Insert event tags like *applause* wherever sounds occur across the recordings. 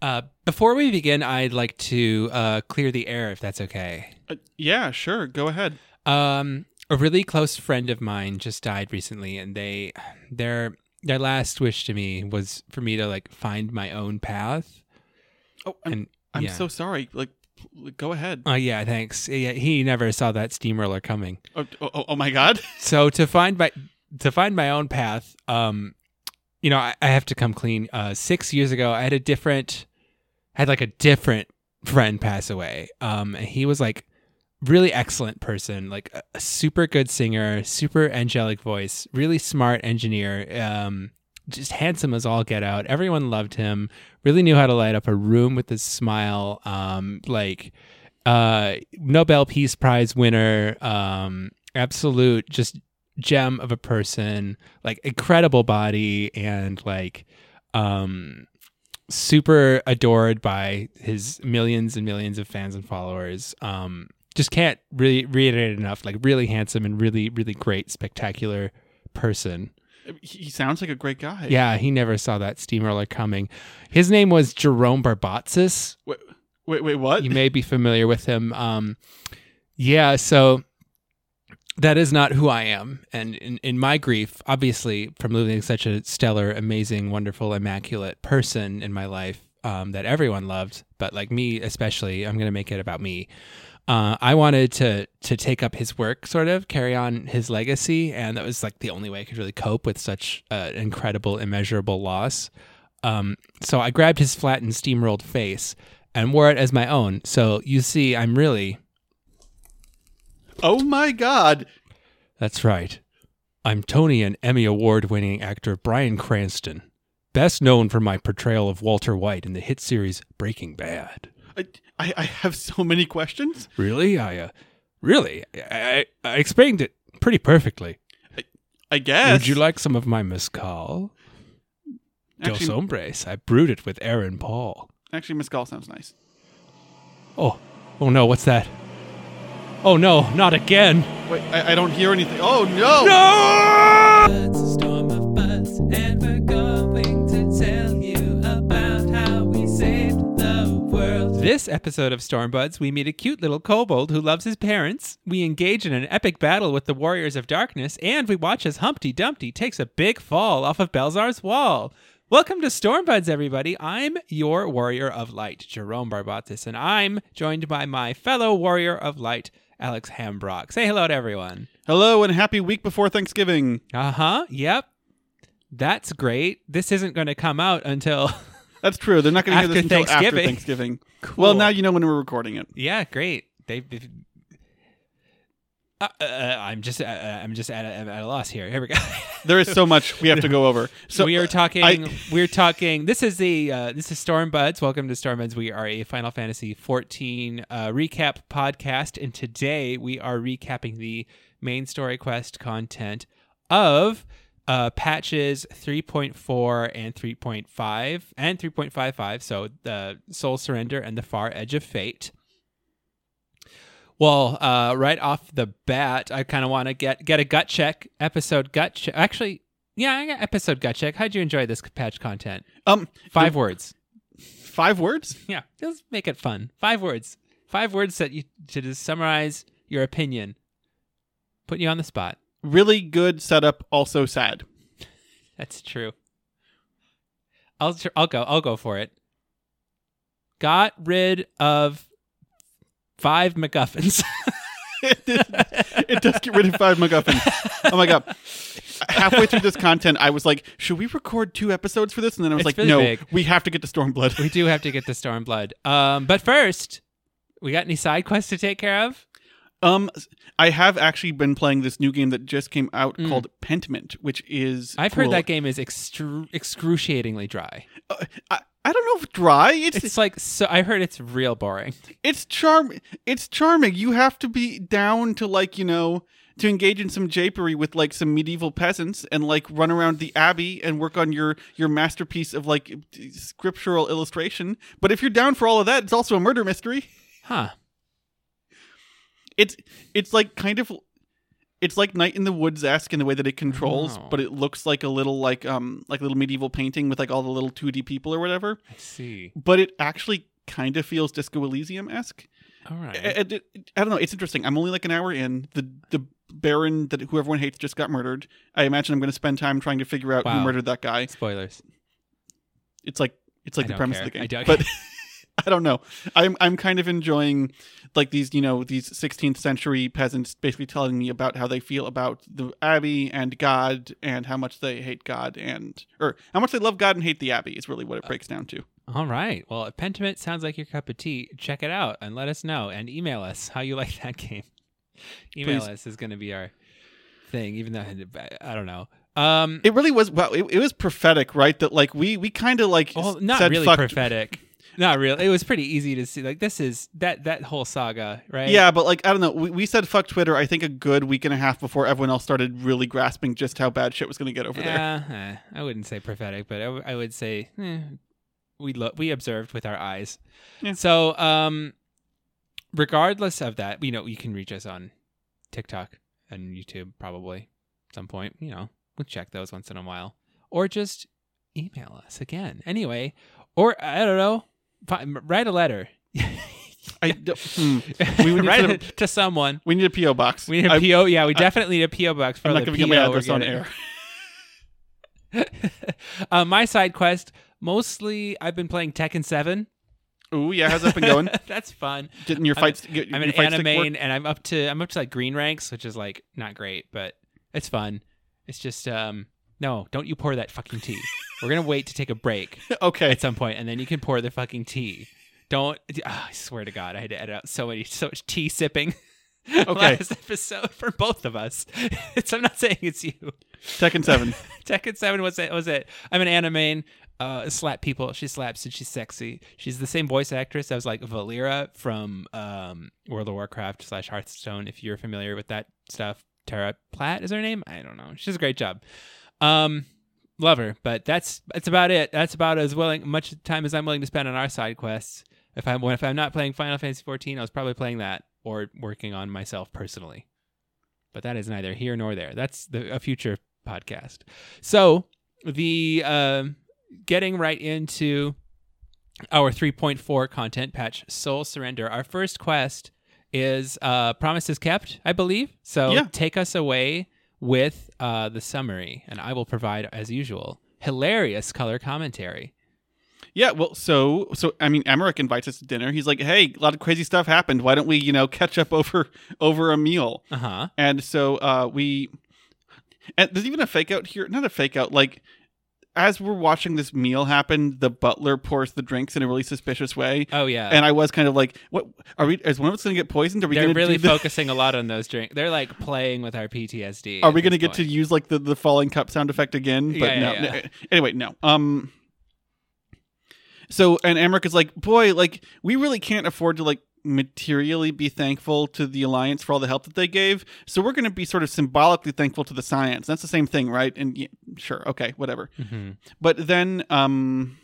Uh, before we begin, I'd like to uh, clear the air, if that's okay. Uh, yeah, sure. Go ahead. Um, a really close friend of mine just died recently, and they their their last wish to me was for me to like find my own path. Oh, I'm, And I'm yeah. so sorry. Like, go ahead. Oh yeah, thanks. Yeah, he never saw that steamroller coming. Oh, oh, oh, my God. *laughs* so to find my to find my own path um you know i, I have to come clean uh six years ago i had a different had like a different friend pass away um and he was like really excellent person like a, a super good singer super angelic voice really smart engineer um just handsome as all get out. Everyone loved him really knew how to light up a room with his smile um like uh nobel peace prize winner um absolute just gem of a person like incredible body and like um super adored by his millions and millions of fans and followers um just can't really reiterate it enough like really handsome and really really great spectacular person He he sounds like a great guy. yeah he never saw that steamroller coming his name was jerome barbatsis Wait, wait, wait what? you may be familiar with him. Um, yeah, so that is not who I am. And in, in my grief, obviously, from losing such a stellar, amazing, wonderful, immaculate person in my life um, that everyone loved, but like me especially, I'm going to make it about me. Uh, I wanted to to take up his work, sort of carry on his legacy, and that was like the only way I could really cope with such uh, incredible, immeasurable loss. Um, so I grabbed his flattened, steamrolled face and wore it as my own. So you see, I'm really oh my God. that's right. I'm Tony and Emmy Award winning actor Bryan Cranston, best known for my portrayal of Walter White in the hit series Breaking Bad. I, I, I have so many questions. Really? I, uh, really? I, I, explained it pretty perfectly. I guess. Would you like some of my mezcal? Dos Hombres. I brewed it with Aaron Paul. actually, Mescal sounds nice. Oh, oh no, what's that? Oh no, not again. Wait, I, I don't hear anything. Oh no! No! It's a storm of buzz, and we're going to tell you about how we saved the world. This episode of Stormbuds, we meet a cute little kobold who loves his parents. We engage in an epic battle with the Warriors of Darkness, and we watch as Humpty Dumpty takes a big fall off of Baelsar's wall. Welcome to Stormbuds, everybody. I'm your Warrior of Light, Jerome Barbatis, and I'm joined by my fellow Warrior of Light, Alex Hambrock. Say hello to everyone. Hello and happy week before Thanksgiving. Uh huh. Yep. That's great. This isn't going to come out until. *laughs* That's true. They're not going to hear this until after Thanksgiving. Thanksgiving. Cool. Well, now you know when we're recording it. Yeah, great. They. They uh, uh, I'm just. Uh, uh, I'm just at a, at a loss here. Here we go. *laughs* There is so much we have to go over. So we are talking. I- we're talking. This is the. Uh, this is Stormbuds. Welcome to Stormbuds. We are a Final Fantasy 14 uh, recap podcast, and today we are recapping the main story quest content of uh, patches 3.4 and 3.5 and 3.55. So the Soul Surrender and the Far Edge of Fate. Well, uh, right off the bat, I kind of want to get get a gut check episode gut check. Actually, yeah, I got episode gut check. How'd you enjoy this patch content? um Five the- words. five words. Yeah, just make it fun. Five words. Five words that you to just summarize your opinion. Put you on the spot. Really good setup. Also sad. That's true. I'll I'll go. I'll go for it. Got rid of five MacGuffins. it, does, *laughs* it does get rid of five MacGuffins. Oh my god! Halfway through this content, I was like, "Should we record two episodes for this?" And then I was It's like, really "No, big. we have to get to Stormblood." we do have to get to Stormblood. Um, but first, we got any side quests to take care of? Um, I have actually been playing this new game that just came out called Pentiment, which is Mm. I've cool. heard that game is extru- excruciatingly dry. Uh, I, I don't know if dry. It's It's like so. I heard it's real boring. it's charm. It's charming. You have to be down to like you know to engage in some japery with like some medieval peasants and like run around the abbey and work on your your masterpiece of like scriptural illustration. But if you're down for all of that, it's also a murder mystery. Huh. It's it's like kind of it's like Night in the Woods esque in the way that it controls, Oh. but it looks like a little like um like a little medieval painting with like all the little 2D people or whatever. I see. But it actually kind of feels Disco Elysium esque. All right. I, I- I don't know. It's interesting. I'm only like an hour in. The the Baron that who everyone hates just got murdered. I imagine I'm going to spend time trying to figure out who murdered that guy. Spoilers. It's like it's like I the premise care. of the game. I but *laughs* *laughs* I don't know. I'm I'm kind of enjoying like these you know these 16th century peasants basically telling me about how they feel about the abbey and God and how much they hate God and or how much they love God and hate the abbey is really what it breaks down to. All right. Well, if Pentiment sounds like your cup of tea, check it out and let us know and email us how you *laughs* like that game. Email Please. us is going to be our thing, even though I don't know. Um, It really was well. It, it was prophetic, right? That like we we kind of like well, not said really prophetic. Not really. It was pretty easy to see. Like this is that that whole saga, right? Yeah, but like I don't know. We, we said fuck Twitter. I think a good week and a half before everyone else started really grasping just how bad shit was going to get over there. Eh, I wouldn't say prophetic, but I, w- I would say eh, we lo- we observed with our eyes. Yeah. So, um, regardless of that, you know, you can reach us on TikTok and YouTube probably at some point. You know, we'll check those once in a while, or just email us again. Anyway, or I don't know, write a letter. *laughs* I hmm. *laughs* We would write to- it to someone. We need a PO box. We need a I, PO. Yeah, we definitely need a PO box for I'm not the going to PO get my address on air. *laughs* uh, my side quest, mostly I've been playing Tekken 7. Ooh, yeah. How's that been going? That's fun. Getting your I'm- fights. Get, I'm your an anime and I'm up to I'm up to like green ranks, which is like not great, but it's fun. It's just um no, don't you pour that fucking tea. We're gonna wait to take a break *laughs* Okay. at some point, and then you can pour the fucking tea. Don't. ah, I swear to God, I had to edit out so many, so much tea sipping. *laughs* Okay. Last episode for both of us. *laughs* It's, I'm not saying it's you. Tekken Seven. Tekken Seven was it? Was it? I'm an anime. Uh, slap people. She slaps and she's sexy. She's the same voice actress as like Valeera from um, World of Warcraft slash Hearthstone. If you're familiar with that stuff, Tara Platt is her name. I don't know. She does a great job. Um, love her. But that's that's about it. That's about as willing much time as I'm willing to spend on our side quests. If I'm if I'm not playing Final Fantasy 14, I was probably playing that or working on myself personally. But that is neither here nor there. That's the a future podcast. So the um, getting right into our 3.4 content patch, Soul Surrender. Our first quest is uh, Promises Kept, I believe. So Yeah. take us away with uh, the summary, and I will provide, as usual, hilarious color commentary. Yeah, well, so so I mean, Aymeric invites us to dinner. He's like, "Hey, a lot of crazy stuff happened. Why don't we, you know, catch up over *laughs* over a meal?" Uh huh. And so uh, we, and there's even a fake out here. Not a fake out. Like as we're watching this meal happen, the butler pours the drinks in a really suspicious way. Oh yeah. And I was kind of like, "What are we? Is one of us going to get poisoned? Are we They're really focusing a lot on those drinks. They're like playing with our PTSD. Are we going to get to use like the the falling cup sound effect again? But Yeah, no. yeah. Anyway, no. Um. So and Aymeric is like, boy, like we really can't afford to like materially be thankful to the alliance for all the help that they gave. So we're going to be sort of symbolically thankful to the science. That's the same thing, right? And yeah, sure, okay, whatever. Mhm. But then, um.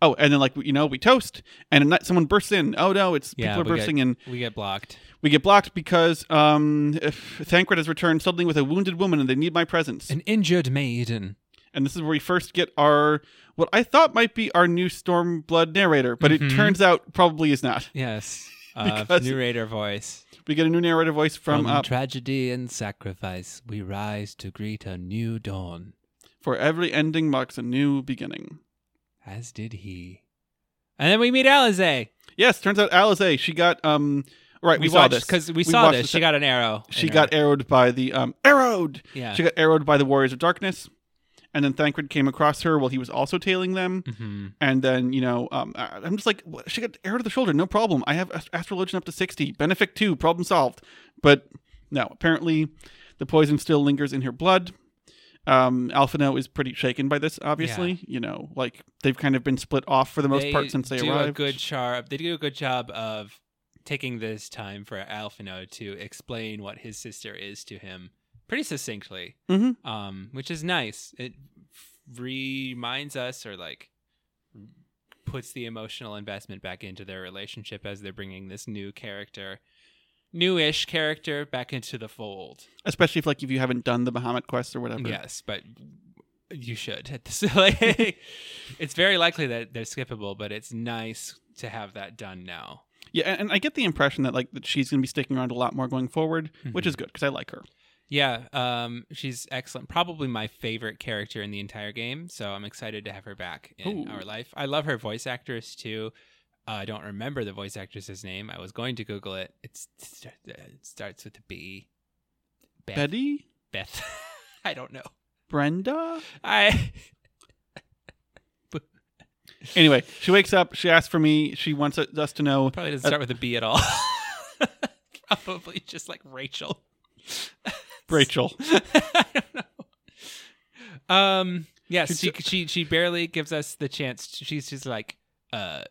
Oh, and then like you know we toast, and someone bursts in. Oh no, it's Yeah, people are get- bursting in. We get blocked. We get blocked because um, if Thancred has returned suddenly with a wounded woman, and they need my presence. An injured maiden. And this is where we first get our what I thought might be our new Stormblood narrator, but Mhm. it turns out probably is not. Yes. *laughs* Uh, narrator voice. We get a new narrator voice from, uh, tragedy and sacrifice, we rise to greet a new dawn. for every ending marks a new beginning. As did he. And then we meet Alisaie. Yes, turns out Alisaie, she got um right, we, We, saw this because we, We saw this. She got an arrow. She got arrowed by the um arrowed. yeah. She got arrowed by the Warriors of Darkness. And then Thancred came across her while he was also tailing them. hmm And then, you know, um, I'm just like, she got arrow to the shoulder, no problem. I have Ast- Astrologian up to 60. Benefic 2, problem solved. But no, apparently the poison still lingers in her blood. Um, Alphinaud is pretty shaken by this, obviously. You know, like they've kind of been split off for the most part since they do arrived. a good job. They do a good job of taking this time for Alphinaud to explain what his sister is to him pretty succinctly, Mhm. um, which is nice. It reminds us, or like puts the emotional investment back into their relationship as they're bringing this new character newish character back into the fold. Especially if like if you haven't done the Bahamut quest or whatever. Yes, but you should. *laughs* At this- like, it's very likely that they're skippable, but it's nice to have that done now. Yeah, and, I get the impression that like that she's going to be sticking around a lot more going forward, which Mm-hmm. is good because I like her. Yeah, um, she's excellent. Probably my favorite character in the entire game. So I'm excited to have her back in Ooh. our life. I love her voice actress too. Uh, I don't remember the voice actress's name. I was going to Google it. It's it starts with a B. Beth. Betty, Beth. *laughs* I don't know. Brenda. I. *laughs* Anyway, she wakes up. She asks for me. She wants us to know. Probably doesn't start with a B at all. *laughs* Probably just like Rachel. Rachel. *laughs* I don't know. Um. Yes, she she she barely gives us the chance. She's just like, uh,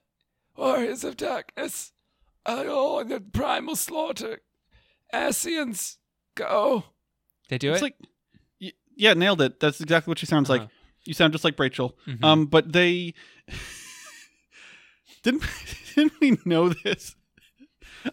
warriors of darkness, are all in the primal slaughter. Asians, go. They do It's it. like, y- yeah, nailed it. That's exactly what she sounds like. Uh-huh. You sound just like Rachel. Mhm. Um, but they *laughs* didn't *laughs* didn't we know this?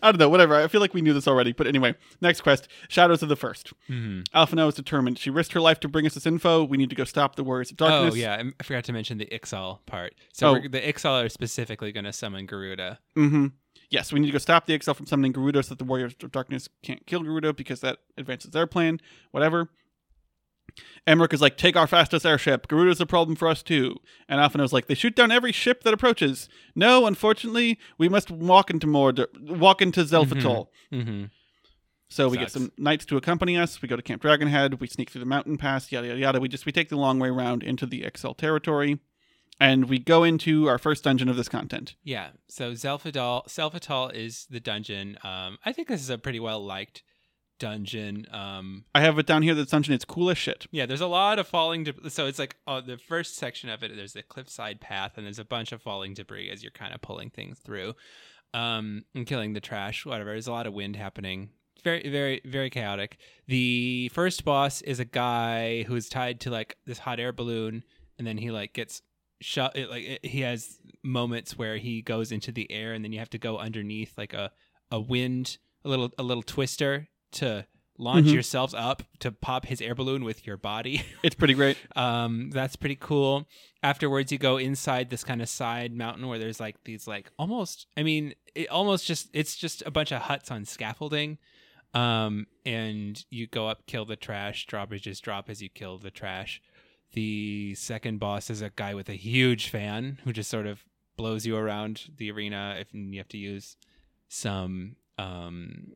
I don't know. Whatever. I feel like we knew this already. But anyway, next quest: Shadows of the First. Mhm. Alphinaud is determined. She risked her life to bring us this info. We need to go stop the Warriors of Darkness. Oh yeah, I- forgot to mention the Ixal part. So Oh. the Ixal are specifically going to summon Garuda. Mm-hmm. Yes, we need to go stop the Ixal from summoning Garuda so that the Warriors of Darkness can't kill Garuda because that advances their plan. Whatever. Aymeric is like, take our fastest airship. Garuda's a problem for us too. And Alphinaud's like, they shoot down every ship that approaches. No, unfortunately, we must walk into Mordor, walk into Xelphatol. Mm-hmm. So we get some knights to accompany us. We go to Camp Dragonhead. We sneak through the mountain pass. Yada yada yada. We just we take the long way around into the Ixal territory, and we go into our first dungeon of this content. Yeah. So Xelphatol, Xelphatol is the dungeon. Um, I think this is a pretty well liked dungeon. Um, I have it down here. This dungeon it's cool as shit. yeah, there's a lot of falling. De- so it's like uh, the first section of it. There's the cliffside path, and there's a bunch of falling debris as you're kind of pulling things through, um, and killing the trash. Whatever. There's a lot of wind happening. Very, very, very chaotic. The first boss is a guy who's tied to like this hot air balloon, and then he like gets shot. It, like it, he has moments where he goes into the air, and then you have to go underneath like a a wind, a little a little twister to launch Mhm. yourselves up to pop his air balloon with your body. *laughs* It's pretty great. um, that's pretty cool. Afterwards, you go inside this kind of side mountain where there's like these like almost. I mean, it almost just it's just a bunch of huts on scaffolding. Um, and you go up, kill the trash. Drawbridges drop as you kill the trash. The second boss is a guy with a huge fan who just sort of blows you around the arena. If and you have to use some um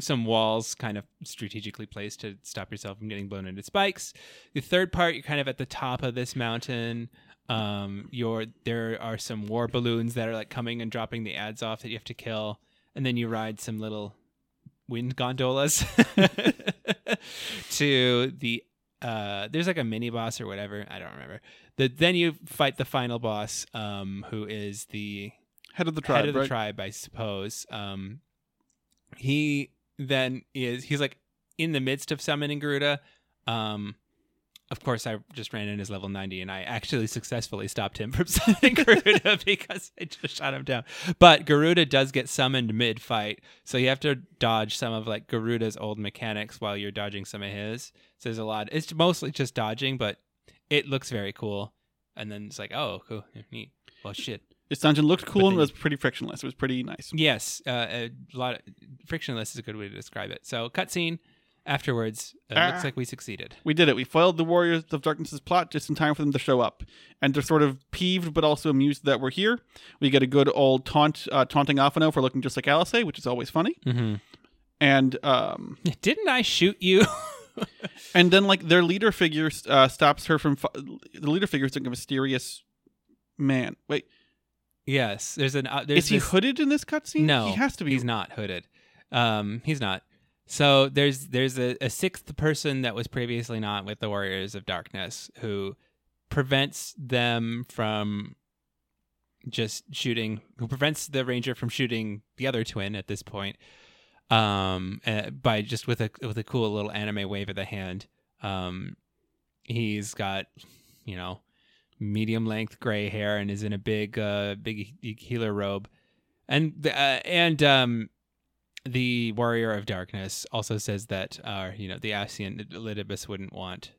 some walls kind of strategically placed to stop yourself from getting blown into spikes. The third part, you're kind of at the top of this mountain. Um, you're there are some war balloons that are like coming and dropping the ads off that you have to kill, and then you ride some little wind gondolas *laughs* to the. Uh, there's like a mini boss or whatever. I don't remember. The, then you fight the final boss, um, who is the Head of the tribe, head of the right? tribe, I suppose. Um, he then is he's like in the midst of summoning Garuda. Um, of course, I just ran in his level ninety, and I actually successfully stopped him *laughs* from summoning Garuda *laughs* because I just shot him down. But Garuda does get summoned mid fight, so you have to dodge some of like Garuda's old mechanics while you're dodging some of his. So there's a lot. It's mostly just dodging, but it looks very cool. And then it's like, oh, cool, neat. Well, shit. This dungeon looked cool then and was pretty frictionless. It was pretty nice. Yes, uh, a lot of frictionless is a good way to describe it. So, cutscene afterwards. Uh, Ah. Looks like we succeeded. We did it. We foiled the Warriors of Darkness's plot just in time for them to show up, and they're sort of peeved but also amused that we're here. We get a good old taunt, uh, taunting Alphinaud for looking just like Alice, which is always funny. Mm-hmm. And um, *laughs* Didn't I shoot you? *laughs* and then like their leader figure uh, stops her from. Fu- the leader figure is like a mysterious man. Wait, yes. There's an. Uh, there's is he this- hooded in this cutscene? No, he has to be. He's not hooded. Um, he's not. So there's there's a, a sixth person that was previously not with the Warriors of Darkness who prevents them from just shooting. Who prevents the ranger from shooting the other twin at this point? Um, uh, by just with a with a cool little anime wave of the hand. Um, he's got you know medium length gray hair and is in a big uh big healer robe and the- uh, and um the warrior of darkness also says that uh you know the Ascian Elidibus wouldn't want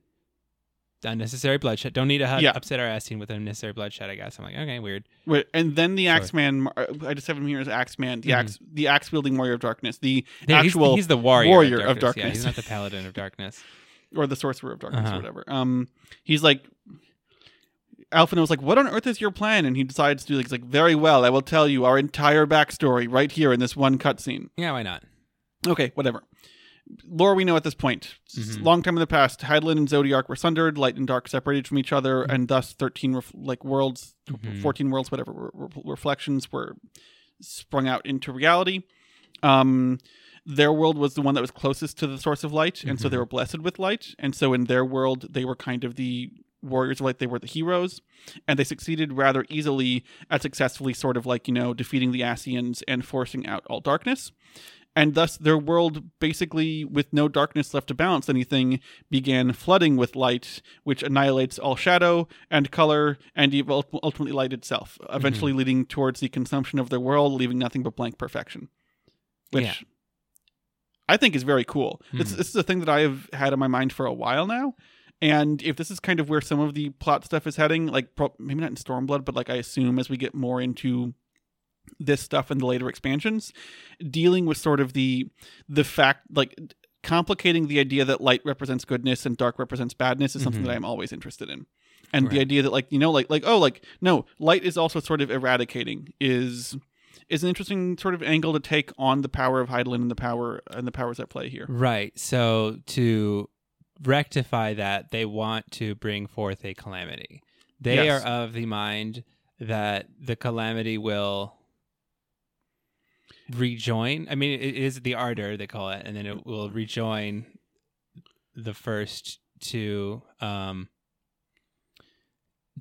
unnecessary bloodshed. Don't need to Yeah. upset our Ascian with unnecessary bloodshed. I guess I'm like okay, weird. Wait, and then the Sure. Axeman. uh, I just have him here as Axeman, the Mhm. axe, the axe wielding warrior of darkness, the Yeah, actual he's, the warrior, warrior of, of darkness. Yeah, he's not the paladin of darkness. *laughs* or the sorcerer of darkness Uh-huh. or whatever. Um, he's like, Alphinaud was like, "What on earth is your plan?" And he decides to do. He's like, "Very well, I will tell you our entire backstory right here in this one cutscene." Yeah, why not? Okay, whatever. Lore we know at this point. Mhm. Long time in the past, Hydaelyn and Zodiark were sundered, light and dark separated from each other, Mm-hmm. and thus thirteen ref- like worlds, Mhm. fourteen worlds, whatever re- re- reflections were sprung out into reality. Um, their world was the one that was closest to the source of light, and so they Mhm. were blessed with light. And so in their world, they were kind of the warriors of light. They were the heroes, and they succeeded rather easily at successfully sort of like you know defeating the Ascians and forcing out all darkness. And thus, their world, basically with no darkness left to balance anything, began flooding with light, which annihilates all shadow and color and ultimately light itself, eventually leading towards the consumption of their world, leaving nothing but blank perfection. Which Yeah. I think is very cool. This, Mhm. this is a thing that I have had in my mind for a while now. And if this is kind of where some of the plot stuff is heading, like pro- maybe not in Stormblood, but like I assume as we get more into this stuff in the later expansions, dealing with sort of the the fact like complicating the idea that light represents goodness and dark represents badness is something Mhm. that I'm always interested in. And the idea that like you know like like oh like no light is also sort of eradicating is is an interesting sort of angle to take on the power of Hydaelyn and the power and the powers at play here. Right. So to rectify that, they want to bring forth a calamity. They Yes. are of the mind that the calamity will rejoin. I mean, it is the ardor they call it, and then it will rejoin the first two. Um,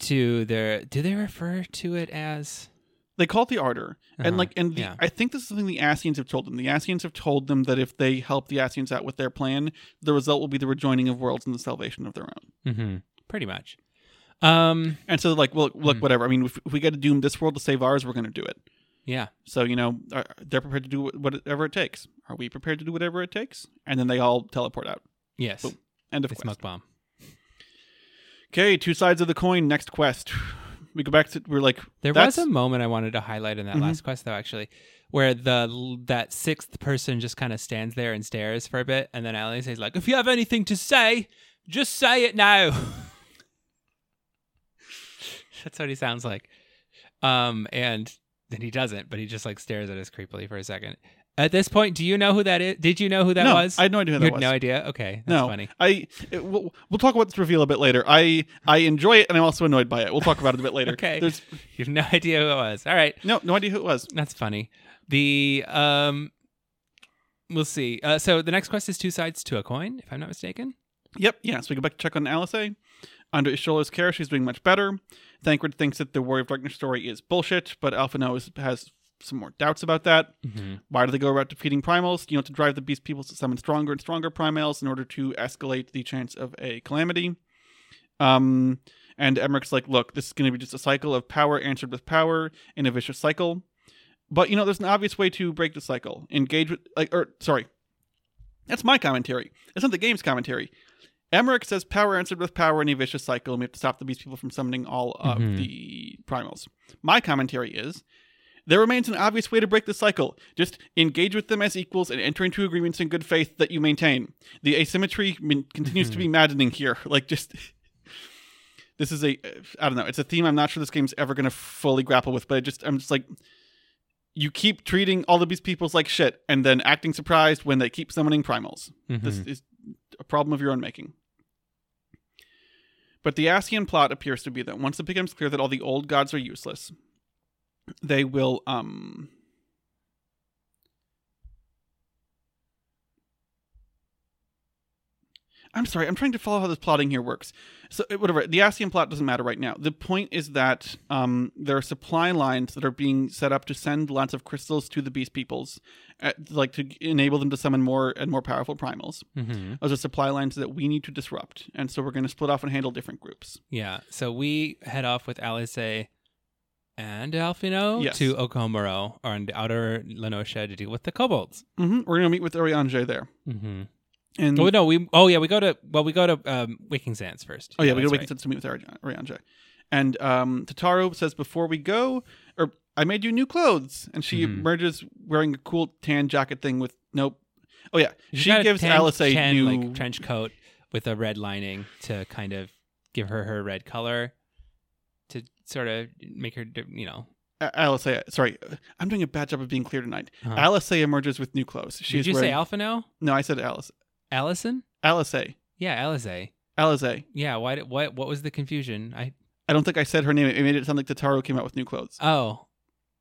to their, do they refer to it as? They call it the Ardor, and Uh-huh, like, and the, yeah. I think this is something the Ascians have told them. The Ascians have told them that if they help the Ascians out with their plan, the result will be the rejoining of worlds and the salvation of their own. Mm-hmm, pretty much. Um, And so, like, well, look, Hmm. whatever. I mean, if, if we got to doom this world to save ours, we're going to do it. yeah. So, you know, are, they're prepared to do whatever it takes. Are we prepared to do whatever it takes? And then they all teleport out. Yes. Boom. End of It's quest. smoke bomb. Okay, two sides of the coin. Next quest. We go back to we're like There that's, was a moment I wanted to highlight in that Mhm. last quest, though, actually, where the that sixth person just kind of stands there and stares for a bit, and then Ali says, "Like, if you have anything to say, just say it now." *laughs* That's what he sounds like. Um, and then he doesn't, but he just like stares at us creepily for a second. At this point, do you know who that is? Did you know who that no, was? I had no idea who you had was. no idea. Okay, that's no, funny. I it, we'll, we'll talk about this reveal a bit later. I I enjoy it, and I'm also annoyed by it. We'll talk about it a bit later. *laughs* Okay. There's *laughs* You have no idea who it was. All right. no no idea who it was. That's funny. The um we'll see. Uh, so the next quest is two sides to a coin, if I'm not mistaken. Yep. Yeah. So we go back to check on Alice. Under Ishola's care, she's doing much better. Thancred thinks that the Warrior of Darkness story is bullshit, but Alphinaud has some more doubts about that. Mm-hmm. Why do they go about defeating primals? You know, to drive the beast people to summon stronger and stronger primals in order to escalate the chance of a calamity. Um, and Aymeric's like, look, this is going to be just a cycle of power answered with power in a vicious cycle. But you know, there's an obvious way to break the cycle. Engage with, like, or sorry, that's my commentary. It's not the game's commentary. Aymeric says power answered with power in a vicious cycle, and we have to stop the beast people from summoning all of Mhm. the primals. My commentary is there remains an obvious way to break the cycle. Just engage with them as equals and enter into agreements in good faith that you maintain. The asymmetry min- continues to be mm-hmm. maddening here. *laughs* Like, just. This is a. I don't know. It's a theme I'm not sure this game's ever going to fully grapple with, but I just. I'm just like. You keep treating all of these peoples like shit and then acting surprised when they keep summoning primals. Mm-hmm. This is a problem of your own making. But the Ascian plot appears to be that once it becomes clear that all the old gods are useless, they will um I'm sorry, I'm trying to follow how this plotting here works. So uh, whatever, the Ascian plot doesn't matter right now. The point is that um, there are supply lines that are being set up to send lots of crystals to the beast peoples, uh, like to enable them to summon more and more powerful primals. Mm-hmm. Those are supply lines that we need to disrupt, and so we're going to split off and handle different groups. Yeah. So we head off with Alice and Alphinaud Yes. to Okomoro on the outer Lenosha to deal with the kobolds. hmm We're gonna meet with Urianger there, Mm-hmm. and Oh no, we oh yeah, we go to well we go to um, Waking Sands first. Oh yeah, we that's go to right. Wiki to meet with Ari- And um, Tataru says before we go, or I made you new clothes, and she Mhm. emerges wearing a cool tan jacket thing with nope. Oh yeah, She's she a gives tan- Alice a tan, new. like trench coat with a red lining to kind of give her her red color to sort of make her you know. Alice, sorry, I'm doing a bad job of being clear tonight. Uh-huh. Alice emerges with new clothes. She's Did you wearing, say Alphinaud? No, I said Alice. Allison? Alice, Yeah, Alisaie. Alice. Yeah. Why? Did, what? What was the confusion? I. I don't think I said her name. It made it sound like Tataru came out with new clothes. Oh.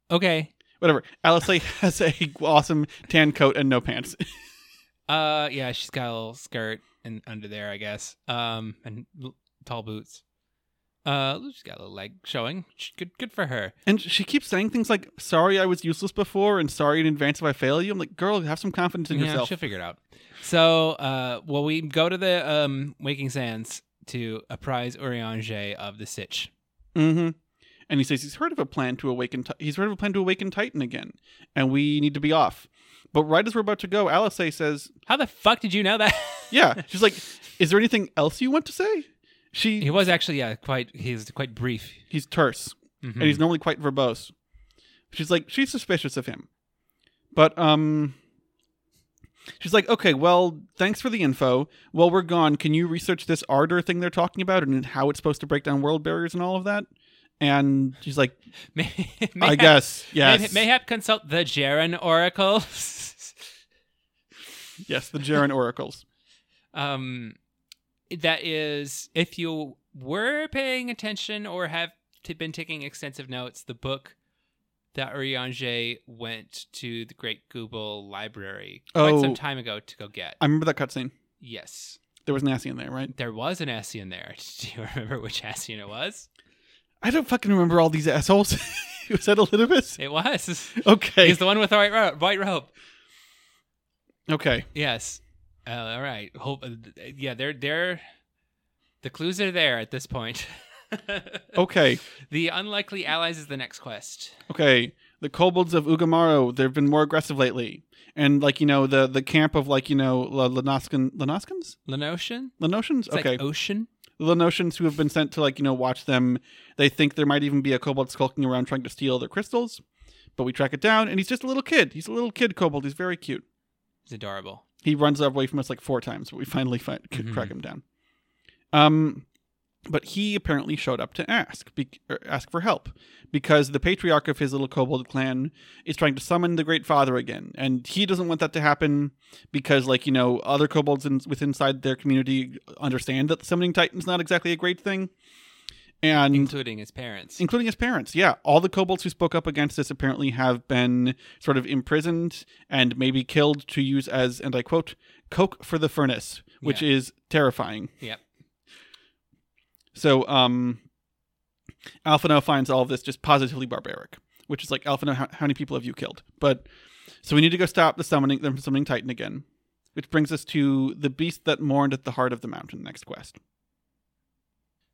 Okay. Whatever. Alice *laughs* has a awesome tan coat and no pants. *laughs* Uh. Yeah. She's got a little skirt and under there, I guess. Um. And l- tall boots. Uh. She's got a little leg showing. Sh- Good. Good for her. And she keeps saying things like, sorry I was useless before and sorry in advance if I fail you. I'm like, girl, have some confidence in yeah, yourself. she'll figure it out. So, uh, well, we go to the um Waking Sands to apprise Urianger of the sitch. hmm And he says he's heard of a plan to awaken. He's heard of a plan to awaken Titan again, and we need to be off. But right as we're about to go, Alice says, How the fuck did you know that? "Yeah." *laughs* She's like, "Is there anything else you want to say?" She he was actually yeah quite he's quite brief. he's terse, Mhm. and he's normally quite verbose. She's like, she's suspicious of him, but um. She's like, okay, well, thanks for the info. While we're gone, can you research this ardor thing they're talking about and how it's supposed to break down world barriers and all of that? And she's like, *laughs* May- I mayhap- guess, may- yes. Mayhap consult the Jaren Oracle. *laughs* Yes, the Jaren oracles. um, that is, if you were paying attention or have t- been taking extensive notes, the book that Urianger went to the Great Gubal Library quite Oh. some time ago to go get. I remember that cutscene. yes. There was an Assi in there, right? There was an Ascian there. *laughs* Do you remember which Ascian it was? I don't fucking remember all these assholes. *laughs* was that Elidibus? It was. Okay. He's the one with the white robe. White robe. Okay. Yes. Uh, all right. Hope. uh, Yeah, they're they're. The clues are there at this point. *laughs* Okay. The unlikely allies is the next quest. Okay. The kobolds of U'Ghamaro, they've been more aggressive lately. And like, you know, the the camp of like, you know, Lenoskan Lenoskans? Lenotian. Lenotians? Okay. like ocean. the Lenotians who have been sent to like, you know, watch them. They think there might even be a kobold skulking around trying to steal their crystals. But we track it down and he's just a little kid. He's a little kid kobold. He's very cute. He's adorable. He runs away from us like four times, but we finally find, Mhm. crack him down. Um, but he apparently showed up to ask, be, er, ask for help, because the patriarch of his little kobold clan is trying to summon the Great Father again, and he doesn't want that to happen because, like you know, other kobolds in, with inside their community understand that summoning Titan's not exactly a great thing, and Including his parents. including his parents. Yeah, all the kobolds who spoke up against this apparently have been sort of imprisoned and maybe killed to use as, and I quote, "coke for the furnace," which Yeah. is terrifying. Yep. So, um, Alphinaud finds all of this just positively barbaric, which is like, Alphinaud, how, how many people have you killed? But so we need to go stop the summoning, them from summoning Titan again, which brings us to the beast that mourned at the heart of the mountain. Next quest.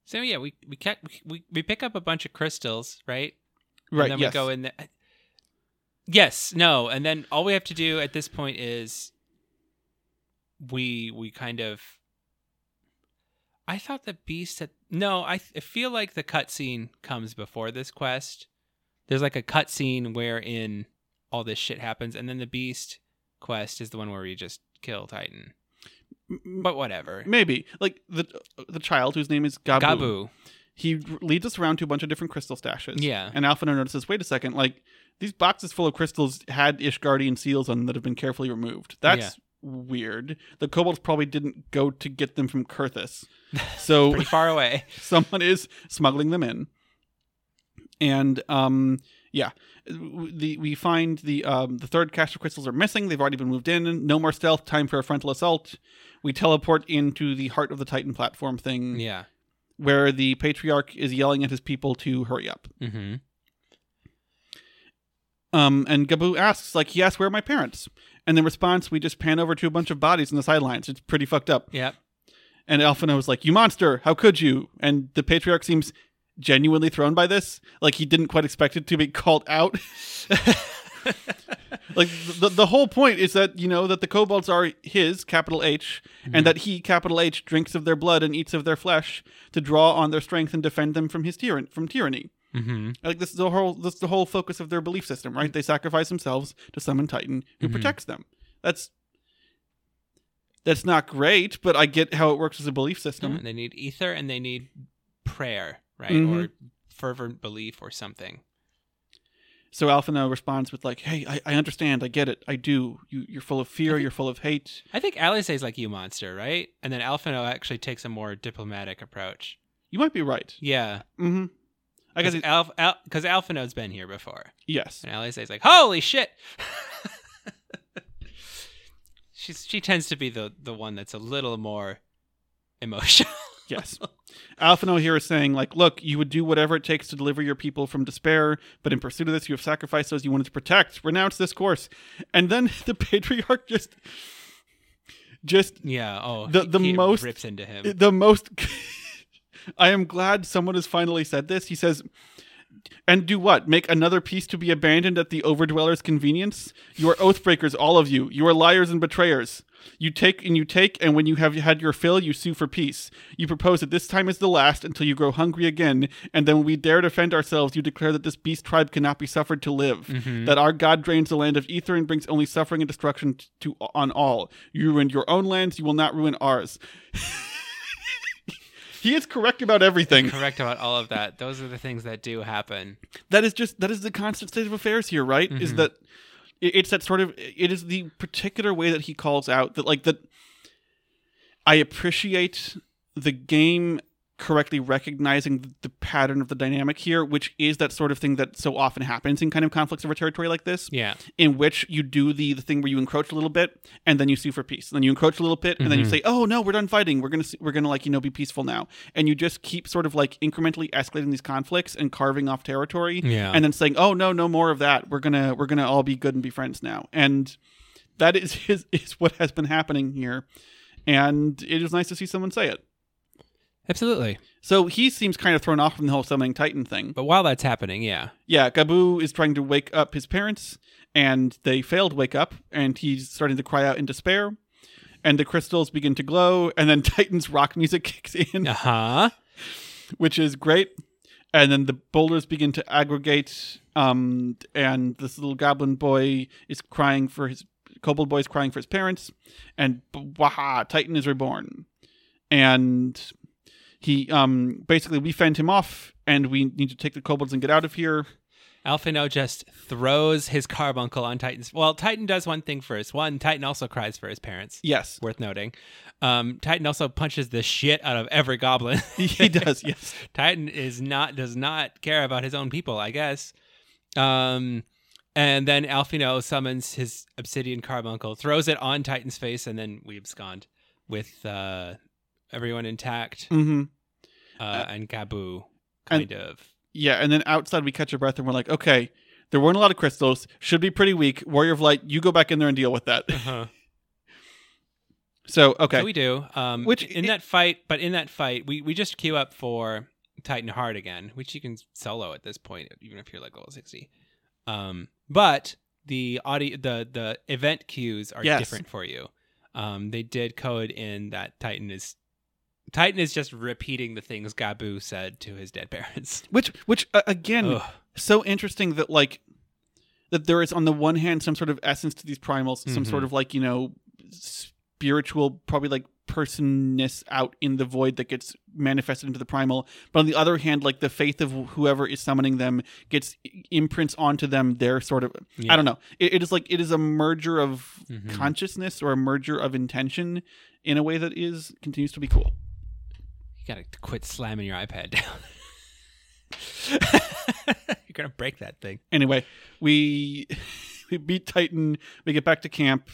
So yeah, we we, ca- we we pick up a bunch of crystals, right? Right. And then yes. we go in there. Yes, no, and then all we have to do at this point is we we kind of. I thought the beast had no. I, I feel like the cutscene comes before this quest. There's like a cutscene wherein all this shit happens, and then the beast quest is the one where we just kill Titan. But whatever. Maybe like the the child whose name is Gabu. Gabu. He leads us around to a bunch of different crystal stashes. Yeah. And Alphinaud notices, wait a second, like these boxes full of crystals had Ishgardian seals on them that have been carefully removed. That's weird. The kobolds probably didn't go to get them from Coerthas. *laughs* So Pretty far away. *laughs* someone is smuggling them in. And um yeah, the we find the um the third cache of crystals are missing. They've already been moved in. No more stealth. Time for a frontal assault. We teleport into the heart of the Titan platform thing, Yeah. where the patriarch is yelling at his people to hurry up. Mm-hmm. Um, and Gabu asks, like, yes, where are my parents? And in response, we just pan over to a bunch of bodies in the sidelines. It's pretty fucked up. Yeah. And Alphinaud is like, you monster, how could you? And the patriarch seems genuinely thrown by this. Like he didn't quite expect it to be called out. *laughs* like the the whole point is that you know that the kobolds are his capital H, and that he capital H drinks of their blood and eats of their flesh to draw on their strength and defend them from his tyran- from tyranny. Mm-hmm. Like this is the whole this is the whole focus of their belief system, right? They sacrifice themselves to summon Titan who Mhm. protects them. That's that's not great, but I get how it works as a belief system. they need ether and they need prayer, right? Mhm. Or fervent belief or something. So Alphinaud responds with like, "Hey, I, I understand. I get it. I do. You you're full of fear. You're full of hate. I think Alice is like you monster, right? And then Alphinaud actually takes a more diplomatic approach. You might be right. Yeah. Mm-hmm. I guess Because Al, cause Alphinaud's been here before. yes. And Alice is like, holy shit. *laughs* She's she tends to be the the one that's a little more emotional. Yes. Alphinaud here is saying, like, look, you would do whatever it takes to deliver your people from despair, but in pursuit of this, you have sacrificed those you wanted to protect. Renounce this course. And then *laughs* the patriarch just, just yeah. Oh, The- the he most- rips into him. the most. *laughs* I am glad someone has finally said this. He says, and do what? Make another piece to be abandoned at the overdweller's convenience? You are oath breakers, all of you. You are liars and betrayers. You take and you take, and when you have had your fill, you sue for peace. You propose that this time is the last until you grow hungry again, and then when we dare defend ourselves, you declare that this beast tribe cannot be suffered to live. Mhm. That our God drains the land of ether and brings only suffering and destruction to on all. You ruined your own lands, you will not ruin ours. *laughs* he is correct about everything. Correct about all of that. Those are the things that do happen. that is just that is the constant state of affairs here right is Mhm. that it- it's that sort of it is the particular way that he calls out that like that i appreciate the game correctly recognizing the pattern of the dynamic here which is that sort of thing that so often happens in kind of conflicts over territory like this Yeah. in which you do the the thing where you encroach a little bit and then you sue for peace. And then you encroach a little bit and then you Mhm. say, "Oh no, we're done fighting. We're gonna we're gonna like you know be peaceful now." And you just keep sort of like incrementally escalating these conflicts and carving off territory, Yeah. and then saying, "Oh no, no more of that. We're gonna we're gonna all be good and be friends now." And that is *laughs* is, is what has been happening here, and it is nice to see someone say it. Absolutely. So he seems kind of thrown off from the whole summoning Titan thing. But while that's happening, yeah. Yeah, Gabu is trying to wake up his parents, and they fail to wake up, and he's starting to cry out in despair. And the crystals begin to glow, and then *laughs* Titan's rock music kicks in, Uh huh. *laughs* which is great. And then the boulders begin to aggregate, um, and this little goblin boy is crying for his kobold boy is crying for his parents, and waha, Titan is reborn, and he um basically we fend him off, and we need to take the kobolds and get out of here. Alphinaud just throws his carbuncle on Titan's. Well, Titan does one thing first. One, Titan also cries for his parents. Yes, Worth noting. Um, Titan also punches the shit out of every goblin. *laughs* he does. *laughs* Yes. Titan is not does not care about his own people, I guess. Um, and then Alphinaud summons his obsidian carbuncle, throws it on Titan's face, and then we abscond with uh, everyone intact hmm uh, and Gabu, and- kind of. Yeah, and then outside we catch our breath and we're like, okay, there weren't a lot of crystals. Should be pretty weak. Warrior of Light, you go back in there and deal with that. Uh-huh. *laughs* So okay, So we do. Um, Which- in that fight, but in that fight, we, we just queue up for Titan Heart again, which you can solo at this point, even if you're like level sixty. Um, but the audio, the the event cues are Yes. different for you. Um, they did code in that Titan is Titan is just repeating the things Gabu said to his dead parents. *laughs* which which uh, again, Ugh. so interesting that like that there is on the one hand some sort of essence to these primals, some Mhm. sort of like you know spiritual, probably like personness out in the void that gets manifested into the primal. But on the other hand, like the faith of whoever is summoning them gets imprints onto them. Their sort of Yeah. I don't know. It, it is like it is a merger of Mhm. consciousness or a merger of intention in a way that is continues to be cool. You gotta quit slamming your iPad down. *laughs* You're gonna break that thing. Anyway, we *laughs* we beat Titan. We get back to camp.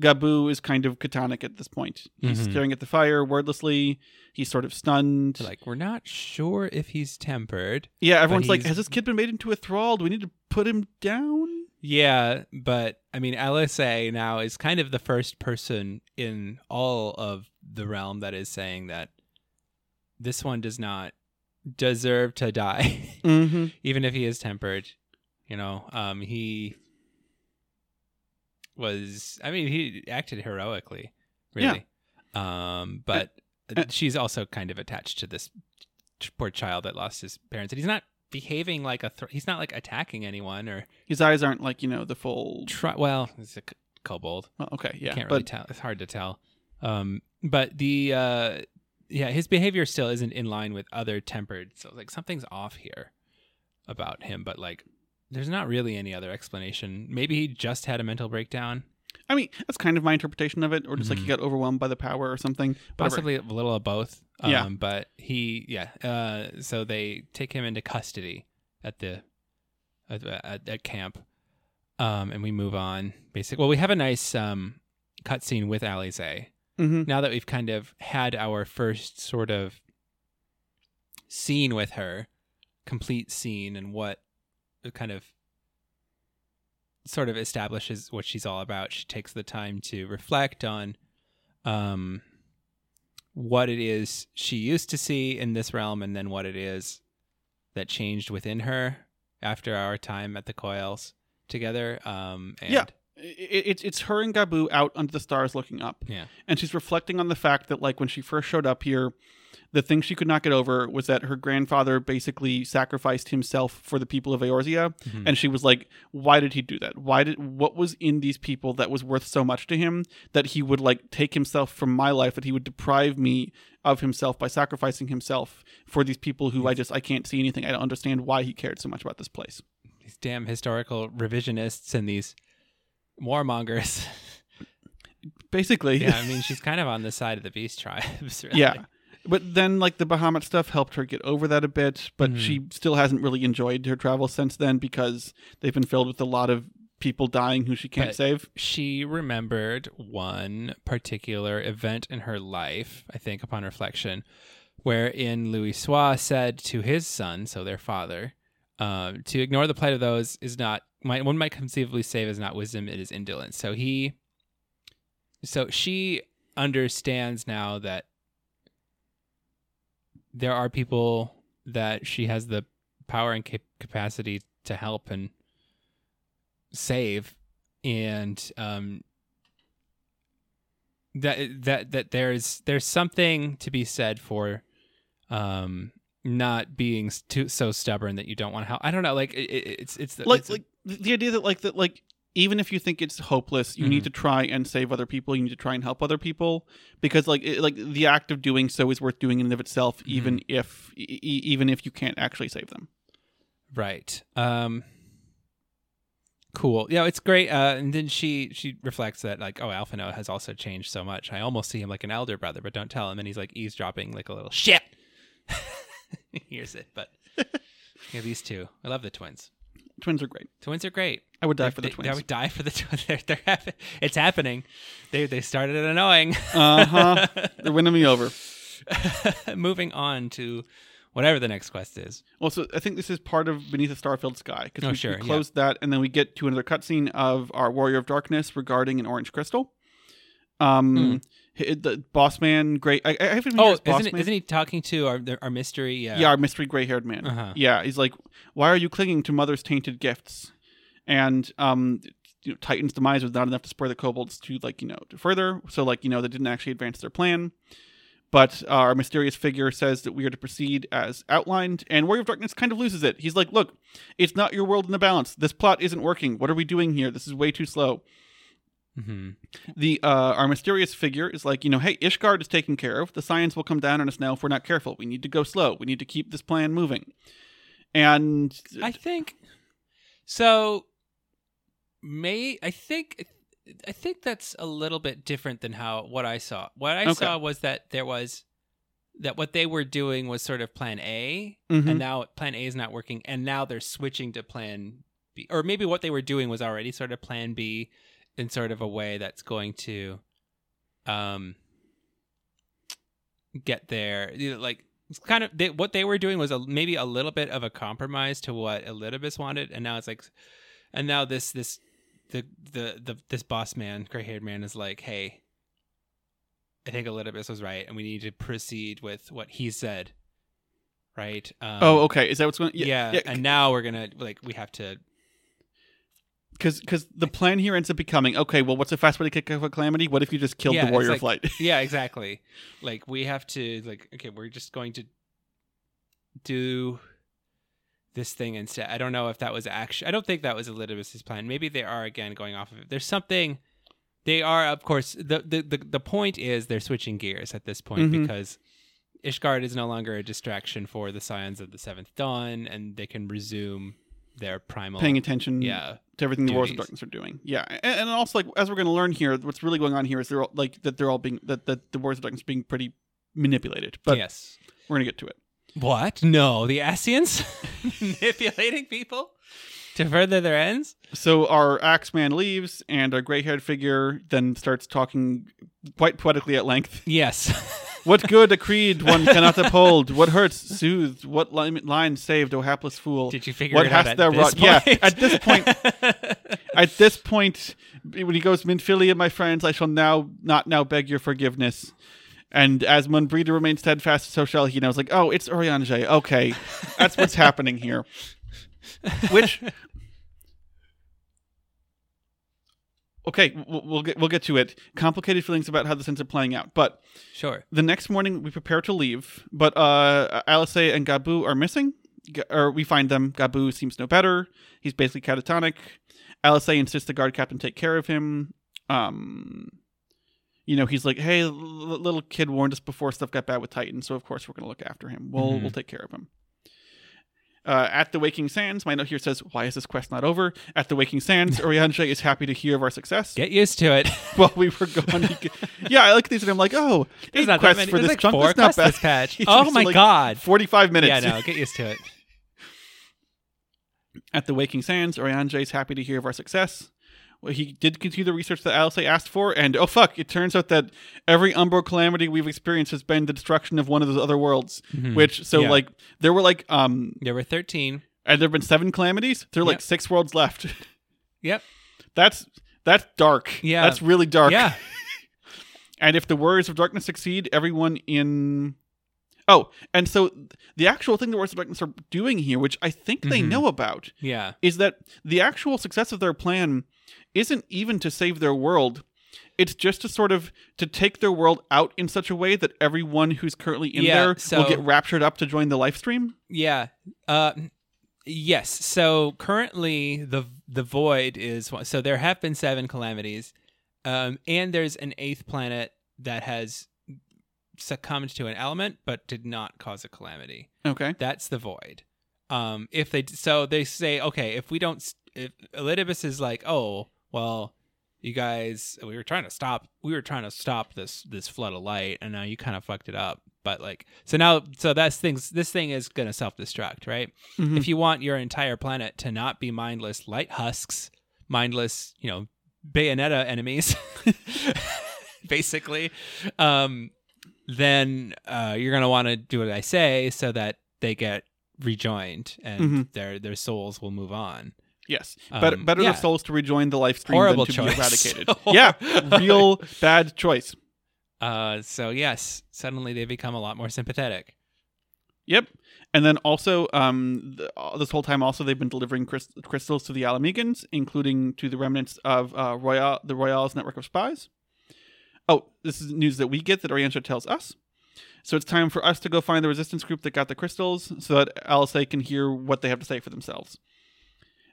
Gabu is kind of catonic at this point. He's Mhm. staring at the fire wordlessly. He's sort of stunned. Like, we're not sure if he's tempered. yeah, everyone's like, "Has this kid been made into a thrall? Do we need to put him down?" Yeah, but I mean, LSA now is kind of the first person in all of the realm that is saying that this one does not deserve to die, *laughs* Mm-hmm. even if he is tempered. You know, um, he was. I mean, he acted heroically, really. Um, but uh, she's also kind of attached to this poor child that lost his parents, and he's not behaving like a. Thr he's not like attacking anyone or His eyes aren't like you know the full. try. Well, it's a kobold. Oh, okay, yeah, can't really tell. It's hard to tell. Um, but the uh, yeah, his behavior still isn't in line with other tempered. So like something's off here about him. But like, there's not really any other explanation. Maybe he just had a mental breakdown. I mean that's kind of my interpretation of it, or just like he Mhm. got overwhelmed by the power or something. Whatever. Possibly a little of both. Um, Yeah. But he, yeah. Uh, so they take him into custody at the at, at, at camp, um, and we move on. Basically, well, we have a nice um cutscene with Alisaie. Mm-hmm. now that we've kind of had our first sort of scene with her, complete scene, and what it kind of sort of establishes what she's all about, she takes the time to reflect on um, what it is she used to see in this realm, and then what it is that changed within her after our time at the coils together. Um, and Yeah. It, it's it's her and Gabu out under the stars looking up. Yeah. and she's reflecting on the fact that like when she first showed up here the thing she could not get over was that her grandfather basically sacrificed himself for the people of Eorzea Mhm. and she was like why did he do that why did what was in these people that was worth so much to him that he would like take himself from my life that he would deprive me of himself by sacrificing himself for these people who I just I can't see anything I don't understand why he cared so much about this place these damn historical revisionists and these warmongers. *laughs* basically yeah, I mean, *laughs* she's kind of on the side of the beast tribes. *laughs* Really. Yeah. But then, like the Bahamut stuff helped her get over that a bit, but Mhm. she still hasn't really enjoyed her travel since then because they've been filled with a lot of people dying who she can't But- save. She remembered one particular event in her life, I think, upon reflection, wherein Louisoix said to his son, so their father, um, to ignore the plight of those is not, might, one might conceivably say is not wisdom, it is indolence. So he, so she understands now that there are people that she has the power and cap- capacity to help and save and um that that that there's there's something to be said for um not being too so stubborn that you don't want to help. I don't know like it, it- it's it's Like, it's, like the idea that, like that, like even if you think it's hopeless, you need Mhm. to try and save other people. You need to try and help other people because, like, it, like the act of doing so is worth doing in and of itself, even if e- even if you can't actually save them. Right. Um cool. Yeah, it's great. Uh and then she she reflects that like, oh, Alphinaud has also changed so much. I almost see him like an elder brother, but don't tell him and he's like eavesdropping like a little shit. *laughs* he hears it, but *laughs* yeah, these two. I love the twins. Twins are great. Twins are great. I would die They- for the they- twins. I would die for the twins. *laughs* They're, they're happen- it's happening. They they started it annoying. Uh huh. *laughs* They're winning me over. *laughs* Moving on to whatever the next quest is. Well, so I think this is part of Beneath the Starfield Sky because Oh, we, sure, we yeah. closed that, and then we get to another cutscene of our Warrior of Darkness regarding an orange crystal. Um, hi- the boss man, great. I, I haven't. Oh, boss isn't, it, man. isn't he talking to our our mystery? yeah. our mystery gray-haired man. Uh-huh. Yeah, he's like, "Why are you clinging to Mother's tainted gifts?" And um, you know, Titan's demise was not enough to spur the kobolds to like you know to further. So like you know they didn't actually advance their plan. But our mysterious figure says that we are to proceed as outlined, and Warrior of Darkness kind of loses it. He's like, "Look, it's not your world in the balance. This plot isn't working. What are we doing here? This is way too slow." Hmm The uh, our mysterious figure is like, you know, hey, Ishgard is taken care of. The Ascians will come down on us now if we're not careful. We need to go slow. We need to keep this plan moving. And I think so. May I think I think that's a little bit different than how what I saw. What I Okay. saw was that there was that what they were doing was sort of plan A, Mhm. and now plan A is not working, and now they're switching to plan B, or maybe what they were doing was already sort of plan B in sort of a way that's going to um get there you know, like it's kind of they, what they were doing was a, maybe a little bit of a compromise to what Elidibus wanted, and now it's like, and now this this the the the this boss man, gray haired man, is like, hey, I think Elidibus was right, and we need to proceed with what he said, right? Um, oh, okay. Is that what's going? yeah, and now we're gonna like we have to. Because because the plan here ends up becoming okay. Well, what's the fast way to kick off a calamity? What if you just killed Yeah, the warrior like- flight? *laughs* Yeah, exactly. like we have to like okay, we're just going to do this thing instead. I don't know if that was actually. I don't think that was Elidibus's plan. Maybe they are again going off of it. There's something. They are, of course. The the the, the point is they're switching gears at this point Mhm. because Ishgard is no longer a distraction for the Scions of the Seventh Dawn, and they can resume their primal. Paying attention, yeah, to everything the Wars of. Darkness are doing. Yeah, and, and also like as we're going to learn here, what's really going on here is they're all, like that they're all being that that the Wars of Darkness are being pretty manipulated. But yes. we're going to get to it. What? No, the Ascians *laughs* manipulating people to further their ends. So our Axeman leaves, and our gray-haired figure then starts talking quite poetically at length. Yes. *laughs* What good a creed one cannot uphold? What hurts soothed? What line, line saved, O hapless fool? Did you figure What it out at this wrought? Yeah, at this point- *laughs* At this point, when he goes, Minfilia, my friends, I shall now not now beg your forgiveness. And as Moenbryda remains steadfast, so shall he. And I was like, oh, it's Urianger. Okay, that's what's happening here. *laughs* Which, okay, we'll, get we'll get to it. Complicated feelings about how this ends up playing out, but sure. the next morning we prepare to leave, but uh Alice and Gabu are missing. G- or we find them. Gabu seems no better. He's basically catatonic. Alice insists the guard captain take care of him. Um you know, he's like, "Hey, l- little kid warned us before stuff got bad with Titan, so of course we're going to look after him. We'll Mhm. we'll take care of him." Uh, at the Waking Sands, my note here says, "Why is this quest not over?" At the Waking Sands, *laughs* Urianger is happy to hear of our success. Get used to it. *laughs* While we were gone, he g- yeah, I like these, and I'm like, "Oh, There's not quests for There's this like chunk. four not bad." this patch. *laughs* Oh my like god. 45 minutes. Yeah, no, get used to it. At the Waking Sands, Urianger is happy to hear of our success. Well, he did continue the research that Alice asked for, and oh fuck, it turns out that every Umbral calamity we've experienced has been the destruction of one of those other worlds. Mhm. Which, so Yeah. like, there were like, um, There were 13. and there have been seven calamities. There are like six worlds left. *laughs* Yep. that's that's dark. Yeah. that's really dark. Yeah. *laughs* And if the Warriors of Darkness succeed, everyone in. Oh, and so the actual thing the Warriors of Darkness are doing here, which I think they Mhm. know about, Yeah. is that the actual success of their plan isn't even to save their world. It's just to sort of to take their world out in such a way that everyone who's currently in Yeah, there so- will get raptured up to join the lifestream. Yeah. Uh yes. So currently the the void is so there have been seven calamities. Um and there's an eighth planet that has succumbed to an element but did not cause a calamity. Okay. That's the void. Um, if they so they say okay, if we don't, if Elidibus is like, oh well, you guys, we were trying to stop, we were trying to stop this this flood of light, and now you kind of fucked it up. But like, so now, so that's things. This thing is gonna self destruct, right? Mhm. If you want your entire planet to not be mindless light husks, mindless, you know, Bayonetta enemies, *laughs* basically, um, then uh, you're gonna want to do what I say so that they get rejoined and Mhm. their their souls will move on. Yes. better Um, better yeah. their souls to rejoin the lifestream Horrible than to choice. be eradicated. *laughs* yeah. Real bad choice. Uh, so yes, suddenly they become a lot more sympathetic. Yep. And then also, um, th- uh, this whole time, also they've been delivering crys- crystals to the Ala Mhigans, including to the remnants of uh, Royal, the Royale's network of spies. Oh, this is news that we get that Urianger tells us. So it's time for us to go find the resistance group that got the crystals, so that Alisaie can hear what they have to say for themselves.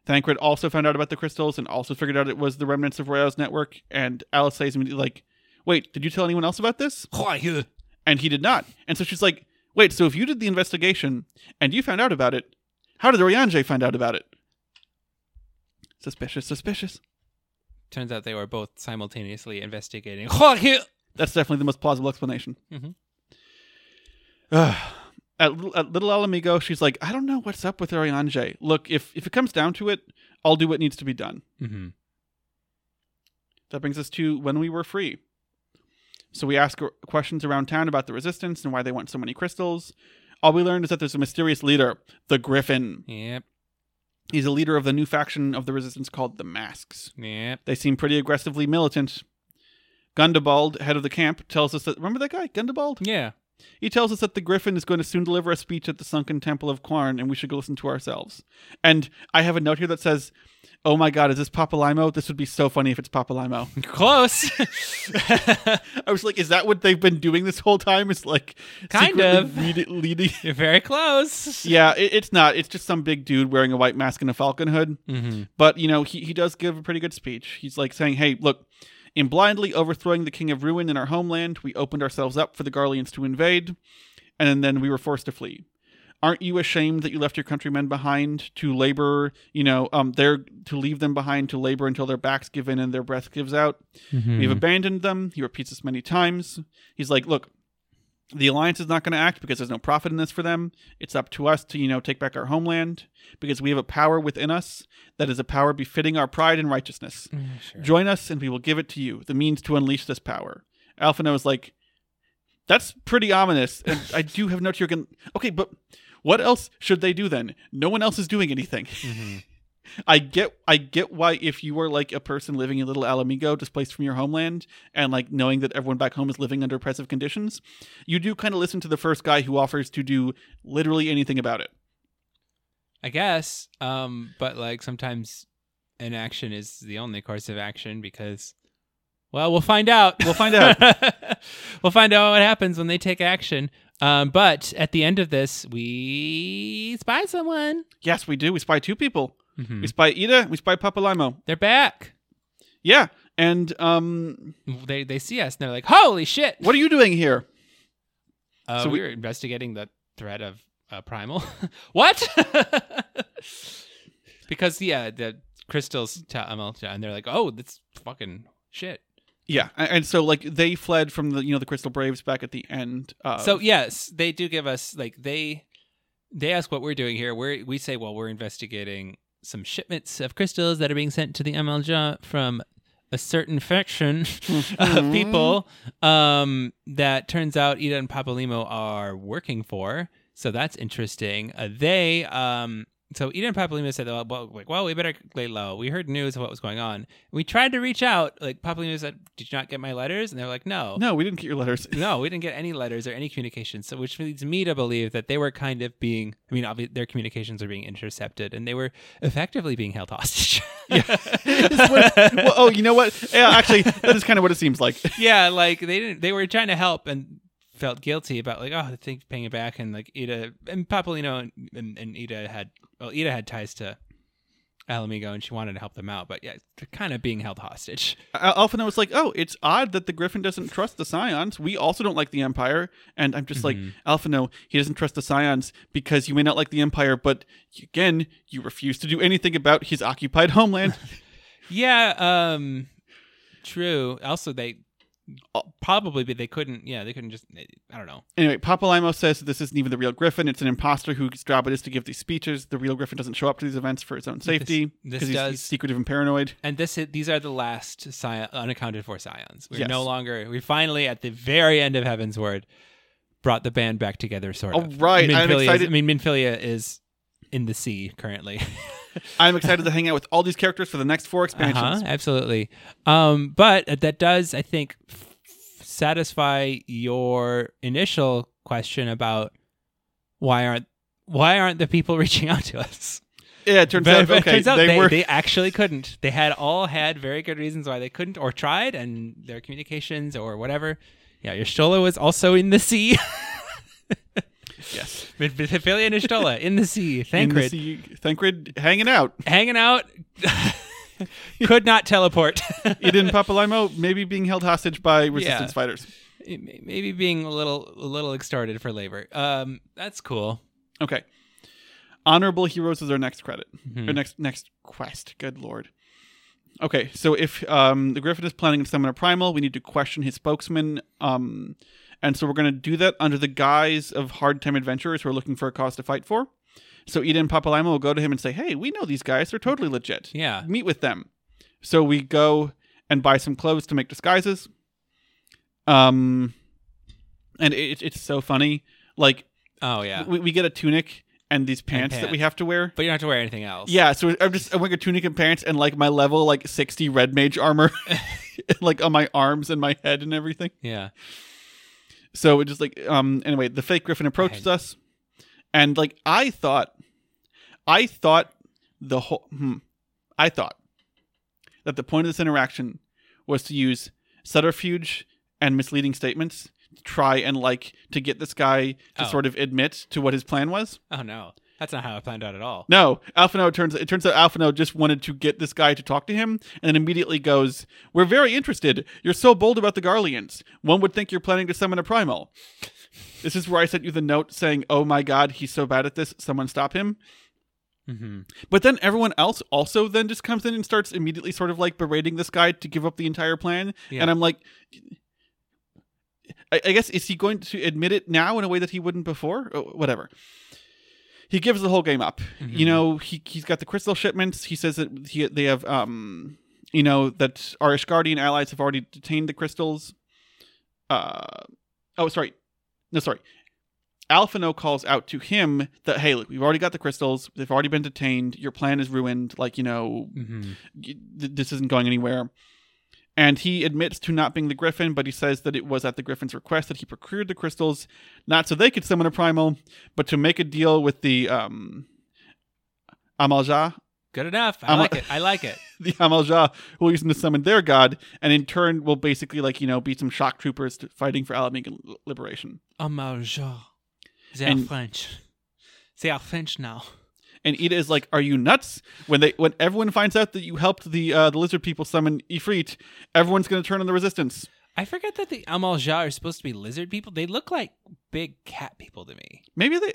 Thancred also found out about the crystals and also figured out it was the remnants of Royale's network. And Alice is immediately like, "Wait, did you tell anyone else about this?" and he did not. And so she's like, "Wait, so if you did the investigation and you found out about it, how did Urianger find out about it?" Suspicious, suspicious. Turns out they were both simultaneously investigating. *laughs* That's definitely the most plausible explanation. Mhm. *sighs* *sighs* At, Little- at Little Ala Mhigo, she's like, "I don't know what's up with Urianger. Look, if if it comes down to it, I'll do what needs to be done." Mm-hmm. That brings us to when we were free. So we ask questions around town about the resistance and why they want so many crystals. All we learned is that there's a mysterious leader, the Griffin. Yep. He's a leader of the new faction of the resistance called the Masks. Yep. They seem pretty aggressively militant. Gundobald, head of the camp, tells us that remember that guy, Gundobald? Yeah. He tells us that the Griffin is going to soon deliver a speech at the sunken temple of Qarn, and we should go listen to ourselves. And I have a note here that says, "Oh my God, is this Papalymo? This would be so funny if it's Papalymo." *laughs* Close. *laughs* I was like, "Is that what they've been doing this whole time? It's like Kind of. lead- leading." *laughs* You're very close. yeah, it, it's not. It's just some big dude wearing a white mask and a falcon hood. Mm-hmm. But you know, he he does give a pretty good speech. He's like saying, "Hey, look." In blindly overthrowing the King of Ruin in our homeland, we opened ourselves up for the Garleans to invade, and then we were forced to flee. Aren't you ashamed that you left your countrymen behind to labor, you know, um, there to leave them behind to labor until their backs give in and their breath gives out? Mm-hmm. We've abandoned them. He repeats this many times. He's like, look, the alliance is not going to act because there's no profit in this for them. It's up to us to, you know, take back our homeland because we have a power within us that is a power befitting our pride and righteousness. sure. Join us and we will give it to you, the means to unleash this power. Alphinaud is like, that's pretty ominous. And I do have notes here. Can okay, but what else should they do then? No one else is doing anything. Mhm. I get I get why if you are like a person living in Little Ala Mhigo, displaced from your homeland, and like knowing that everyone back home is living under oppressive conditions, you do kind of listen to the first guy who offers to do literally anything about it. I guess. Um, but like sometimes inaction is the only course of action because well, we'll find out. We'll find out. *laughs* we'll find out what happens when they take action. Um, but at the end of this, we spy someone. yes, we do. We spy two people. Mhm. We spy Yda. We spy Papalymo. They're back. Yeah, and um, They they see us and they're like, "Holy shit!" what are you doing here? Uh, So we, we- were investigating the threat of uh, primal. *laughs* what? *laughs* because yeah, the crystals tell Amelcha, and they're like, "Oh, that's fucking shit." Yeah, and so like they fled from the you know the Crystal Braves back at the end. Of, So yes, they do give us like they they ask what we're doing here. We we say, well, we're investigating some shipments of crystals that are being sent to the Amalj'aa from a certain faction *laughs* of people um, that turns out Yda and Papalymo are working for. So that's interesting. Uh, they um, so Eden and Papalymo said, well, like, well, we better lay low. We heard news of what was going on. We tried to reach out. Like Papalymo said, did you not get my letters? And they're like, no. no, we didn't get your letters. No, we didn't get any letters or any communications. So, which leads me to believe that they were kind of being, I mean, obvi- their communications are being intercepted and they were effectively being held hostage. *laughs* What- well, oh, you know what? Yeah, actually, that is kind of what it seems like. *laughs* yeah, like they didn't, they were trying to help and felt guilty about like, oh, I think paying it back. And like Yda and Papalymo and, and, and Yda had, well, Yda had ties to Ala Mhigo and she wanted to help them out. But yeah, they're kind of being held hostage. Al- Alphinaud was like, "Oh, it's odd that the Griffin doesn't trust the Scions. We also don't like the Empire." And I'm just like, "Alphinaud, he doesn't trust the Scions because you may not like the Empire, but again, you refuse to do anything about his occupied *laughs* homeland." *laughs* Yeah, um true. Also they Uh, probably but they couldn't yeah, they couldn't just eh, I don't know. anyway, Papalymo says that this isn't even the real Griffin; it's an imposter whose job it is to give these speeches. The real Griffin doesn't show up to these events for his own safety this because he's, he's secretive and paranoid. And this is, these are the last sci- unaccounted for scions. We're Yes. no longer we finally at the very end of Heavensward brought the band back together sort of. right, I'm Minfilia is- excited. I mean Minfilia is in the sea currently. *laughs* I'm excited to hang out with all these characters for the next four expansions. Uh-huh, absolutely. Um, but that does, I think, f- satisfy your initial question about why aren't why aren't the people *laughs* reaching out to us? Yeah, it turns But out it okay, turns out they, they, were. they actually couldn't. They had all had very good reasons why they couldn't or tried, and their communications or whatever. Yeah, your was also in the sea. *laughs* yes, *laughs* Minfilia and Y'shtola in the sea. In the Thancred sea- Thancred hanging out. hanging out. *laughs* Could not teleport. *laughs* Eden Papalymo maybe being held hostage by resistance Yeah. fighters. Maybe being a little a little extorted for labor. Um, that's cool. Okay. Honorable heroes is our next credit. Mhm. Or next next quest. Good lord. Okay, so if um, the Griffin is planning to summon a primal, we need to question his spokesman. Um, and so we're going to do that under the guise of hard time adventurers who are looking for a cause to fight for. So Eden and Papalymo will go to him and say, "Hey, we know these guys; they're totally legit. Yeah. meet with them." So we go and buy some clothes to make disguises. Um, and it, it's so funny. Like Oh yeah. we, we get a tunic and these pants, that pants. we have to wear. But you don't have to wear anything else. Yeah, so I'm just I'm wearing a tunic and pants and like my level like 60 red mage armor, *laughs* *laughs* like on my arms and my head and everything. Yeah. So it just like um anyway, the fake Griffin approaches us, and like I thought, I thought the whole hmm, I thought that the point of this interaction was to use subterfuge and misleading statements to try and like to get this guy to Oh. sort of admit to what his plan was. Oh no, that's not how I planned out at all. No, Alphinaud turns it turns out Alphinaud just wanted to get this guy to talk to him and then immediately goes, We're very interested. You're so bold about the Garleans. One would think you're planning to summon a primal. This is where I sent you the note saying, Oh my god, he's so bad at this, someone stop him. Mm-hmm. But then everyone else also then just comes in and starts immediately sort of like berating this guy to give up the entire plan. Yeah. And I'm like I, I guess is he going to admit it now in a way that he wouldn't before? Oh, whatever. He gives the whole game up. Mm-hmm. You know, he he's got the crystal shipments. He says that he they have um you know that our Ishgardian allies have already detained the crystals. Uh oh, sorry, no, sorry. Alphinaud calls out to him that hey, look, we've already got the crystals. They've already been detained. Your plan is ruined. Like you know, Mm-hmm. y- th- this isn't going anywhere. And he admits to not being the Griffin, but he says that it was at the Griffin's request that he procured the crystals, not so they could summon a primal, but to make a deal with the um, Amalj'aa, Good enough. I like it. I like it. *laughs* the Amalj'aa, who will use them to summon their god, and in turn will basically like you know beat some shock troopers to fighting for Ala Mhigan liberation. Amalj'aa. They And- are French. They are French now. And Yda is like, "Are you nuts?" When they when everyone finds out that you helped the uh, the lizard people summon Ifrit, everyone's going to turn on the resistance. I forget that the Amalj'aa are supposed to be lizard people. They look like big cat people to me. Maybe they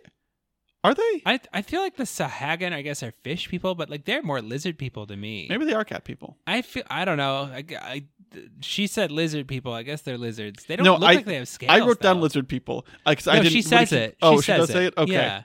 are they. I I feel like the Sahagin, I guess, are fish people, but like they're more lizard people to me. Maybe they are cat people. I feel I don't know. I, I- she said lizard people. I guess they're lizards. They don't No, look I- like they have scales. I wrote down though. lizard people. Uh, 'cause No, I didn't, she what says it. Oh, she, she, says does say it. Okay. Yeah.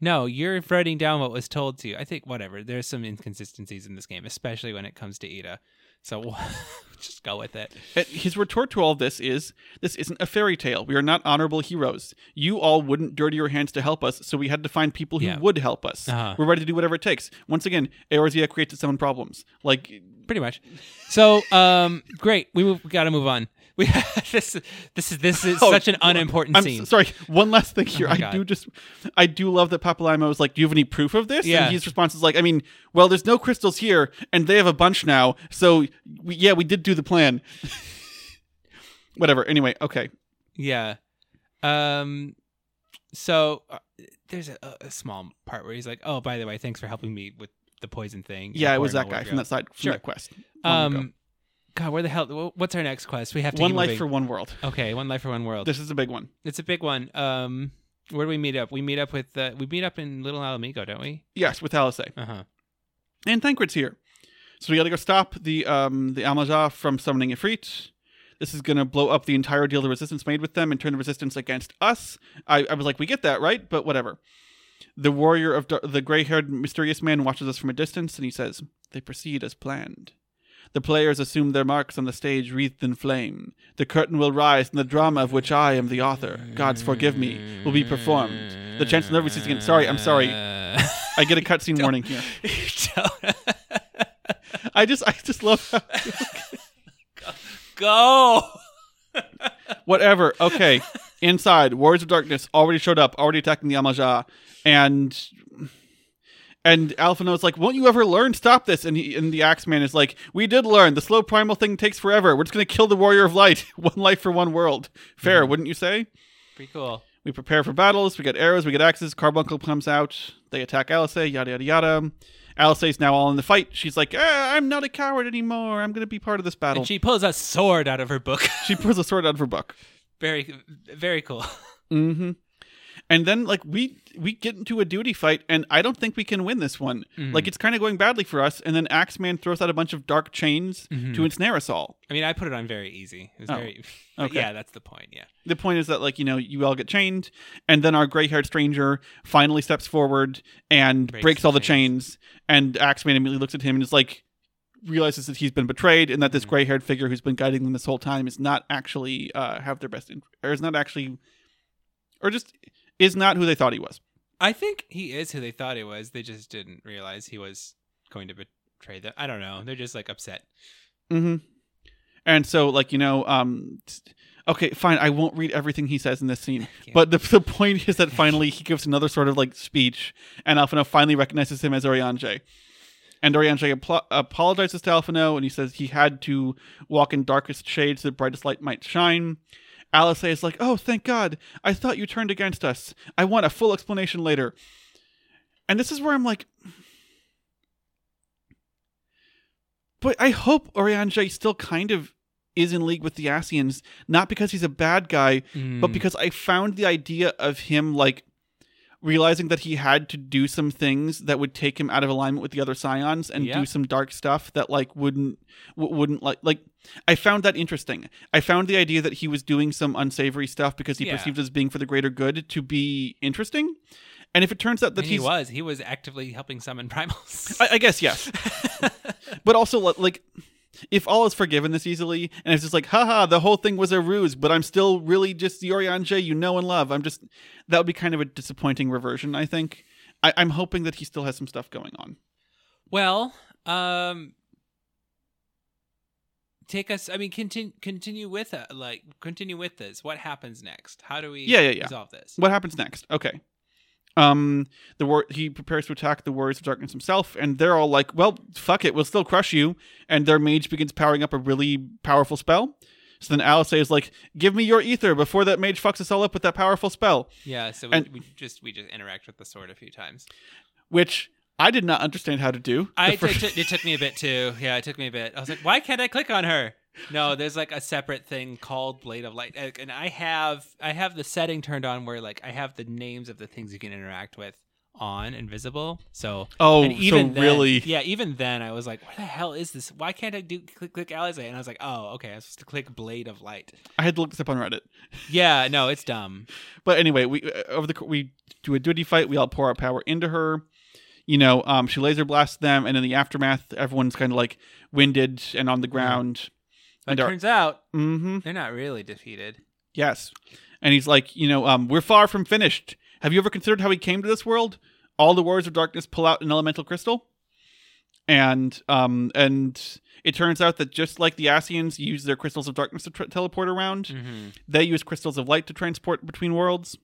No, you're writing down what was told to you. I think whatever. There's some inconsistencies in this game, especially when it comes to Yda. So *laughs* just go with it. His retort to all this is, "This isn't a fairy tale. We are not honorable heroes. You all wouldn't dirty your hands to help us, so we had to find people who Yeah. would help us. Uh-huh. We're ready to do whatever it takes. Once again, Eorzea creates its own problems. Like, Pretty much. So, um, great. We, move, we got to move on. We *laughs* this this is this is Oh, such an unimportant I'm scene. s- sorry. One last thing here. Oh I God. do just, I do love that Papalymo is like, "Do you have any proof of this?" Yeah. And his response is like, "I mean, well, there's no crystals here, and they have a bunch now. So, we, yeah, we did do the plan. *laughs* Whatever. Anyway, okay. Yeah. Um. So uh, there's a, a small part where he's like, "Oh, by the way, thanks for helping me with the poison thing." Yeah, it was that guy from that side, from Sure. that quest. Um. God, where the hell? What's our next quest? We have to one life moving. for one world. Okay, one life for one world. This is a big one. It's a big one. Um, where do we meet up? We meet up with uh, we meet up in Little Ala Mhigo, don't we? Yes, with Alice. Uh huh. And Thancred's here. So we got to go stop the um the Amalj'aa from summoning Ifrit. This is to blow up the entire deal the resistance made with them and turn the resistance against us. I, I was like, we get that, right? But whatever. The warrior of the gray haired mysterious man watches us from a distance and he says, They proceed as planned. The players assume their marks on the stage wreathed in flame. The curtain will rise, and the drama of which I am the author, God's forgive me, will be performed. The chance never ceases again. Sorry, I'm sorry. I get a *laughs* cutscene warning here. *laughs* I just, I just love how *laughs* Go. Whatever. Okay. Inside, Warriors of Darkness already showed up, already attacking the Amalj'aa, and and Alphinaud's like, "Won't you ever learn? Stop this!" And he, and the Axeman is like, "We did learn. The slow primal thing takes forever. We're just gonna kill the Warrior of Light. *laughs* one life for one world. Fair, wouldn't you say?" Pretty cool. We prepare for battles. We get arrows. We get axes. Carbuncle comes out. They attack Alice. Yada yada yada. Alice is now all in the fight. She's like, eh, "I'm not a coward anymore. I'm gonna be part of this battle." And she pulls a sword out of her book. she pulls a sword out of her book. *laughs* very, very cool. Mm-hmm. And then like we we get into a duty fight, and I don't think we can win this one. Mm. Like it's kind of going badly for us. And then Axeman throws out a bunch of dark chains to ensnare us all. I mean, I put it on very easy. It was Oh, very. *laughs* okay. Yeah, that's the point. Yeah. The point is that like you know you all get chained, and then our gray-haired stranger finally steps forward and Breaks breaks, all the chains. chains. And Axeman immediately looks at him and is like realizes that he's been betrayed and that this Mhm. gray-haired figure who's been guiding them this whole time is not actually uh, have their best in- or is not actually or just is not who they thought he was. I think he is who they thought he was. They just didn't realize he was going to betray them. I don't know. They're just like upset. Mm-hmm. And so, like you know, um, okay, fine. I won't read everything he says in this scene, but the, the point is that finally he gives another sort of like speech, and Alphinaud finally recognizes him as Urianger. And Urianger apl- apologizes to Alphinaud, and he says he had to walk in darkest shades so the brightest light might shine. Alice is like, "Oh, thank God! I thought you turned against us. I want a full explanation later." And this is where I'm like, but I hope Urianger still kind of is in league with the Ascians, not because he's a bad guy, but Mm. because I found the idea of him like realizing that he had to do some things that would take him out of alignment with the other scions and Yeah. do some dark stuff that like wouldn't wouldn't like like I found that interesting. I found the idea that he was doing some unsavory stuff because he Yeah. perceived as being for the greater good to be interesting. And if it turns out that he was he was actively helping summon primals. I, I guess yes, *laughs* but also like if all is forgiven this easily, and it's just like, haha, the whole thing was a ruse, but I'm still really just the Urianger you know and love. I'm just that would be kind of a disappointing reversion. I think. I, I'm hoping that he still has some stuff going on. well, um, take us. I mean, continue continue with uh, like continue with this. What happens next? How do we Yeah, yeah, yeah. resolve this? What happens next? Okay. Um, the war he prepares to attack the Warriors of Darkness himself, and they're all like, "Well, fuck it, we'll still crush you." And their mage begins powering up a really powerful spell. So then Alice is like, "Give me your ether before that mage fucks us all up with that powerful spell." Yeah, so we, And- we just we just interact with the sword a few times. which I did not understand how to do. I first- it, took- it took me a bit too. Yeah, it took me a bit. I was like, why can't I click on her? No, there's like a separate thing called Blade of Light, and I have I have the setting turned on where like I have the names of the things you can interact with on invisible. So oh, and even so then, really, yeah, even then I was like, what the hell is this? Why can't I do click click Alisaie? And I was like, oh, okay, I was supposed to click Blade of Light. I had to look this up on Reddit. Yeah, no, it's dumb. But anyway, we uh, over the we do a duty fight. We all pour our power into her. You know, um, she laser blasts them, and in the aftermath, everyone's kind of like winded and on the ground. But And it turns out Mm-hmm. they're not really defeated. Yes. And he's like, you know, um, we're far from finished. Have you ever considered how we came to this world? All the warriors of darkness pull out an elemental crystal. And um and it turns out that just like the Ascians use their crystals of darkness to tra- teleport around, Mm-hmm. they use crystals of light to transport between worlds.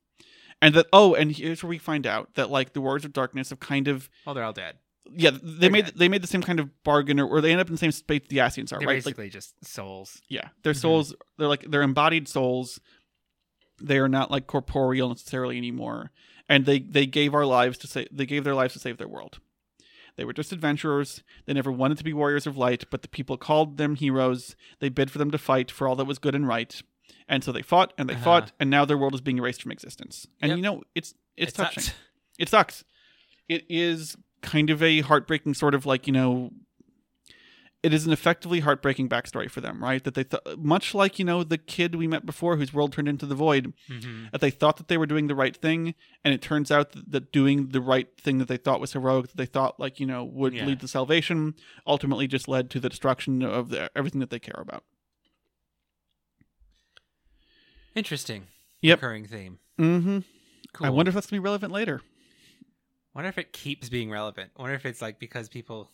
And that oh, and here's where we find out that like the warriors of darkness have kind of Well, they're all dead. Yeah, they They're made dead. they made the same kind of bargain or, or they end up in the same space the Ascians are, They're right? Like basically just souls. yeah, their Mhm. souls. They're like they're embodied souls. They are not like corporeal necessarily anymore, and they they gave our lives to say they gave their lives to save their world. They were just adventurers. They never wanted to be warriors of light, but the people called them heroes. They bid for them to fight for all that was good and right, and so they fought and they Uh-huh. fought, and now their world is being erased from existence. And Yep. you know, it's it's It touching. sucks. It sucks. It is kind of a heartbreaking sort of like you know. It is an effectively heartbreaking backstory for them, right? That they thought, much like you know the kid we met before, whose world turned into the void, Mhm. that they thought that they were doing the right thing, and it turns out that, that doing the right thing that they thought was heroic, that they thought like you know would Yeah. lead to salvation, ultimately just led to the destruction of the, everything that they care about. Interesting. Yep. Recurring theme. Mm-hmm. Cool. I wonder if that's gonna be relevant later. Wonder if it keeps being relevant. Wonder if it's like because people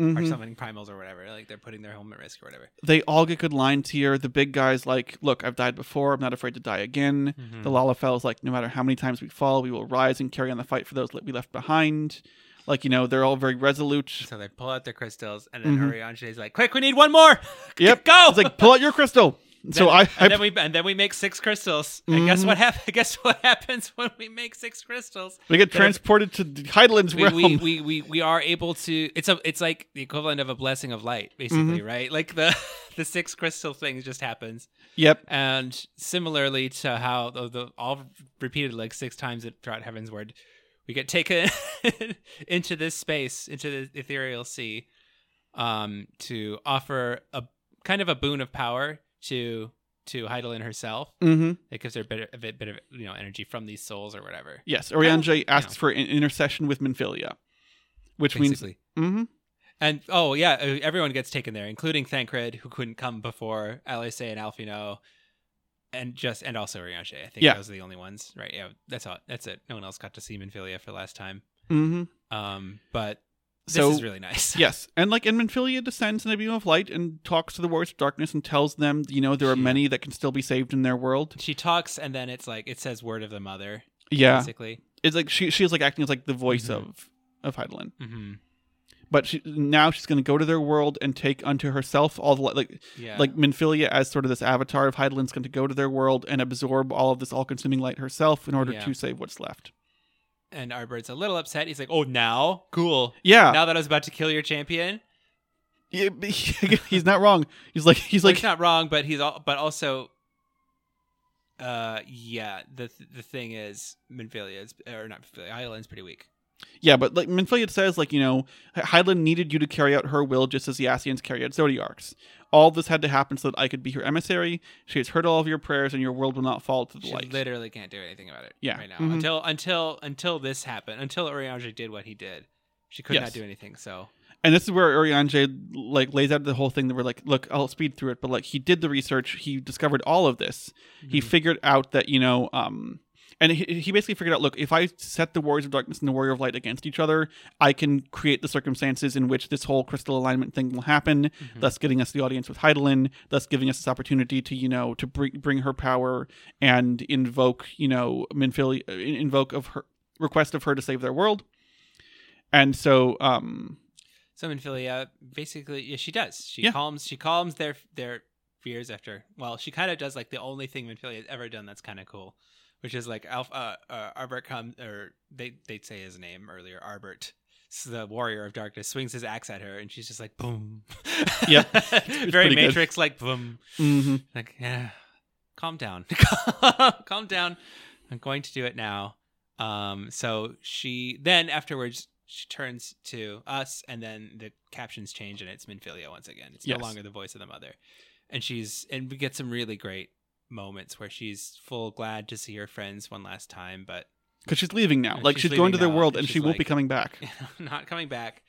Mhm. are summoning primals or whatever, like they're putting their home at risk or whatever. They all get good lines here. The big guys like, "Look, I've died before. I'm not afraid to die again." Mhm. The Lalafell is like, no matter how many times we fall, we will rise and carry on the fight for those that we left behind. Like, you know, they're all very resolute. So they pull out their crystals, and then Mhm. Urianger is like, "Quick, we need one more. *laughs* Yep. go!" It's like, pull out your crystal. So Then- I, I and then we and then we make six crystals. And guess Mhm. what happens? *laughs* Guess what happens when we make six crystals? we get transported to Hydaelyn's We, realm. we, we, we, we are able to. It's a it's like the equivalent of a blessing of light, basically, Mm-hmm. right? Like the *laughs* the six crystal thing just happens. yep. And similarly to how the, the all repeated like six times throughout Heavensward, we get taken *laughs* into this space, into the ethereal sea, um, to offer a kind of a boon of power to to Hydaelyn herself. Mm-hmm. It gives her a bit, a bit, bit of you know energy from these souls or whatever. Yes. Urianger asks yeah. for an intercession with Minfilia, which Basically. means. Mm-hmm. And oh yeah, uh, everyone gets taken there, including Thancred, who couldn't come before Alice and Alphinaud, and just and also Urianger. I think Yeah. those are the only ones, right? Yeah, that's all. That's it. No one else got to see Minfilia for the last time. Mm-hmm. Um, but This So is really nice. *laughs* yes, and like and Minfilia descends in a beam of light and talks to the Warriors of Darkness and tells them, you know, there are many that can still be saved in their world. She talks, and then it's like it says "word of the mother." Yeah, basically. it's like she she's like acting as like the voice Mhm. of of Hydaelyn. hmm But she, now she's going to go to their world and take unto herself all the like Yeah, like Minfilia as sort of this avatar of Hydaelyn's going to go to their world and absorb all of this all-consuming light herself in order Yeah. to save what's left. And Arbert's a little upset. He's like, "Oh, now, cool. Yeah, Now that I was about to kill your champion." Yeah, *laughs* he's not wrong. He's like he's Well, like he's not wrong, but he's all, but also, uh, yeah. The the thing is, Minfilia is or not Minfilia. Island's pretty weak. yeah, but like Minfilia says, like you know, Hydaelyn needed you to carry out her will just as the Ascians carry out Zodiark's. All this had to happen so that I could be her emissary. She has heard all of your prayers, and your world will not fall to the She light. literally can't do anything about it. Yeah. right now Mhm. until until until this happened. Until Urianger did what he did, she could Yes. not do anything. So and this is where Urianger like lays out the whole thing that we're like, look, I'll speed through it, but like he did the research, he discovered all of this. He Mhm. figured out that you know, um, and he, he basically figured out, look, if I set the Warriors of Darkness and the Warrior of Light against each other, I can create the circumstances in which this whole crystal alignment thing will happen, Mhm. thus getting us the audience with Hydaelyn, thus giving us this opportunity to you know to bring bring her power and invoke you know Minfilia, uh, invoke of her request of her to save their world. And so, um, So Minfilia basically, yeah, she does. She Yeah. calms. She calms their their fears after. Well, she kind of does like the only thing Minfilia has ever done that's kind of cool, which is like Alf, uh, uh, Arbert comes or they they'd say his name earlier. Arbert, the warrior of darkness, swings his axe at her, and she's just like boom. Yeah, *laughs* very pretty good. Matrix like boom. mhm. Like yeah, calm down, *laughs* calm down. I'm going to do it now. Um, so she then afterwards she turns to us, and then the captions change, and it's Minfilia once again. It's Yes. no longer the voice of the mother, and she's and we get some really great moments where she's full glad to see her friends one last time, but because she's leaving now. Like she's she's, going to their world, and and she won't be coming back. *laughs* not coming back.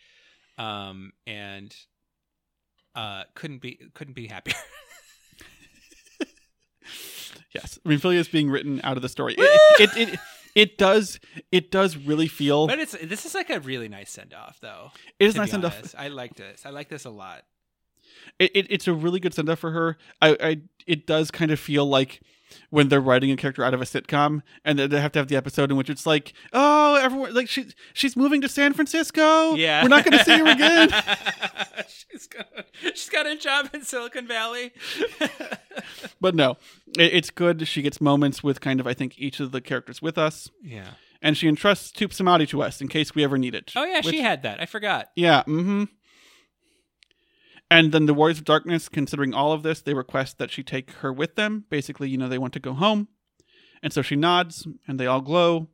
Um, and uh, couldn't be couldn't be happier. *laughs* Yes, Minfilia is being written out of the story. It, *laughs* it, it, it does it does really feel But it's this is like a really nice send off, though. it is nice send off. I like this. I like this a lot. It, it, it's a really good send off for her. I, I it does kind of feel like when they're writing a character out of a sitcom and they have to have the episode in which it's like, oh, everyone like she she's moving to San Francisco. Yeah, we're not going to see her again. *laughs* *laughs* she's got she's got a job in Silicon Valley. *laughs* but no, it, it's good. She gets moments with kind of I think each of the characters with us, yeah. and she entrusts Tupsimati to us in case we ever need it. Oh yeah, Which- she had that. I forgot. Yeah. Mm-hmm. And then the Warriors of Darkness, considering all of this, they request that she take her with them. Basically, you know, they want to go home. And so she nods, and they all glow.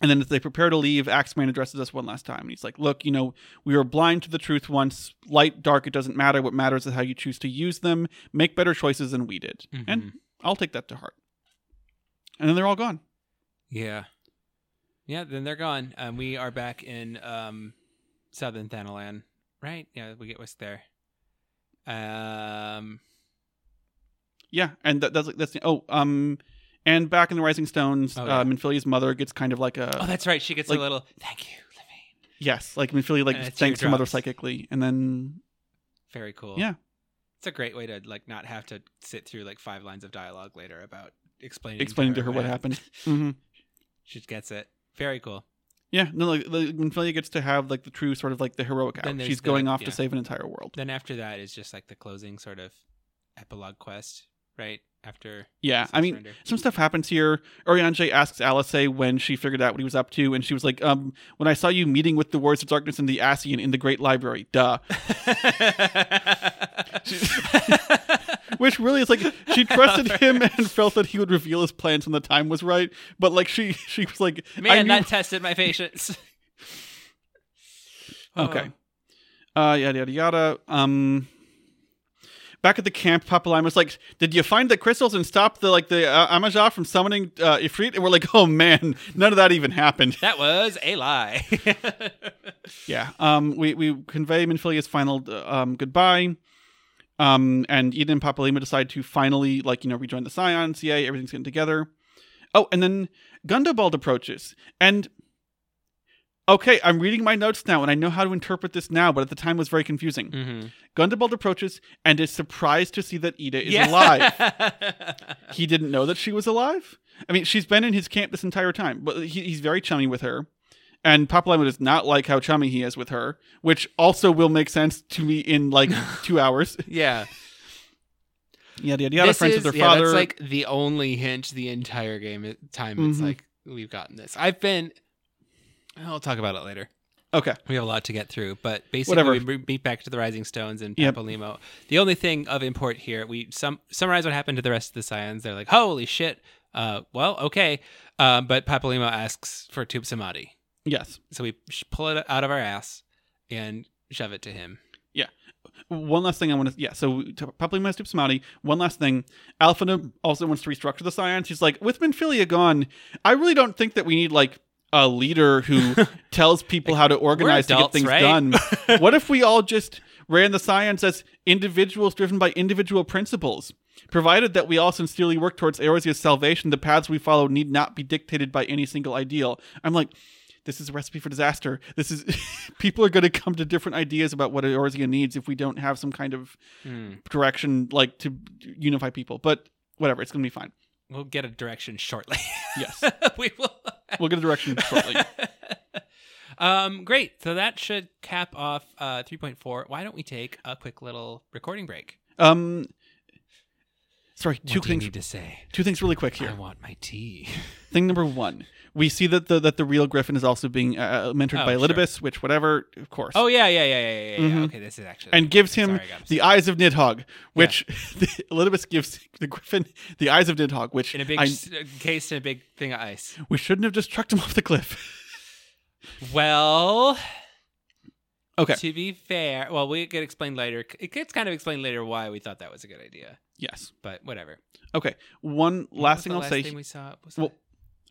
And then as they prepare to leave, Axeman addresses us one last time. And he's like, Look, you know, we were blind to the truth once. Light, dark, it doesn't matter. What matters is how you choose to use them. Make better choices than we did. And Mhm. I'll take that to heart. And then they're all gone. Yeah. Yeah, then they're gone. Um, we are back in um, Southern Thanalan, right? Yeah, we get what's there. Um, Yeah, and that, that's that's oh um, and back in the Rising Stones, Oh, yeah. uh, Minfilia's mother gets kind of like a oh, that's right. She gets like- a little thank you, Levine. Yes, like Minfilia like thanks her mother psychically, and then Very cool. Yeah. It's a great way to like not have to sit through like five lines of dialogue later about explaining explaining to her what happened. *laughs* hmm She gets it. Very cool. Yeah, no, like the, Minfilia gets to have like the true sort of like the heroic act. She's the- going off yeah. to save an entire world. Then after that is just like the closing sort of epilogue quest, right? After Yeah, I mean, surrender. some stuff happens here. Urianger asks Alice when she figured out what he was up to, and she was like, "Um, when I saw you meeting with the Warriors of Darkness and the Ascian in the Great Library, duh." *laughs* Which really is like she *laughs* trusted him and felt that he would reveal his plans when the time was right. But like she, she was like, I Man, knew- that tested my patience. *laughs* Okay. Uh, yada yada yada. Um, back at the camp, Papalymo was like, "Did you find the crystals and stop the like the uh, Amalj'aa from summoning uh, Ifrit?" And we're like, "Oh man, none of that even happened." That was a lie. *laughs* yeah. Um, we we convey Minfilia's final uh, um goodbye. Um, and Eden and Papalymo decide to finally like you know rejoin the Scions. Yay, everything's getting together. Oh, and then Gundobald approaches, and Okay, I'm reading my notes now, and I know how to interpret this now, but at the time it was very confusing. Mm-hmm. Gundobald approaches and is surprised to see that Yda is alive. *laughs* He didn't know that she was alive. I mean, she's been in his camp this entire time, but he, he's very chummy with her. And Papalymo does not like how chummy he is with her, which also will make sense to me in like *laughs* two hours. yeah. *laughs* Yada yada yada. Friends is, with their yeah, father. That's like the only hint the entire game time. It's Mhm. like we've gotten this. I've been. I'll talk about it later. okay, We have a lot to get through, but basically Whatever. we meet back to the Rising Stones and Yep. Papalymo. The only thing of import here, we sum- summarize what happened to the rest of the Scions. They're like, "Holy shit!" Uh, well, okay, uh, but Papalymo asks for Tupsimati, yes. so we pull it out of our ass and shove it to him. Yeah. One last thing I want to, yeah. So Papalymo's Tupsimati. One last thing, Alphinaud also wants to restructure the Scions. He's like, with Minfilia gone, I really don't think that we need like a leader who *laughs* tells people how to organize to get things right? done. *laughs* what if we all just ran the Scions as individuals driven by individual principles? Provided that we all sincerely work towards Eorzea's salvation, the paths we follow need not be dictated by any single ideal. I'm like, this is a recipe for disaster. This is *laughs* people are going to come to different ideas about what Eorzea needs if we don't have some kind of Hmm. direction like to unify people. But whatever, it's going to be fine. We'll get a direction shortly. *laughs* Yes. we will. We'll get a direction shortly. *laughs* um, great. So that should cap off uh, 3.4. Why don't we take a quick little recording break? Um Sorry, two what things need to say? two things really quick here. I want my tea. Thing number 1. We see that the that the real Griffin is also being uh, mentored Oh, by sure. Which whatever, of course. Oh yeah, yeah, yeah, yeah, yeah. yeah. Mhm. Okay, this is actually and gives him Sorry, the eyes of Nidhogg, which *laughs* Elidibus gives the Griffin the eyes of Nidhogg, which in a big I- uh, case in a big thing of ice. we shouldn't have just chucked him off the cliff. *laughs* Well, Okay. to be fair, well, we get explained later. It gets kind of explained later why we thought that was a good idea, Yes. but whatever. Okay. One last thing the I'll last say. thing we saw. Was well,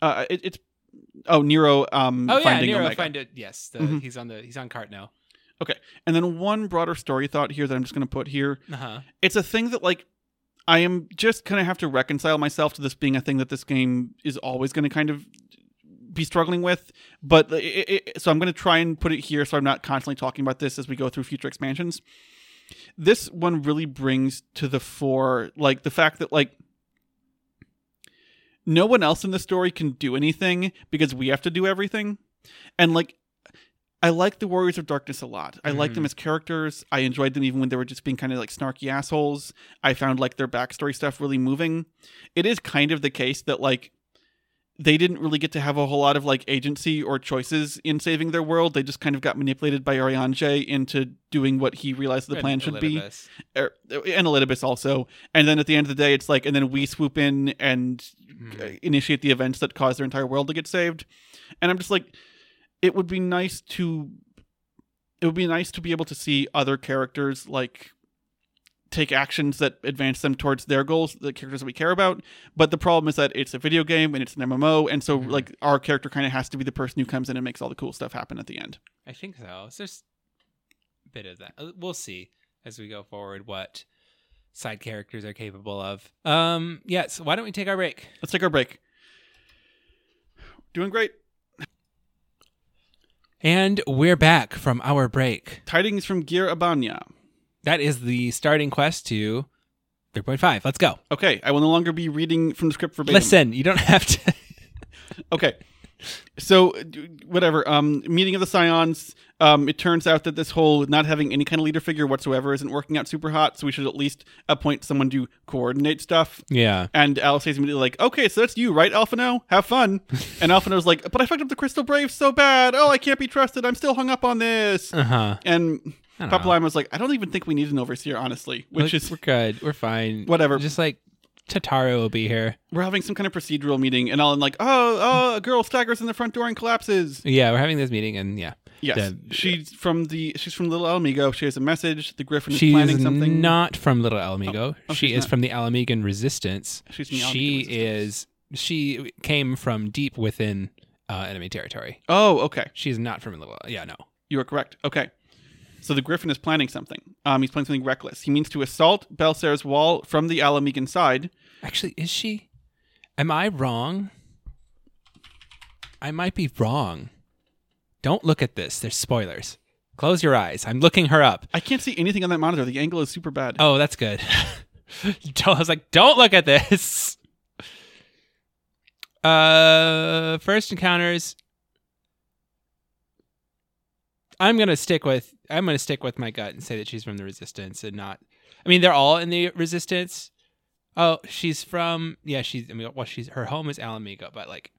uh, it, it's oh Nero. Um, oh yeah, finding Nero Omega. find it. Yes, the, Mhm. he's on the he's on cart now. Okay, and then one broader story thought here that I'm just going to put here. Uh huh. It's a thing that like I am just kind of have to reconcile myself to this being a thing that this game is always going to kind of be struggling with. But it, it, it- so I'm going to try and put it here so I'm not constantly talking about this as we go through future expansions. This one really brings to the fore like the fact that like no one else in the story can do anything because we have to do everything. And like I like the Warriors of Darkness a lot. I like them Mhm. as characters. I enjoyed them even when they were just being kind of like snarky assholes. I found like their backstory stuff really moving. It is kind of the case that like they didn't really get to have a whole lot of like agency or choices in saving their world. They just kind of got manipulated by Urianger into doing what he realized the plan should be Elidibus. er, and Elidibus also. And then at the end of the day, it's like, and then we swoop in and uh, initiate the events that cause their entire world to get saved. And I'm just like, it would be nice to, it would be nice to be able to see other characters like take actions that advance them towards their goals, the characters that we care about. But the problem is that it's a video game and it's an MMO, and so Mhm. like our character kind of has to be the person who comes in and makes all the cool stuff happen at the end. I think so. So There's a bit of that. Uh, We'll see as we go forward what side characters are capable of. Um, yeah. So why don't we take our break? Let's take our break. Doing great. And we're back from our break. Tidings from Gyr Abania. That is the starting quest to 3.5. Let's go. Okay, I will no longer be reading from the script verbatim. Listen, you don't have to. *laughs* Okay. So whatever. Um, meeting of the Scions. Um, it turns out that this whole not having any kind of leader figure whatsoever isn't working out super hot. So we should at least appoint someone to coordinate stuff. yeah. And Alice is immediately like, "Okay, so that's you, right, Alphinaud? Have fun." *laughs* and Alphinaud's like, "But I fucked up the Crystal Brave so bad. Oh, I can't be trusted. I'm still hung up on this." Uh huh. And Papalymo was like, "I don't even think we need an overseer, honestly." Which is we're good. We're fine. Whatever. Just like Tataru will be here. we're having some kind of procedural meeting, and all I'm like, "Oh, oh, a girl staggers in the front door and collapses." Yeah, we're having this meeting, and yeah, Yes, The- she's from the she's from Little Ala Mhigo. She has a message. The Griffin is she's planning something. not from Little Ala Mhigo. Oh, she is not. from the Ala Mhigan Resistance. She's from the she Resistance. is. She came from deep within uh, enemy territory. Oh, okay. She's not from Little. Yeah, no. You are correct. Okay. So the Griffin is planning something. Um, he's planning something reckless. He means to assault Baelsar's wall from the Ala Mhigan side. Actually, is she? Am I wrong? I might be wrong. Don't look at this. There's spoilers. Close your eyes. I'm looking her up. I can't see anything on that monitor. The angle is super bad. Oh, that's good. *laughs* I was like, don't look at this. *laughs* Uh, first encounters. I'm gonna stick with I'm gonna stick with my gut and say that she's from the Resistance and not. I mean, they're all in the Resistance. Oh, she's from yeah. She's I mean, well, she's her home is Ala Mhigo, but like,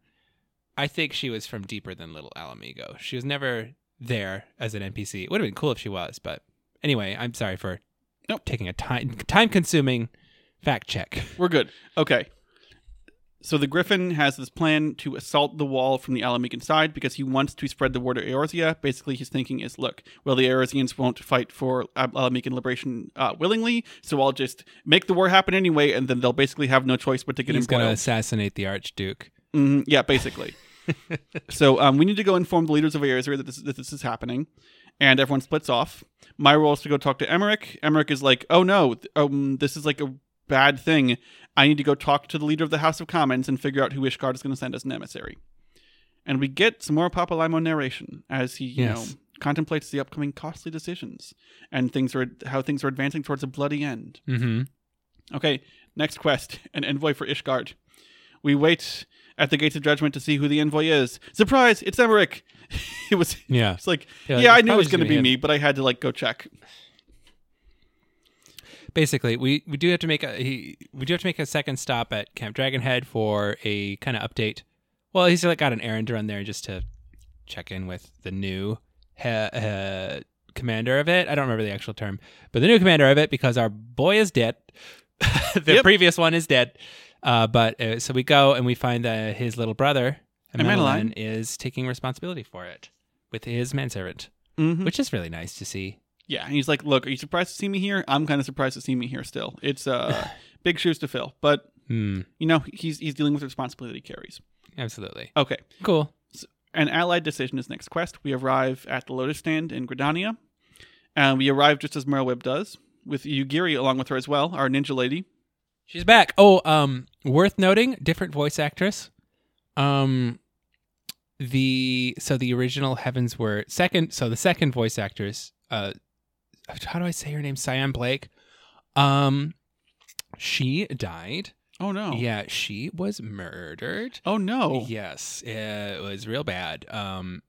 I think she was from deeper than Little Ala Mhigo. She was never there as an NPC. It would have been cool if she was, but anyway, I'm sorry for Nope. taking a time time consuming fact check. We're good. Okay. So the Griffin has this plan to assault the wall from the Ala Mhigan side because he wants to spread the word to Eorzea. Basically, his thinking is, look, well, the Eorzeans won't fight for Al- Ala Mhigan liberation uh, willingly, so I'll just make the war happen anyway, and then they'll basically have no choice but to get He's gonna assassinate the Archduke. Mhm, yeah, basically. *laughs* so um, we need to go inform the leaders of Eorzea that this, that this is happening, and everyone splits off. My role is to go talk to Aymeric. Aymeric is like, oh no, um, this is like a bad thing. I need to go talk to the leader of the House of Commons and figure out who Ishgard is going to send as an emissary. And we get some more Papalymo narration as he, you Yes. know, contemplates the upcoming costly decisions and things are how things are advancing towards a bloody end. Mm-hmm. Okay, next quest *laughs* an envoy for Ishgard. We wait at the gates of judgment to see who the envoy is. Surprise! It's Aymeric. *laughs* it was. Yeah. It's like, Yeah, yeah, I knew it was going to be me, but I had to like go check. Basically, we, we do have to make a he, we do have to make a second stop at Camp Dragonhead for a kind of update. Well, he's like got an errand to run there just to check in with the new he, uh, commander of it. I don't remember the actual term, but the new commander of it because our boy is dead. *laughs* the Yep. previous one is dead. Uh, but uh, so we go and we find that his little brother. Emmanellain, is taking responsibility for it with his manservant, Mm-hmm. which is really nice to see. Yeah, and he's like, "Look, are you surprised to see me here? I'm kind of surprised to see me here still. It's uh, *laughs* big shoes to fill, but Hmm. you know, he's he's dealing with the responsibility he carries. Absolutely. Okay, Cool. an allied decision is next quest. We arrive at the Lotus Stand in Gridania, and we arrive just as Merlwyb does with Yugiri along with her as well, our ninja lady. She's back. Oh, um, worth noting, different voice actress. Um, the so the original Heavens were second. So the second voice actress, uh, how do I say her name? Cyan Blake. Um, she died. Oh no! Yeah, she was murdered. Oh no! Yes, it was real bad. Um,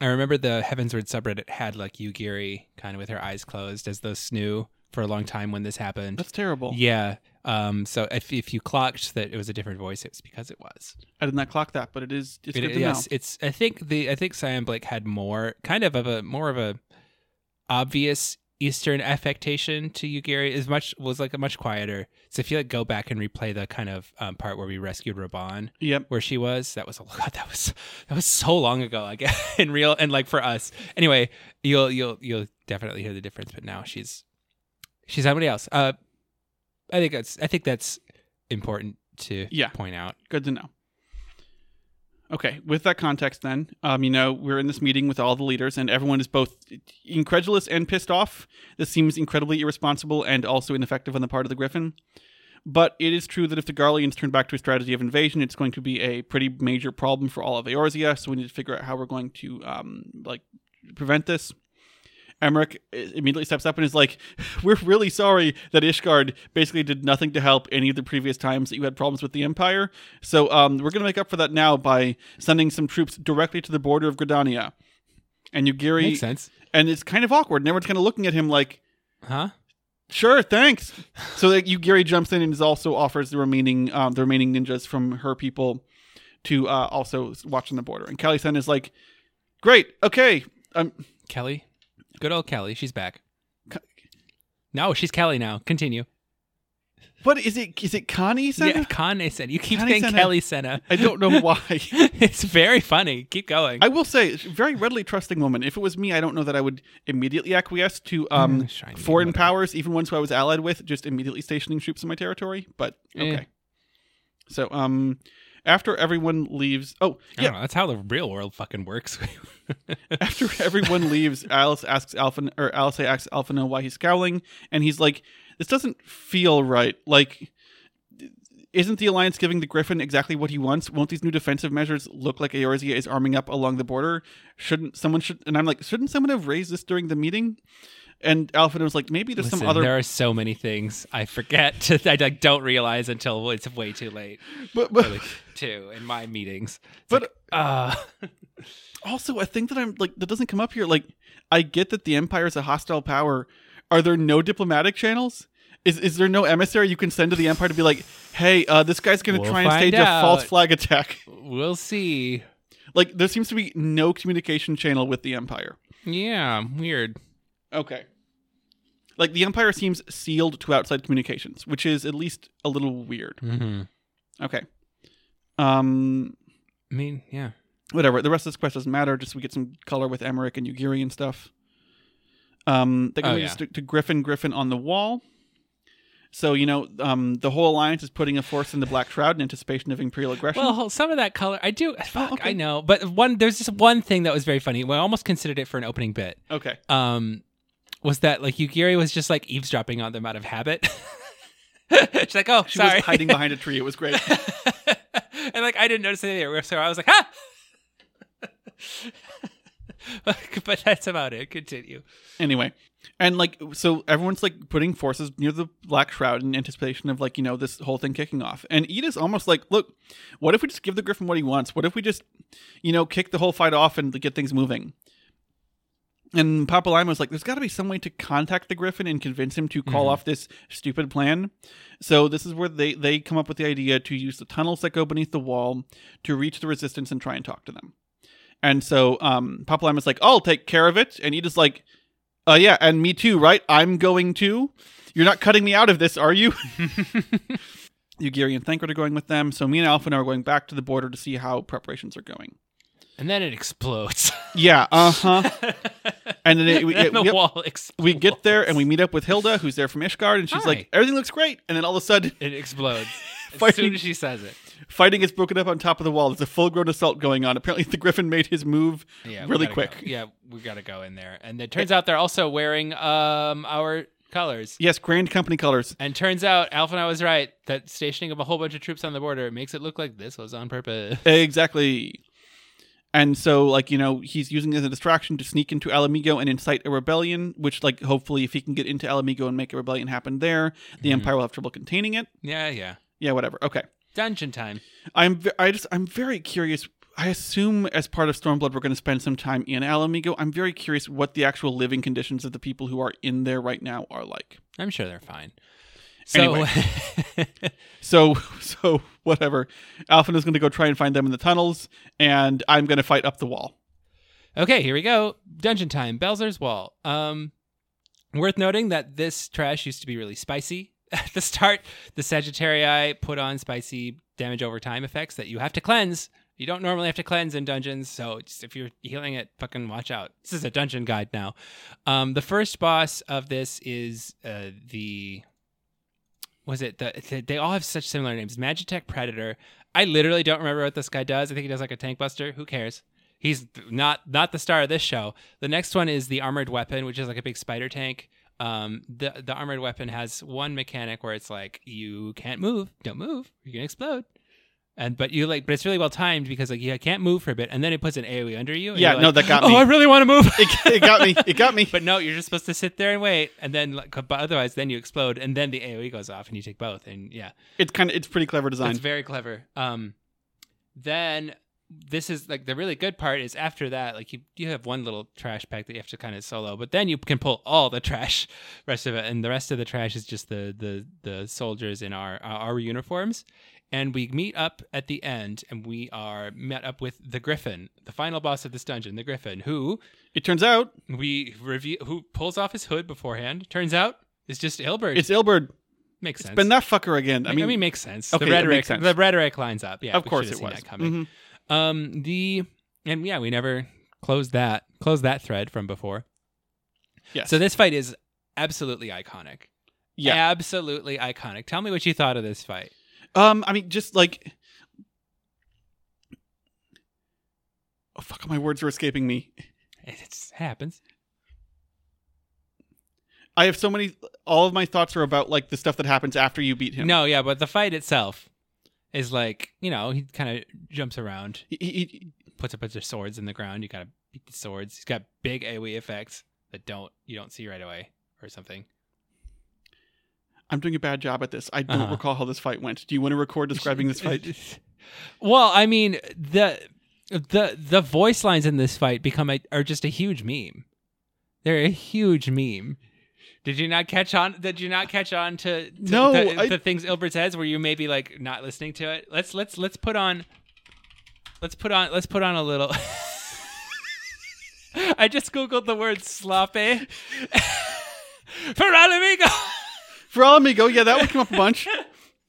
I remember the Heavensward subreddit had like Yugiri kind of with her eyes closed as those snoo for a long time when this happened. That's terrible. Yeah. Um. So if if you clocked that it was a different voice, it's because it was. I did not clock that, but it is. It's It- good to yes. know. It's. I think the. I think Cyan Blake had more kind of of a more of a obvious Eastern affectation to Yugiri. Is much was like a much quieter. So if you like go back and replay the kind of um, part where we rescued Raubahn, Yep. where she was, that was a *laughs* lot. That was that was so long ago. I guess *laughs* in real and like for us. Anyway, you'll you'll you'll definitely hear the difference. But now she's she's somebody else. Uh, I think that's I think that's important to Yeah. point out. Good to know. Okay, with that context, then, um, you know, we're in this meeting with all the leaders, and everyone is both incredulous and pissed off. This seems incredibly irresponsible and also ineffective on the part of the Griffin. But it is true that if the Garleans turn back to a strategy of invasion, it's going to be a pretty major problem for all of Eorzea. So we need to figure out how we're going to, um, like, prevent this. Aymeric immediately steps up and is like, "We're really sorry that Ishgard basically did nothing to help any of the previous times that you had problems with the Empire. So um, we're going to make up for that now by sending some troops directly to the border of Gridania." And Yugiri, Makes sense, and it's kind of awkward. And everyone's kind of looking at him like, huh? "Sure, thanks." so like Yugiri jumps in and is also offers the remaining um, the remaining ninjas from her people to uh, also watch on the border. And Kali Sen is like, "Great, okay." Um, Kelly, good old Kelly. She's back. No, she's Kelly now. Continue. what is it? Is it Connie Sen? Yeah, Kane Senna. You keep Connie saying Senna. Kelly Senna. I don't know why. *laughs* it's very funny. Keep going. I will say, very readily trusting woman. If it was me, I don't know that I would immediately acquiesce to um, Mm, foreign whatever. powers, even ones who I was allied with, just immediately stationing troops in my territory. But okay. Eh. So, um, after everyone leaves, oh yeah, know. That's how the real world fucking works. *laughs* after everyone leaves, Alice asks Alpha or Alice asks Alphinaud why he's scowling, and he's like, "This doesn't feel right. Like, isn't the alliance giving the Griffin exactly what he wants? Won't these new defensive measures look like Eorzea is arming up along the border? Shouldn't someone should? And I'm like, shouldn't someone have raised this during the meeting? And Alfred was like, maybe there's Listen, some other. there are so many things I forget. *laughs* To, I like, don't realize until it's way too late. but, but Really, too in my meetings. It's But- like, uh, *laughs* also a thing that I'm like that doesn't come up here. Like, I get that the Empire is a hostile power. Are there no diplomatic channels? Is is there no emissary you can send to the Empire to be like, hey, uh, this guy's gonna We'll try and stage a false flag attack? we'll see. Like, there seems to be no communication channel with the Empire. Yeah, weird. Okay. Like the Empire seems sealed to outside communications, which is at least a little weird. Mm-hmm. Okay. Um I mean, yeah. whatever. The rest of this quest doesn't matter, just we get some color with Aymeric and Yugiri and stuff. Um they're gonna Oh, lead yeah. to, to Griffin Griffin on the wall. So, you know, um the whole alliance is putting a force in the Black Shroud in anticipation of Imperial aggression. Well, some of that color, I do. Fuck, okay. I know, but one there's just one thing that was very funny. Well, I almost considered it for an opening bit. okay. Um, was that like Yugiri was just like eavesdropping on them out of habit? *laughs* She's like, oh, She sorry. was hiding behind a *laughs* tree. It was great. and like I didn't notice anything, so I was like, ah. *laughs* but that's about it. Continue. anyway and like so everyone's like putting forces near the black shroud in anticipation of like you know this whole thing kicking off and Edith's almost like look what if we just give the griffin what he wants what if we just you know kick the whole fight off and get things moving and Papalymo was like, "There's got to be some way to contact the Griffin and convince him to call Mhm. off this stupid plan." So this is where they they come up with the idea to use the tunnels that go beneath the wall to reach the resistance and try and talk to them. And so um, Papalymo's like, "I'll take care of it," and he just like, "Uh, yeah, and me too, right? I'm going to. You're not cutting me out of this, are you?" *laughs* *laughs* Yugiri and Thancred are going with them, so me and Alpha are going back to the border to see how preparations are going. And then it explodes. *laughs* Yeah, uh huh. And then it, we, *laughs* then the yep, wall explodes. we get there and we meet up with Hilda, who's there from Ishgard, and she's Hi. like, "Everything looks great," and then all of a sudden, It explodes *laughs* as Fighting- soon as she says it. fighting is broken up on top of the wall. There's a full-grown assault going on. Apparently, the Griffin made his move Yeah, really quick. go. Yeah, we gotta go in there. And it turns out they're also wearing um our colors. Yes, Grand Company colors. And turns out Alphinaud was right that stationing of a whole bunch of troops on the border makes it look like this was on purpose. Exactly. And so, like, you know, he's using it as a distraction to sneak into Ala Mhigo and incite a rebellion, which, like, hopefully, if he can get into Ala Mhigo and make a rebellion happen there, the Mhm. Empire will have trouble containing it. Yeah, yeah. Yeah, whatever. Okay. Dungeon time. I'm, ve- I just, I'm very curious. I assume as part of Stormblood, we're going to spend some time in Ala Mhigo. I'm very curious what the actual living conditions of the people who are in there right now are like. I'm sure they're fine. So *laughs* So, so whatever. Alphen is going to go try and find them in the tunnels, and I'm going to fight up the wall. Okay, here we go. Dungeon time. Baelsar's Wall. Um, worth noting that this trash used to be really spicy. *laughs* At the start, the Sagittarii put on spicy damage over time effects that you have to cleanse. You don't normally have to cleanse in dungeons, so just if you're healing it, fucking watch out. This is a dungeon guide now. Um, the first boss of this is uh, the was it the, the they all have such similar names. Magitech predator. I literally don't remember what this guy does. I think he does like a tank buster. Who cares? He's not not the star of this show. The next one is the armored weapon which is like a big spider tank. Um the the armored weapon has one mechanic where it's like you can't move. Don't move. You're gonna explode and but you like but it's really well timed because like you can't move for a bit and then it puts an aoe under you and Yeah, you're no, like, that got me oh i really want to move It, it got me. It got me. *laughs* but no, you're just supposed to sit there and wait, and then, like, but otherwise, then you explode, and then the AOE goes off, and you take both, and yeah, It's kind of it's pretty clever design. it's very clever. Um, then this is like the really good part is after that, like you you have one little trash pack that you have to kind of solo, but then you can pull all the trash, rest of it, and the rest of the trash is just the the the soldiers in our our uniforms. And we meet up at the end, and we are met up with the Griffin, the final boss of this dungeon, the Griffin, who It turns out we review who pulls off his hood beforehand. Turns out it's just Ilberd. it's Ilberd. makes sense. it's Been that fucker again. I I mean, mean, makes sense. okay, the rhetoric, makes sense. the rhetoric lines up. Yeah, of course it was that coming. Mhm. Um, the and yeah, we never closed that closed that thread from before. Yes. So this fight is absolutely iconic. yeah. absolutely iconic. Tell me what you thought of this fight. Um, I mean, just like. Oh fuck! My words are escaping me. It happens. I have so many. All of my thoughts are about like the stuff that happens after you beat him. No, yeah, but the fight itself. is like, you know, he kind of jumps around, He, he, puts a bunch of swords in the ground. You gotta beat the swords. He's got big AoE effects that don't you don't see right away or something. I'm doing a bad job at this. I don't Uh-huh. recall how this fight went. Do you want to record describing this fight? *laughs* well, I mean the the the voice lines in this fight become a, are just a huge meme. They're a huge meme. Did you not catch on? Did you not catch on to, to No, the, I- the things Ilberd says? Were you maybe like not listening to it? Let's let's let's put on. Let's put on. Let's put on a little. *laughs* I just googled the word sloppy. *laughs* Ferralamigo. For all amigo, yeah, that one came up a bunch.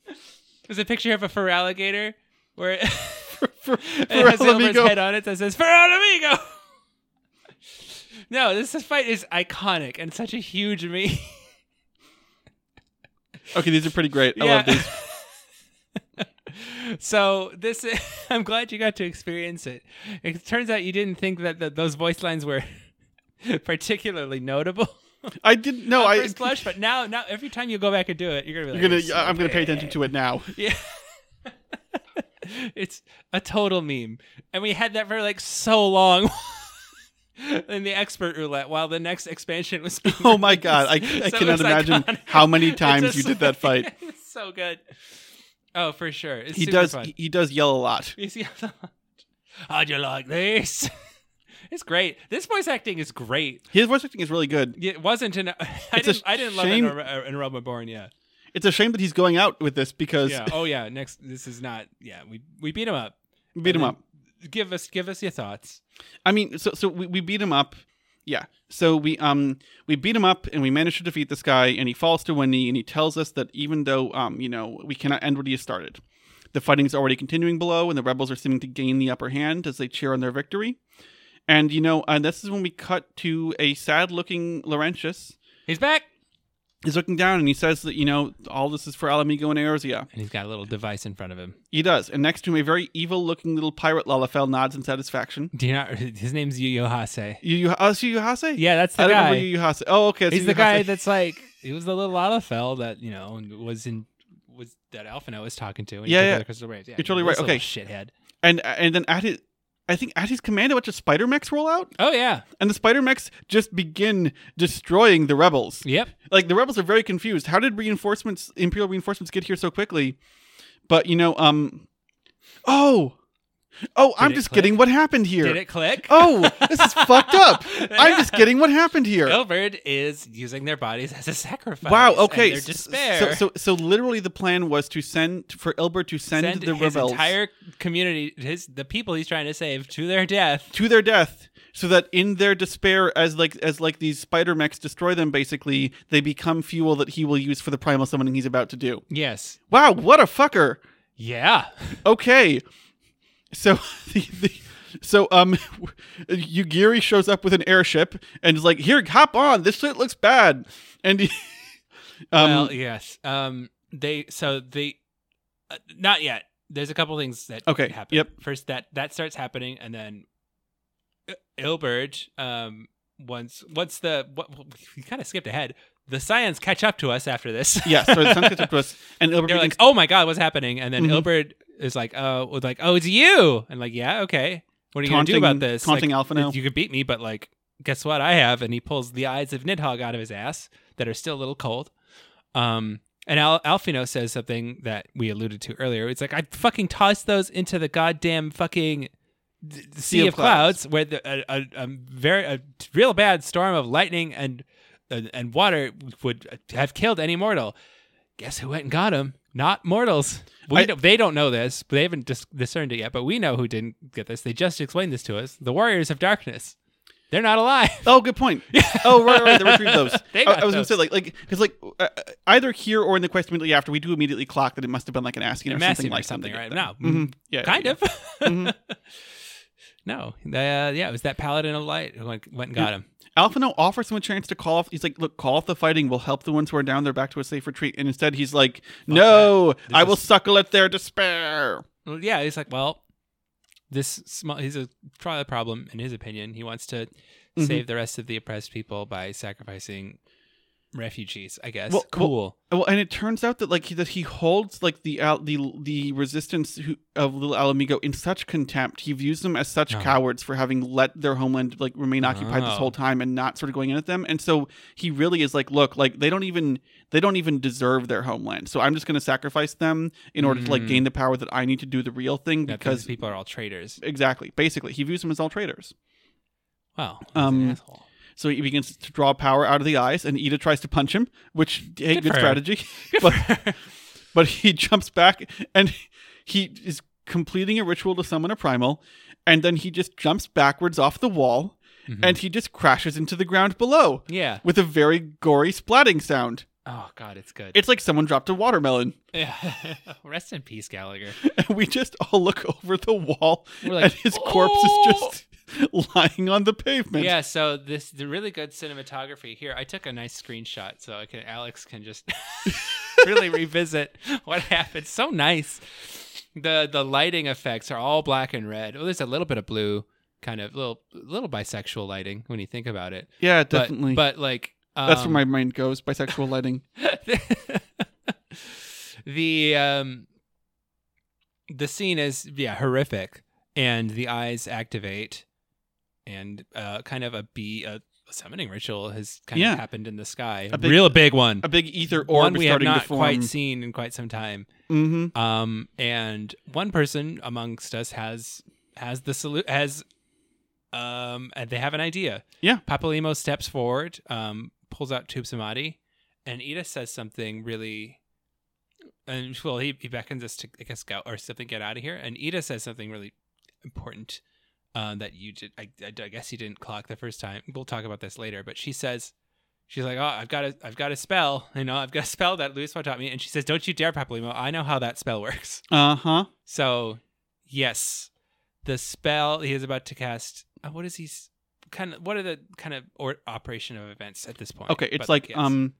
*laughs* There's a picture of a feraligator where *laughs* it For, it has for amigo. head on it that says Ferralamigo. *laughs* no, this fight is iconic and such a huge meme. Okay, these are pretty great. I Yeah. love these. so this, I'm glad you got to experience it. It turns out you didn't think that, that those voice lines were particularly notable. I didn't know. I. first blush, but now, now every time you go back and do it, you're gonna be You're like, gonna. I'm gonna pay attention to it now. *laughs* Yeah. *laughs* it's a total meme. And we had that for like so long *laughs* in the expert roulette while the next expansion was Oh my god, I, I. So cannot imagine iconic. how many times you did that fight. it's so good. Oh, for sure. It's He super does. fun. He, he does yell a lot. You see how- How'd you like this? It's great. This voice acting is great. His voice acting is really good. It wasn't in. *laughs* I It's didn't. I didn't love it in, in, Realm Reborn. Yeah. It's a shame that he's going out with this because Yeah. Oh yeah. Next. This is not. Yeah. We we beat him up. beat him up. Give us give us your thoughts. I mean, so so we, we beat him up. Yeah. So we um we beat him up and we managed to defeat this guy and he falls to one knee and he tells us that even though um you know we cannot end what he has started, the fighting is already continuing below and the rebels are seeming to gain the upper hand as they cheer on their victory. And you know, and this is when we cut to a sad-looking Laurentius. He's back. He's looking down and he says that you know all this is for Ala Mhigo and Eorzea. And he's got a little device in front of him. He does, and next to him, a very evil-looking little pirate Lalafell nods in satisfaction. Do you not? His name's Yu Hase. You, oh, uh, is he Yuhase? Yeah, that's the I don't guy. Yuyuhase. Oh, okay. He's Yu the guy that's like he was the little Lalafell that you know was in was that Alphinaud was talking to. And Yeah, yeah. the Crystal. Yeah, You're totally right. Okay. shithead. and and then at his, I think at his command, a bunch of spider mechs roll out, Oh yeah. and the spider mechs just begin destroying the rebels. Yep. Like the rebels are very confused. How did reinforcements, imperial reinforcements, get here so quickly? But you know, um, oh, oh, I'm just click? getting what happened here. Did it click? *laughs* Oh, this is fucked up. *laughs* I'm just getting what happened here. Ilberd is using their bodies as a sacrifice. Wow. Okay. their despair. So, so, so literally, the plan was to send for Ilberd to send, send the his rebels entire community, his the people he's trying to save, to their death. to their death, so that in their despair, as like as like these spider mechs destroy them, basically, they become fuel that he will use for the primal summoning he's about to do. Yes. Wow, what a fucker! Yeah. *laughs* Okay, so *laughs* the, the so um, *laughs* Yugiri shows up with an airship and is like, "Here, hop on. This shit looks bad." And he, *laughs* um, well, yes. Um. They. So they. Uh, not yet. There's a couple things that Okay, happen. yep. First, that that starts happening, and then Ilberd Um. Once once the what we kind of skipped ahead. The scions catch up to us after this. yeah, so the sun gets up to us, and Ilberd They're begins like, "Oh my god, what's happening?" And then Mhm. Ilberd is like, "Uh, was like, oh, it's you." And like, "Yeah, okay. What are you gonna do about this?" taunting like, Alphinaud. You could beat me, but like, guess what? I have. And he pulls the eyes of Nidhogg out of his ass that are still a little cold. Um, and Al- Alphinaud says something that we alluded to earlier. It's like I fucking tossed those into the goddamn fucking d- sea, of, clouds, where the, a, a, a very a real bad storm of lightning and and, and water would have killed any mortal. Guess who went and got him? Not mortals. We I- don't, they don't know this. They haven't dis- discerned it yet, but we know who didn't get this. They just explained this to us. The Warriors of Darkness. They're not alive. Oh, good point. *laughs* Oh, right, right. They retrieved those. They I, I was gonna say like, like, because like uh, either here or in the quest immediately after, we do immediately clock that it must have been like an Ascian or something or like something, right? No. Mhm. Yeah, kind yeah. of. Mhm. *laughs* no. Uh, yeah, it was that Paladin of Light who went, went and got him. Alphinaud offers him a chance to call off. He's like, "Look, call off the fighting. We'll help the ones who are down there back to a safe retreat." And instead, he's like, "No, I will suckle at their despair." Well, yeah, he's like, well, this small, he's a trial problem in his opinion. He wants to Mhm. save the rest of the oppressed people by sacrificing refugees. I guess. Well- well- cool. Well, and it turns out that like he, that he holds like the Al- the the resistance who, of little Ala Mhigo in such contempt. He views them as such Oh. cowards for having let their homeland like remain occupied this Oh. whole time and not sort of going in at them. And so he really is like, look, like they don't even they don't even deserve their homeland. So I'm just going to sacrifice them in order to like gain the power that I need to do the real thing That because people are all traitors. exactly, basically, he views them as all traitors. Wow. Um, asshole. So he begins to draw power out of the eyes, and Yda tries to punch him, which hey, Good good, strategy. Good *laughs* but *laughs* but he jumps back and he is completing a ritual to summon a primal, and then he just jumps backwards off the wall, Mhm. and he just crashes into the ground below yeah. with a very gory splatting sound. Oh God, it's good. It's like someone dropped a watermelon, yeah. *laughs* Rest in peace, Gallagher. and we just all look over the wall, We're like, and his corpse "Oh!" is just *laughs* lying on the pavement. Yeah, so this the really good cinematography here. I took a nice screenshot so I can Alex can just *laughs* really revisit what happened. So nice. The the lighting effects are all black and red. Oh, there's a little bit of blue, kind of little little bisexual lighting when you think about it. yeah, But- definitely. But, like um, That's where my mind goes. Bisexual lighting. *laughs* the um the scene is yeah horrific and the eyes activate and uh kind of a bee a, a summoning ritual has kind Yeah. of happened in the sky A big- real big one A big ether orb one we have not quite seen in quite some time mm-hmm. um and one person amongst us has has the salute has um and they have an idea Yeah. Papalymo steps forward um pulls out Tupsimati and Yda says something really and well he, he beckons us to I guess go or something get out of here and Yda says something really important um, that you did I, I, I guess you didn't clock the first time we'll talk about this later but she says she's like oh I've got a I've got a spell you know I've got a *laughs* spell that Luis taught me and she says don't you dare Papalymo I know how that spell works Uh huh. so yes the spell he is about to cast uh, what is he kind of what are the kind of or operation of events at this point Okay, it's But, like yes. um.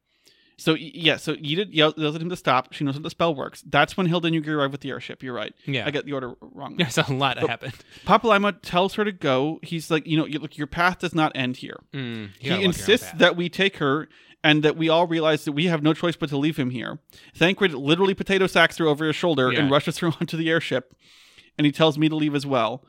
So yeah, so Yda yells yells at him to stop. She knows how the spell works. That's when Hilda and Yugi arrive with the airship. You're right. yeah I got the order wrong. there's a lot that But- happened Papalymo tells her to go. He's like, you know, you, look, your path does not end here. Mm, he gotta walk your own insists that we take her and that we all realize that we have no choice but to leave him here. Thancred literally potato sacks her over his shoulder and rushes her *laughs* onto the airship, and he tells me to leave as well.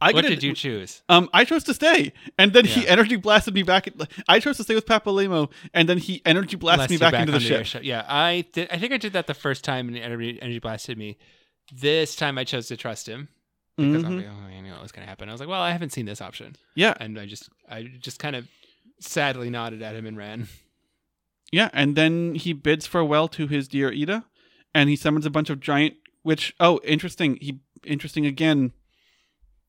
I what get a- did you choose Um, I chose to stay, and then he energy blasted me back. I chose to stay with Papalymo, and then he energy blasted Blast me you back, into the ship. ship. yeah I did I think I did that the first time and energy, energy blasted me this time I chose to trust him because I'm Mhm. like, oh, I knew what was going to happen I was like well I haven't seen this option Yeah, and I just I just kind of sadly nodded at him and ran yeah, and then he bids farewell to his dear Yda, and he summons a bunch of giant. Which oh, interesting. He interesting again.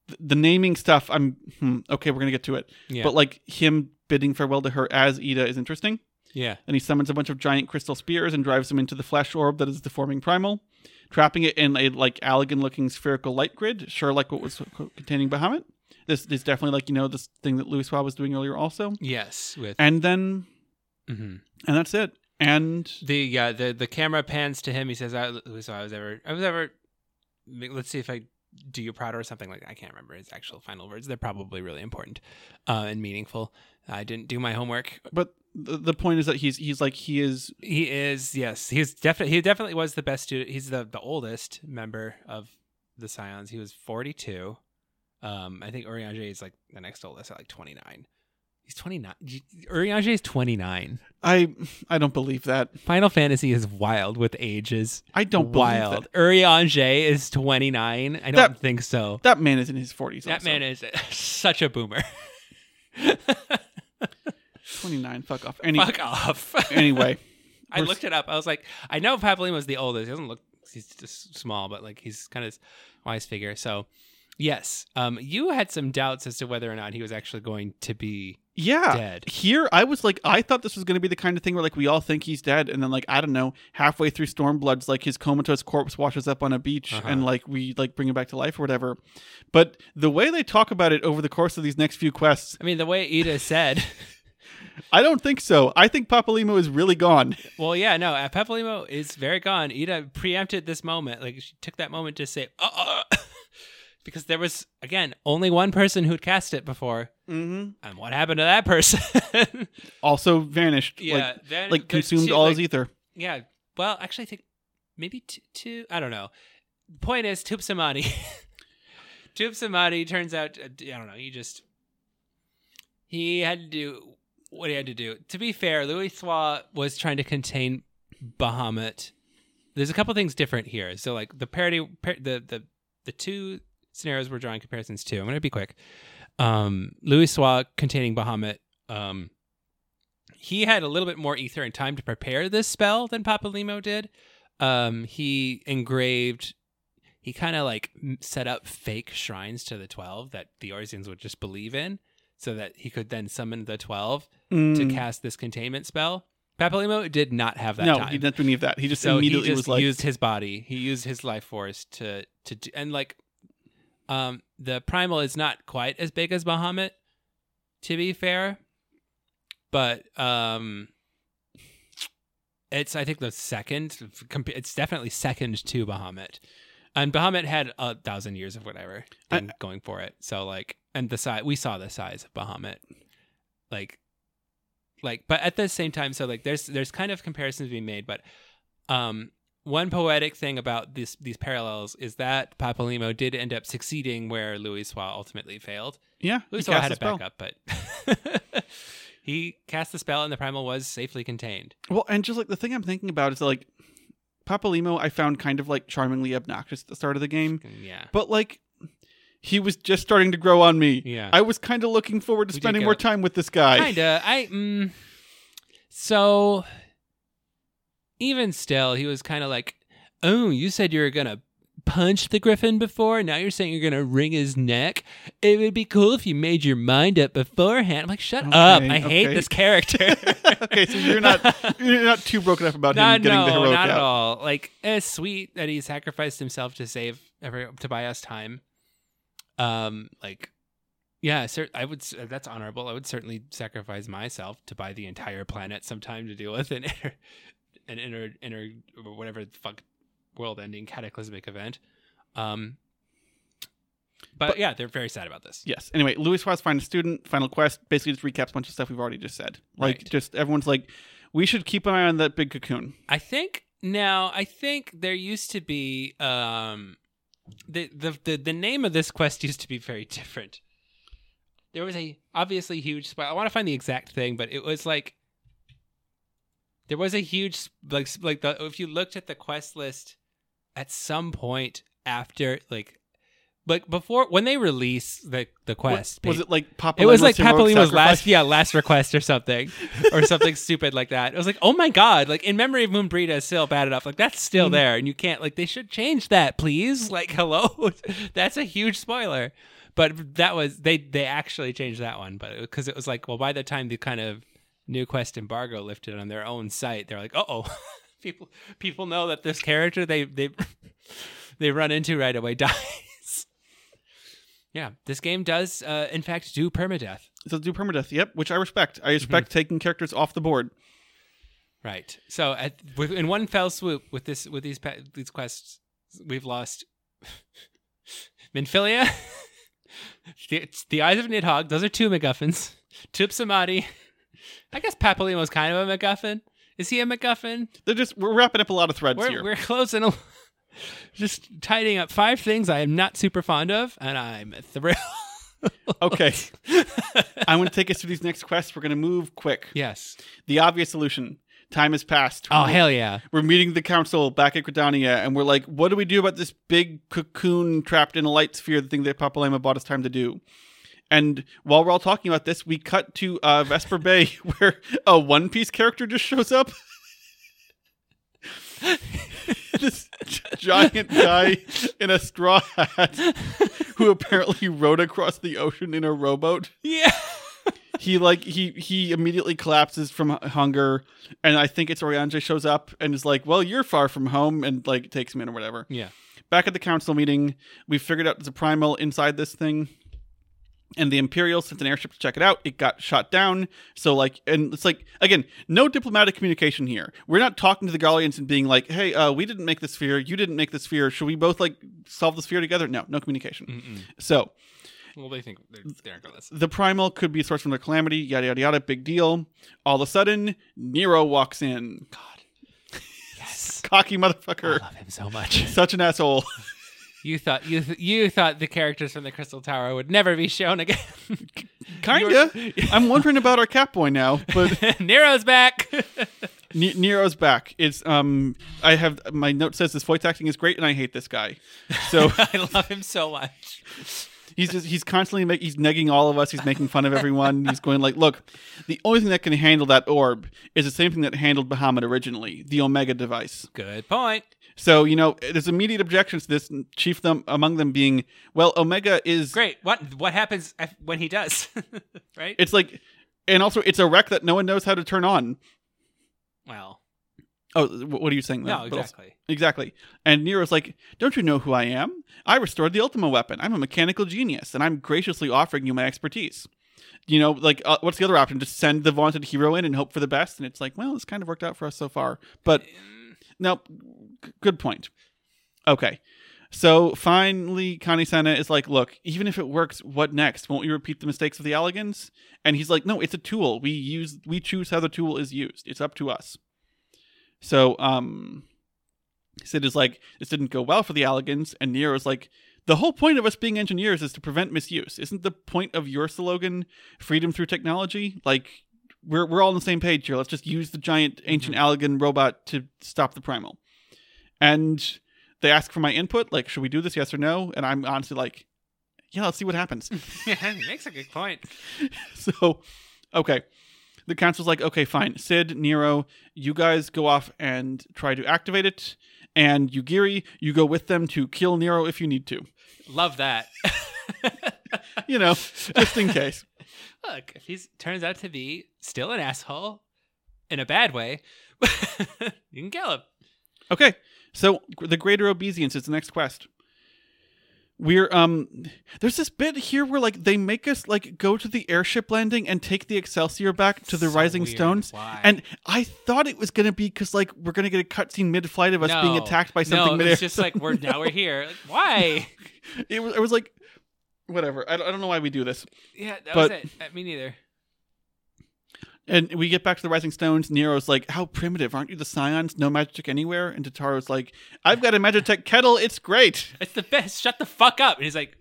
Th- The naming stuff. I'm hmm, okay. We're gonna get to it, yeah but like him bidding farewell to her as Yda is interesting. yeah And he summons a bunch of giant crystal spears and drives them into the flesh orb that is deforming primal, trapping it in a like Allagan looking spherical light grid, sure like what was containing Bahamut. This is definitely like, you know, this thing that Louisoix was doing earlier also. yes with And then mhm. and that's it. And the yeah the the camera pans to him. He says, "I I was ever I was ever." Let's see if I do you proud or something like that. I can't remember his actual final words. They're probably really important uh, and meaningful. I didn't do my homework. but the, the point is that he's he's like he is He is yes. He's definitely he definitely was the best student. He's the the oldest member of the Scions. He was forty two. Um, I think Urianger is like the next oldest at like twenty nine. He's twenty nine. Urianger is twenty nine. I I don't believe that. Final Fantasy is wild with ages. I don't believe wild. that. Urianger is 29. I don't That- think so. That man is in his 40s. That also. man is *laughs* such a boomer. *laughs* 29. Fuck off. Any, Fuck off. *laughs* anyway, I looked it up. I was like, I know Pablin was the oldest. He doesn't look, he's just small, but like he's kind of wise figure. So, yes, um, you had some doubts as to whether or not he was actually going to be yeah. dead. Here, I was like, I thought this was going to be the kind of thing where like we all think he's dead, and then like I don't know, halfway through Stormblood's like his comatose corpse washes up on a beach, Uh-huh. and like we like bring him back to life or whatever. But the way they talk about it over the course of these next few quests, I mean, the way Yda said, *laughs* I don't think so. I think Papalymo is really gone. *laughs* well, yeah, no, Papalymo is very gone. Yda preempted this moment. Like she took that moment to say, uh, uh, because there was again only one person who'd cast it before, hmm and what happened to that person? *laughs* Also vanished. yeah, Like, then like consumed two- all like, his ether. Yeah. Well, actually, I think maybe two. two I don't know. The point is, Tupsimati. *laughs* Tupsimati turns out, uh, I don't know, he just. He had to do what he had to do. To be fair, Louisoix was trying to contain Bahamut. There's a couple things different here. So, like, the parody, par- the, the, the two scenarios we're drawing comparisons to, I'm going to be quick. Um, Louis containing Bahamut. Um, he had a little bit more ether and time to prepare this spell than Papalymo did. Um, he engraved, he kind of like set up fake shrines to the 12 that the Eorzeans would just believe in so that he could then summon the 12 to Mm. cast this containment spell. Papalymo did not have that no, time. he didn't do any of that. He just so he immediately just was like, used his body. He used his life force to to do, and like, um, the primal is not quite as big as Bahamut, to be fair, but um, it's I think the second. comp- It's definitely second to Bahamut, and Bahamut had a thousand years of whatever thing going for it. So like, and the size we saw the size of Bahamut, like like but at the same time so like there's there's kind of comparisons being made but um one poetic thing about this these parallels is that Papalymo did end up succeeding where Louis Swa ultimately failed. yeah, Louis he had a backup, but *laughs* he cast the spell and the primal was safely contained. Well, and just like the thing I'm thinking about is like Papalymo, I found kind of like charmingly obnoxious at the start of the game, Yeah. but like he was just starting to grow on me. Yeah. I was kind of looking forward to We spending more time with this guy. Kinda. I mm, so even still, he was kind of like, "Oh, you said you were gonna punch the griffin before. Now you're saying you're gonna wring his neck. It would be cool if you made your mind up beforehand." I'm like, "Shut up! Okay, I hate this character." *laughs* okay, so you're not *laughs* you're not too broken up about not him getting no, the heroic not out. at all. Like it's sweet that he sacrificed himself to save every to buy us time. Um, like yeah, sir, I would. That's honorable. I would certainly sacrifice myself to buy the entire planet some time to deal with an inner, *laughs* an inner, inner, whatever the fuck, world-ending cataclysmic event. Um, but, But- yeah, they're very sad about this. Yes. Anyway, Louisoix's finest student, final quest, basically just recaps a bunch of stuff we've already just said. Like Right. just everyone's like, we should keep an eye on that big cocoon. I think now I think there used to be um the the the, the name of this quest *laughs* used to be very different. There was a obviously huge spot. I want to find the exact thing, but it was like there was a huge like like the if you looked at the quest list at some point after like like before when they release the the quest was it like Papa? it was like Papalymo's last, yeah, last request or something, or *laughs* something stupid like that. It was like, oh my god, like in memory of Moenbryda is still bad enough. Like that's still Mhm. there, and you can't like they should change that, please. *laughs* Like, hello, *laughs* that's a huge spoiler. But that was they they actually changed that one, but because it was like, well, by the time the kind of new quest embargo lifted on their own site, they're like, uh oh, *laughs* people people know that this character they they *laughs* they run into right away *laughs* dies. Yeah, this game does, uh, in fact, do permadeath. So do permadeath. Yep, which I respect. I Mm-hmm. respect taking characters off the board. Right. So, at, with, in one fell swoop, with this, with these these quests, we've lost Minfilia, the, the Eyes of Nidhogg. Those are two MacGuffins. Tupsimati. I guess Papalymo's kind of a MacGuffin. Is he a MacGuffin? They're just we're wrapping up a lot of threads We're, here. we're closing, a, *laughs* just tidying up five things I am not super fond of, and I'm thrilled. *laughs* Okay. *laughs* I'm going to take us through these next quests. We're going to move quick. yes. The obvious solution. Time has passed. Oh We're- hell yeah! We're meeting the council back at Gridania, and we're like, what do we do about this big cocoon trapped in a light sphere, the thing that Papalymo bought us time to do? And while we're all talking about this, we cut to uh, Vesper Bay, *laughs* where a One Piece character just shows up. *laughs* this gi- giant guy in a straw hat who apparently rode across the ocean in a rowboat Yeah. he like he he immediately collapses from hunger and i think it's Urianger shows up and is like well you're far from home and like takes him in or whatever yeah. back at the council meeting we figured out there's a primal inside this thing and the Imperial sent an airship to check it out. It got shot down. So like, and it's like again, no diplomatic communication here. We're not talking to the Garleans and being like, "Hey, uh, we didn't make the sphere. You didn't make the sphere. Should we both like solve the sphere together?" No, no communication. Mm-mm. So Well, they think they're, they aren't gonna listen. the primal could be a source from the calamity. Yada yada yada. Big deal. All of a sudden, Nero walks in. God, *laughs* yes, Cocky I motherfucker. love him so much. Such an asshole. *laughs* You thought you th- you thought the characters from the Crystal Tower would never be shown again. *laughs* Kinda. I'm wondering about our Catboy now, but *laughs* Nero's back. Ne- Nero's back. It's um. I have my note says this voice acting is great, and I hate this guy. So *laughs* I love him so much. He's just he's constantly make, he's negging all of us. He's making fun of everyone. He's going like, look, the only thing that can handle that orb is the same thing that handled Bahamut originally, the Omega device. Good point. So you know, there's immediate objections to this. Chief them among them being, well, Omega is Great. What what happens when he does? *laughs* right. It's like, and also it's a wreck that no one knows how to turn on. well, Oh, what are you saying? then? no, But also- exactly. exactly. And Nero's like, don't you know who I am? I restored the Ultima weapon. I'm a mechanical genius, and I'm graciously offering you my expertise. You know, like, uh, what's the other option? Just send the vaunted hero in and hope for the best. And it's like, well, it's kind of worked out for us so far. But no, g- good point. Okay. So finally, Kan-E-Senna is like, look, even if it works, what next? Won't you repeat the mistakes of the Allagans? And he's like, no, it's a tool. We use, we choose how the tool is used. It's up to us. So, um, Sid is like, this didn't go well for the Allagans, and Nero Nero's like, the whole point of us being engineers is to prevent misuse. Isn't the point of your slogan freedom through technology? Like, we're we're all on the same page here. Let's just use the giant ancient Allagan robot to stop the primal. And they ask for my input, like, should we do this? Yes or no? And I'm honestly like, yeah, let's see what happens. *laughs* yeah, makes a good point. *laughs* so, okay. The council's like, okay, fine. Sid, Nero, you guys go off and try to activate it. And Yugiri, you go with them to kill Nero if you need to. Love that. *laughs* You know, just in case. *laughs* Look, if he's turns out to be still an asshole in a bad way, *laughs* you can kill him. Okay, so the Greater Obeisance is the next quest. We're um, there's this bit here where like they make us like go to the airship landing and take the Excelsior back to the So Rising weird. Stones. Why? And I thought it was gonna be because like we're gonna get a cutscene mid-flight of us being attacked by something No, mid-air. it's just like we're now we're *laughs* here. Like, why? *laughs* it was. I was like, whatever. I don't, I don't know why we do this. Yeah, that But- was it. Uh, Me neither. And we get back to the Rising Stones. Nero's like, "How primitive, aren't you? The Scions, no magic anywhere." And Tataru's like, "I've got a Magitech kettle. It's great." It's the best. Shut the fuck up. And he's like,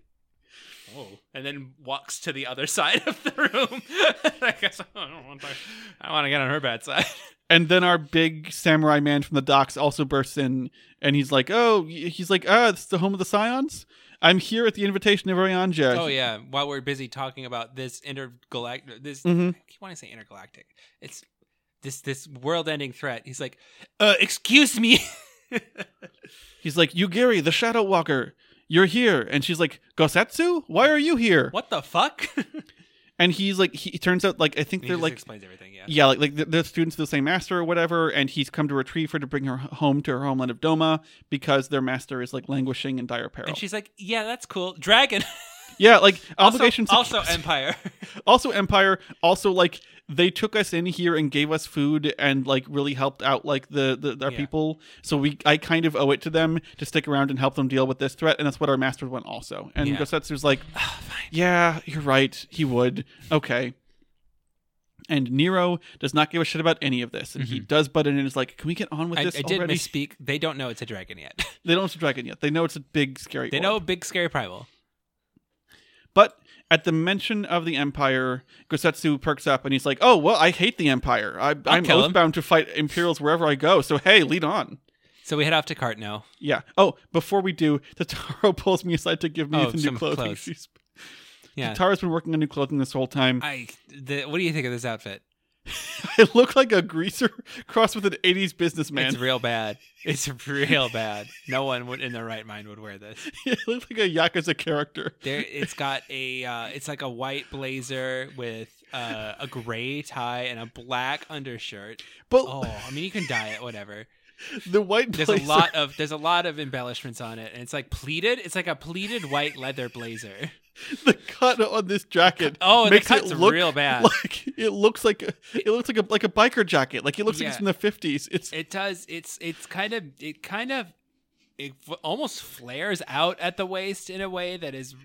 whoa. And then walks to the other *laughs* side of the room. *laughs* I guess I don't want to. I want to get on her bad side. *laughs* And then our big samurai man from the docks also bursts in, and he's like, "Oh, he's like, ah, this is the home of the Scions. I'm here at the invitation of Urianger." Oh yeah. While we're busy talking about this intergalactic, this mm-hmm. I keep wanting to say intergalactic. It's this this world-ending threat. He's like, uh, excuse me. *laughs* He's like, Yugiri, the Shadow Walker, you're here. And she's like, Gosetsu, why are you here? what the fuck? *laughs* And he's like, he it turns out like I think he they're like, explains everything. Yeah. yeah, like like they're students of the same master or whatever. And he's come to retrieve her to bring her home to her homeland of Doma because their master is like languishing in dire peril. And she's like, yeah, that's cool. Dragon. yeah, like *laughs* also, obligations. also Empire. *laughs* also empire also like they took us in here and gave us food and like really helped out like the, the our Yeah. people so we i kind of owe it to them to stick around and help them deal with this threat and that's what our master went also and Yeah. Gosetsu's like *sighs* fine. yeah you're right he would okay and Nero does not give a shit about any of this, and he does butt in and is like, "Can we get on with Mm-hmm. I, this I did already?" misspeak. They don't know it's a dragon yet. *laughs* They don't know it's a dragon yet. They know it's a big, scary. they orb. know big scary primal. But at the mention of the Empire, Gosetsu perks up and he's like, "Oh well, I hate the Empire. I, him." oathbound to fight Imperials wherever I go. So hey, lead on." So we head off to Cart now. Yeah. Oh, before we do, Tataru *laughs* pulls me aside to give me Oh, some new clothing. clothes. She's, Yeah. Tataru's been working on new clothing this whole time. I. The, what do you think of this outfit? *laughs* I look like a greaser *laughs* crossed with an '80s businessman. It's real bad. *laughs* It's real bad. No one would, in their right mind would wear this. it looks like a yakuza character. There, it's got a. Uh, it's like a white blazer with uh, a gray tie and a black undershirt. But Oh, I mean, you can dye it, whatever. the white There's a lot of there's a lot of embellishments on it, and it's like pleated. It's like a pleated white leather blazer. *laughs* the cut on this jacket. Oh, the makes cut's it look real bad. Like it looks like a, it looks like a like a biker jacket. Like it looks like it's Yeah. from the fifties. It's It does. It's it's kind of it kind of it f- almost flares out at the waist in a way that is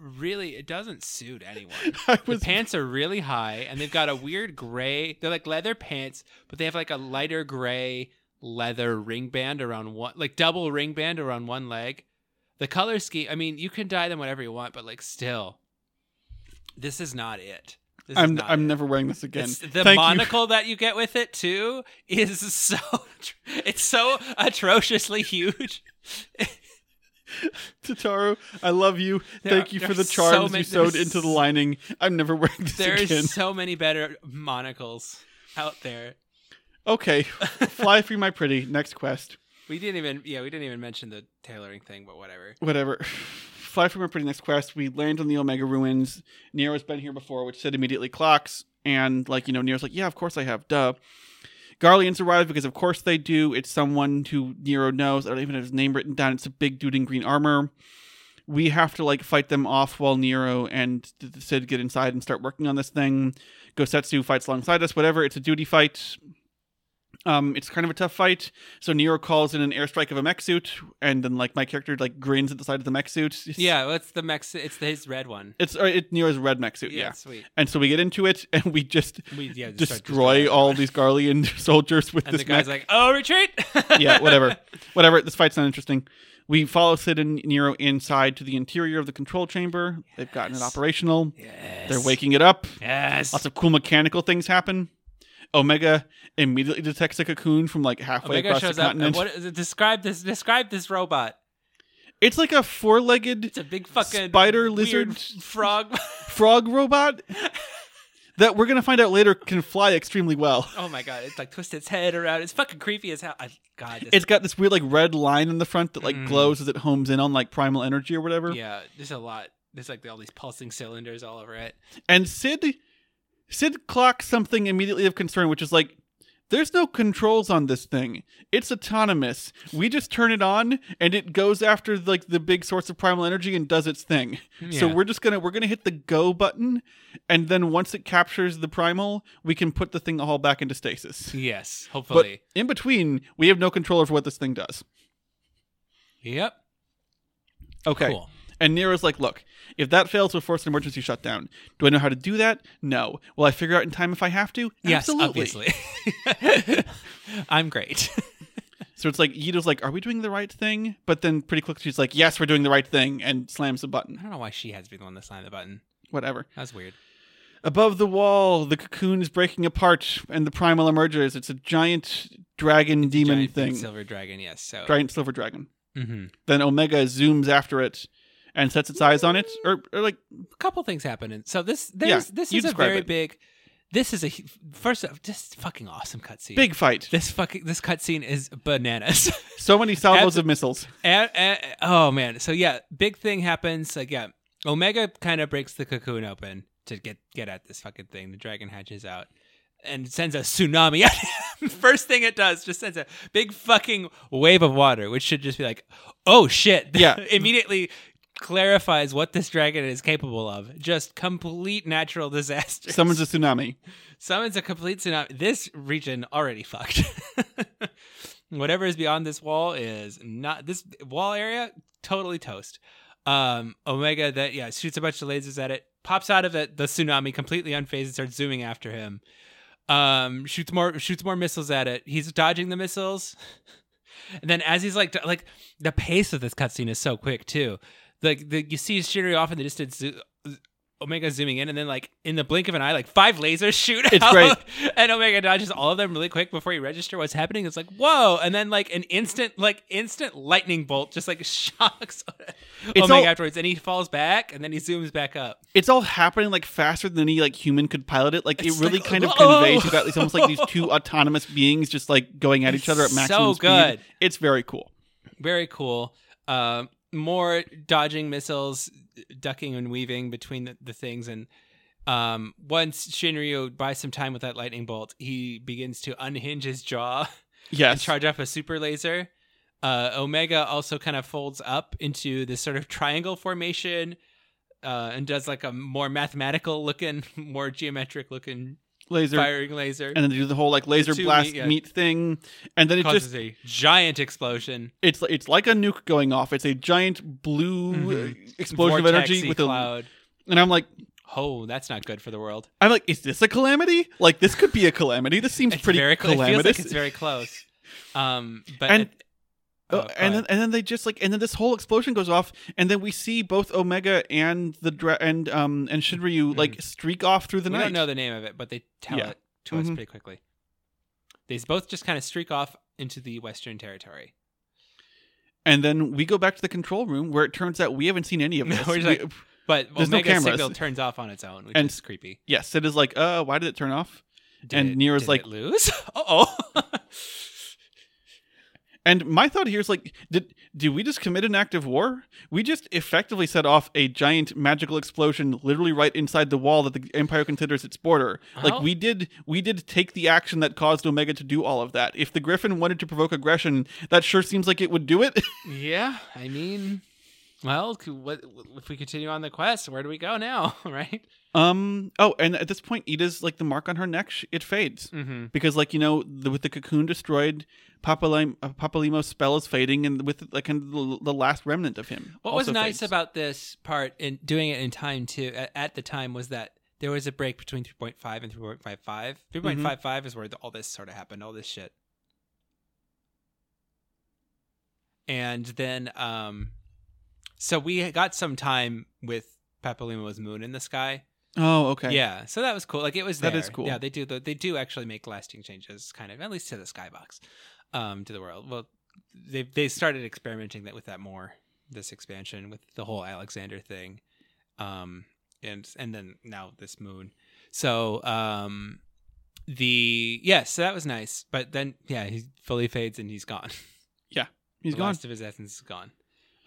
really it doesn't suit anyone. *laughs* I The pants are really high and they've got a weird gray. They're like leather pants, but they have like a lighter gray leather ring band around one like double ring band around one leg. The color scheme, I mean, you can dye them whatever you want, but like still this is not it. This I'm I'm it. never wearing this again. It's, the Thank you. monocle that you get with it too is *laughs* so it's so atrociously huge. *laughs* Tataru, I love you. There Thank you for the so charms many- you sewed into the lining. I'm never wearing this There's again. There is so many better monocles out there. Okay, *laughs* fly free, my pretty. Next quest. We didn't even yeah, we didn't even mention the tailoring thing, but whatever. Whatever. *sighs* Fly from our pretty. Next quest. We land on the Omega ruins. Nero's been here before, which said immediately clocks. And like you know, Nero's like, yeah, of course I have. Duh. Garleans arrive because of course they do. It's someone who Nero knows. I don't even have his name written down. It's a big dude in green armor. We have to like fight them off while Nero and Sid get inside and start working on this thing. Gosetsu fights alongside us. Whatever. It's a duty fight. Um, it's kind of a tough fight. So Nero calls in an airstrike of a mech suit, and then like my character like grins at the side of the mech suit. It's- Yeah, well, it's the Mex it's his red one. it's uh, it Nero's red mech suit. Yeah, Yeah. sweet. And so we get into it, *laughs* and we just We yeah, just destroy all these Garlean *laughs* soldiers with And this the guy's mech. like, "Oh, retreat!" *laughs* yeah, whatever, whatever. This fight's not interesting. We follow Sid and Nero inside to the interior of the control chamber. They've gotten it operational. Yes. They're waking it up. Yes. Lots of cool mechanical things happen. Omega immediately detects a cocoon from like halfway Omega across shows the continent. And what is it? Describe this. Describe this robot. It's like a four-legged It's a big fucking Spider lizard- frog. *laughs* frog robot that we're gonna find out later can fly extremely well. oh my god! It's like twist its head around. It's fucking creepy as hell. I, god, this, It's got this weird like red line in the front that like Mm. glows as it homes in on like primal energy or whatever. yeah. There's a lot. There's like all these pulsing cylinders all over it. And Sid Sid clocks something immediately of concern, which is like there's no controls on this thing. It's autonomous. We just turn it on and it goes after like the big source of primal energy and does its thing. So we're just gonna we're gonna hit the go button and then once it captures the primal, we can put the thing all back into stasis. Yes, hopefully. But in between, we have no control over what this thing does. yep. Okay. Cool. And Nero's like, look, if that fails, we'll force an emergency shutdown. Do I know how to do that? No. Will I figure out in time if I have to? Yes, Absolutely. obviously. *laughs* I'm great. So it's like Yito's like, are we doing the right thing? But then pretty quickly she's like, yes, we're doing the right thing, and slams the button. I don't know why she has to be the one to sign the button. Whatever. That's weird. Above the wall, the cocoon is breaking apart, and the primal emerges. It's a giant dragon demon Giant thing, silver dragon. Yes. So. giant silver dragon. hmm Then Omega zooms after it and sets its eyes on it, or, or like, A couple things happen. And so this, there's, this is a very it. big. This is a first off, just fucking awesome cutscene. big fight. This fucking this cutscene is bananas. *laughs* So many salvos of missiles. And, and- oh man, so yeah, big thing happens. Like yeah, Omega kind of breaks the cocoon open to get get at this fucking thing. The dragon hatches out and sends a tsunami *laughs* at him. First thing it does, just sends a big fucking wave of water, which should just be like, oh shit. Yeah. *laughs* immediately clarifies what this dragon is capable of. Just complete natural *laughs* disaster. Summons a tsunami. Summons a complete tsunami. This region already fucked. *laughs* Whatever is beyond this wall is not this wall area totally toast. Um, Omega that yeah shoots a bunch of lasers at it, pops out of it, the tsunami completely unfazed and starts zooming after him. Um, shoots more shoots more missiles at it. He's dodging the missiles, *laughs* and then as he's like like the pace of this cutscene is so quick too. Like the, you see Shinryu off in the distance. Omega zooming in, and then like in the blink of an eye, like five lasers shoot. It's out, great. *laughs* and Omega dodges all of them really quick before you register what's happening. It's like whoa, and then like an instant, like instant lightning bolt just like *laughs* shocks It's Omega all- afterwards, and he falls back, and then he zooms back up. It's all happening like faster than any like human could pilot it. Like It's it really like, kind of "Whoa." conveys got these almost like these two *laughs* autonomous beings just like going at each other at It's maximum so speed. good. It's very cool. Very cool. Um, more dodging missiles, ducking and weaving between the, the things, and um, once Shinryu buys some time with that lightning bolt, he begins to unhinge his jaw. *laughs* and charge up a super laser. Uh, Omega also kind of folds up into this sort of triangle formation, uh, and does like a more mathematical looking, *laughs* more geometric looking laser, firing laser. and then they do the whole like laser two blast meet, yeah. meat thing, and then it causes just a giant explosion. it's it's like a nuke going off. It's a giant blue Mhm. uh, explosion of energy Vortexy with a, cloud. and I'm like, Oh, that's not good for the world. I'm like, is this a calamity? Like this could be a calamity. This seems It's pretty very cl- It feels like it's very close. Um, but And- it- Oh, oh, and then and then they just like and then this whole explosion goes off and then we see both Omega and the dra- and um and Shinryu like streak off through the we night. I don't know the name of it, but they tell Yeah. it to us Mhm. pretty quickly. They both just kind of streak off into the Western Territory. And then we go back to the control room where it turns out we haven't seen any of *laughs* this. We- like- But There's no cameras. signal turns off on its own, which And- is creepy. yes, it is like, uh, why did it turn off? Did and it- Nero's like- lose. *laughs* Uh oh. *laughs* And my thought here is like, did did we just commit an act of war? We just effectively set off a giant magical explosion, literally right inside the wall that the Empire considers its border. Well- Like we did, we did take the action that caused Omega to do all of that. If the Griffin wanted to provoke aggression, that sure seems like it would do it. *laughs* yeah, I mean, well, what if we continue on the quest? Where do we go now? *laughs* right? um. Oh, and at this point, Yda's like the mark on her neck. sh- It fades Mm-hmm. because, like you know, the, with the cocoon destroyed, uh, Papalymo's spell is fading, and with like kind of the, the last remnant of him. What was nice fades. about this part in doing it in time too at, at the time was that there was a break between 3.5 and 3.55. 3.55 is where the, all this sort of happened, all this shit. And then um so we got some time with Papalymo's moon in the sky. Oh, okay. Yeah, so that was cool. Like it was That is cool. Yeah, they do the, they do actually make lasting changes kind of at least to the skybox um to the world. Well, they they started experimenting that with that more this expansion with the whole Alexander thing. Um and and then now this moon. So, um the yes, so that was nice. But then yeah, he fully fades and he's gone. *laughs* Yeah, he's the gone. last of his essence is gone.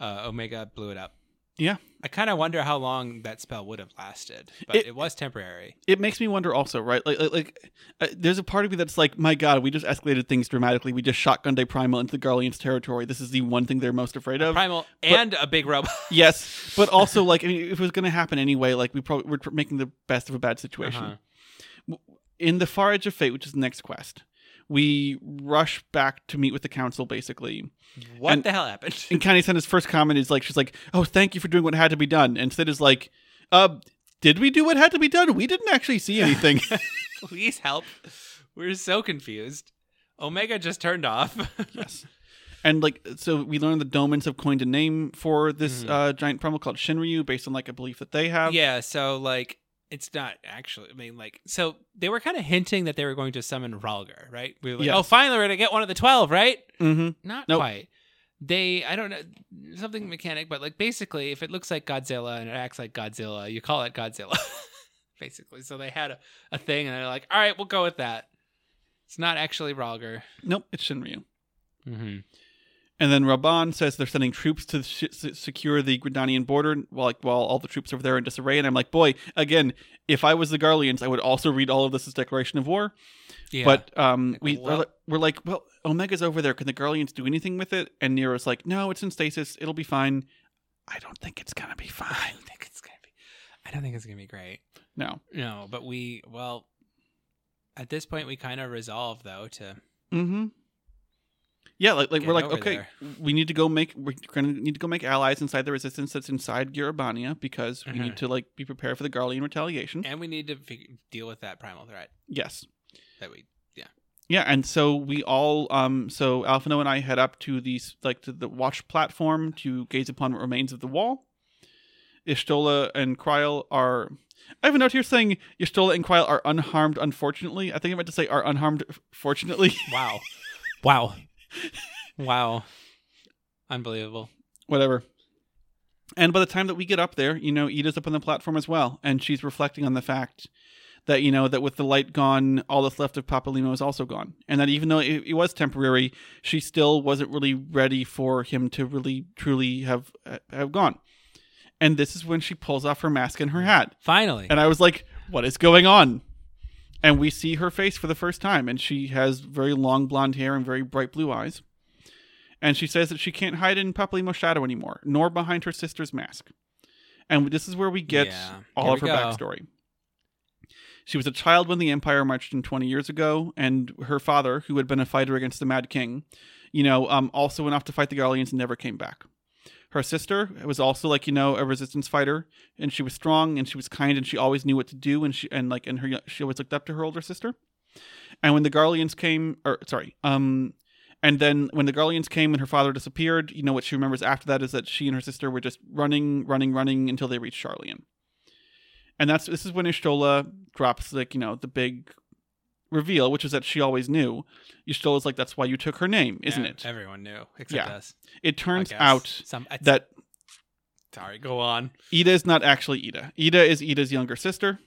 Uh Omega blew it up. Yeah. I kind of wonder how long that spell would have lasted, but It- it, was temporary. it makes me wonder also, right? Like, like, like uh, there's a part of me that's like, my God, we just escalated things dramatically. We just shotgunned a primal into the Garleans territory. This is the one thing they're most afraid of. Primal and a big robot. *laughs* yes, but *laughs* also like, I mean, if it was going to happen anyway, like we probably we're making the best of a bad situation. Uh-huh. In the Far Edge of Fate, which is the next quest, we rush back to meet with the council, basically. What And- the hell happened? And Kan-E-Senna's first comment is like, she's like, "Oh, thank you for doing what had to be done." And Sid is like, "Uh, did we do what had to be done? We didn't actually see anything." *laughs* *laughs* Please help. We're so confused. Omega just turned off. *laughs* yes. And like, so we learned the Domans have coined a name for this Mhm. uh, giant primal called Shinryu, based on like a belief that they have. yeah, so like it's not actually I mean like so they were kind of hinting that they were going to summon Rhalgr, right? We were like, Yes. "Oh, finally we're going to get one of the 12, right?" Mm-hmm. Not Nope. quite. They I don't know something mechanic, but like basically if it looks like Godzilla and it acts like Godzilla, you call it Godzilla. *laughs* basically. So they had a, a thing and they're like, "All right, we'll go with that." It's not actually Rhalgr. Nope, it's Shinryu. Mm-hmm. And then Raubahn says they're sending troops to sh- secure the Gridanian border while like while all the troops over there are in disarray. And I'm like, boy, again, if I was the Garleans, I would also read all of this as declaration of war. Yeah. But um, we Well- we're, like, well, Omega's over there. Can the Garleans do anything with it? And Nero's like, no, it's in stasis. It'll be fine. I don't think it's gonna be fine. *laughs* I don't think it's gonna be. I don't think it's gonna be great. No. No, but we well, at this point we kind of resolve though to Mm-hmm. Yeah, like like Get we're like, okay, there. we need to go make we're gonna need to go make allies inside the resistance that's inside Gyr Abania because we Mhm. need to like be prepared for the Garlean retaliation. and we need to fig- deal with that primal threat yes. that we Yeah, yeah, and so we all um so Alphinaud and I head up to these like to the watch platform to gaze upon what remains of the wall. Y'shtola and Krile are I have a note here saying Y'shtola and Krile are unharmed unfortunately. I think I meant to say are unharmed fortunately. wow, wow, wow, unbelievable. Whatever. And by the time that we get up there, you know, Yda's up on the platform as well, and she's reflecting on the fact that you know that with the light gone, all that's left of Papalymo is also gone, and that even though it, it was temporary, she still wasn't really ready for him to really truly have uh, have gone. And this is when she pulls off her mask and her hat, Finally, and I was like, "What is going on?" And we see her face for the first time, and she has very long blonde hair and very bright blue eyes. And she says that she can't hide in Papalymo's shadow anymore, nor behind her sister's mask. And this is where we get Yeah. all Here of her go. backstory. She was a child when the Empire marched in 20 years ago, and her father, who had been a fighter against the Mad King, you know, um, also went off to fight the Garleans and never came back. Her sister was also like you know a resistance fighter, and she was strong and she was kind and she always knew what to do and she and like and her she always looked up to her older sister. And when the Garleans came, or sorry, um, and then when the Garleans came and her father disappeared, you know what she remembers after that is that she and her sister were just running, running, running until they reached Charlian. And that's this is when Y'shtola drops like you know the big reveal, which is that she always knew. Y'shtola's like that's why you took her name, isn't Yeah, it? Everyone knew except Yeah. us. It turns out Some that sorry, go on. Yda is not actually Yda. Yda is Yda's younger sister.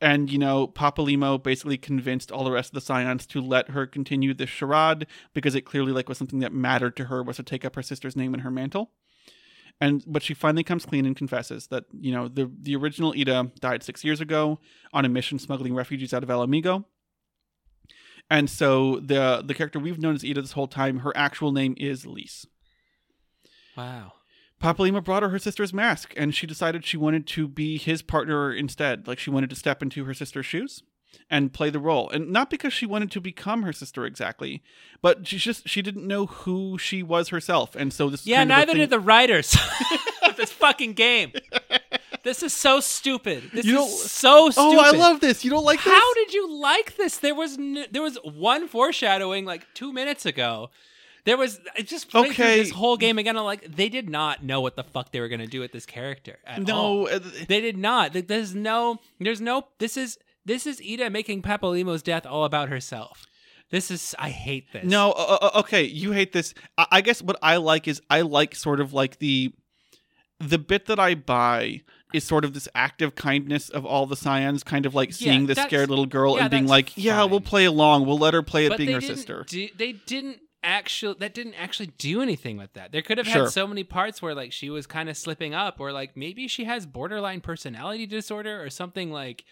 And, you know, Papalymo basically convinced all the rest of the Scions to let her continue this charade because it clearly like was something that mattered to her was to take up her sister's name in her mantle. And but she finally comes clean and confesses that, you know, the the original Yda died six years ago on a mission smuggling refugees out of Ala Mhigo. And so the the character we've known as Yda this whole time, her actual name is Lyse. Wow. Papalymo brought her her sister's mask, and she decided she wanted to be his partner instead. Like she wanted to step into her sister's shoes and play the role, and not because she wanted to become her sister exactly, but she just she didn't know who she was herself, and so this. Yeah, kind of neither did the writers of *laughs* this fucking game. *laughs* This is so stupid. This You is so stupid. Oh, I love this. You don't like this? How did you like this? There was n- there was one foreshadowing like two minutes ago. There was it just played Okay. this whole game again. I'm like, they did not know what the fuck they were gonna do with this character. At all. no, uh, they did not. There's no. There's no. This is this is Yda making Papalymo's death all about herself. This is. I hate this. No, uh, uh, okay, you hate this. I, I guess what I like is I like sort of like the the bit that I buy is sort of this active kindness of all the scions, kind of like seeing this that's- scared little girl yeah, and being like, "Yeah, we'll play along. We'll let her play but being her sister." do- they didn't actually. That didn't actually do anything with that. There could have Sure. had so many parts where like she was kind of slipping up, or like maybe she has borderline personality disorder or something like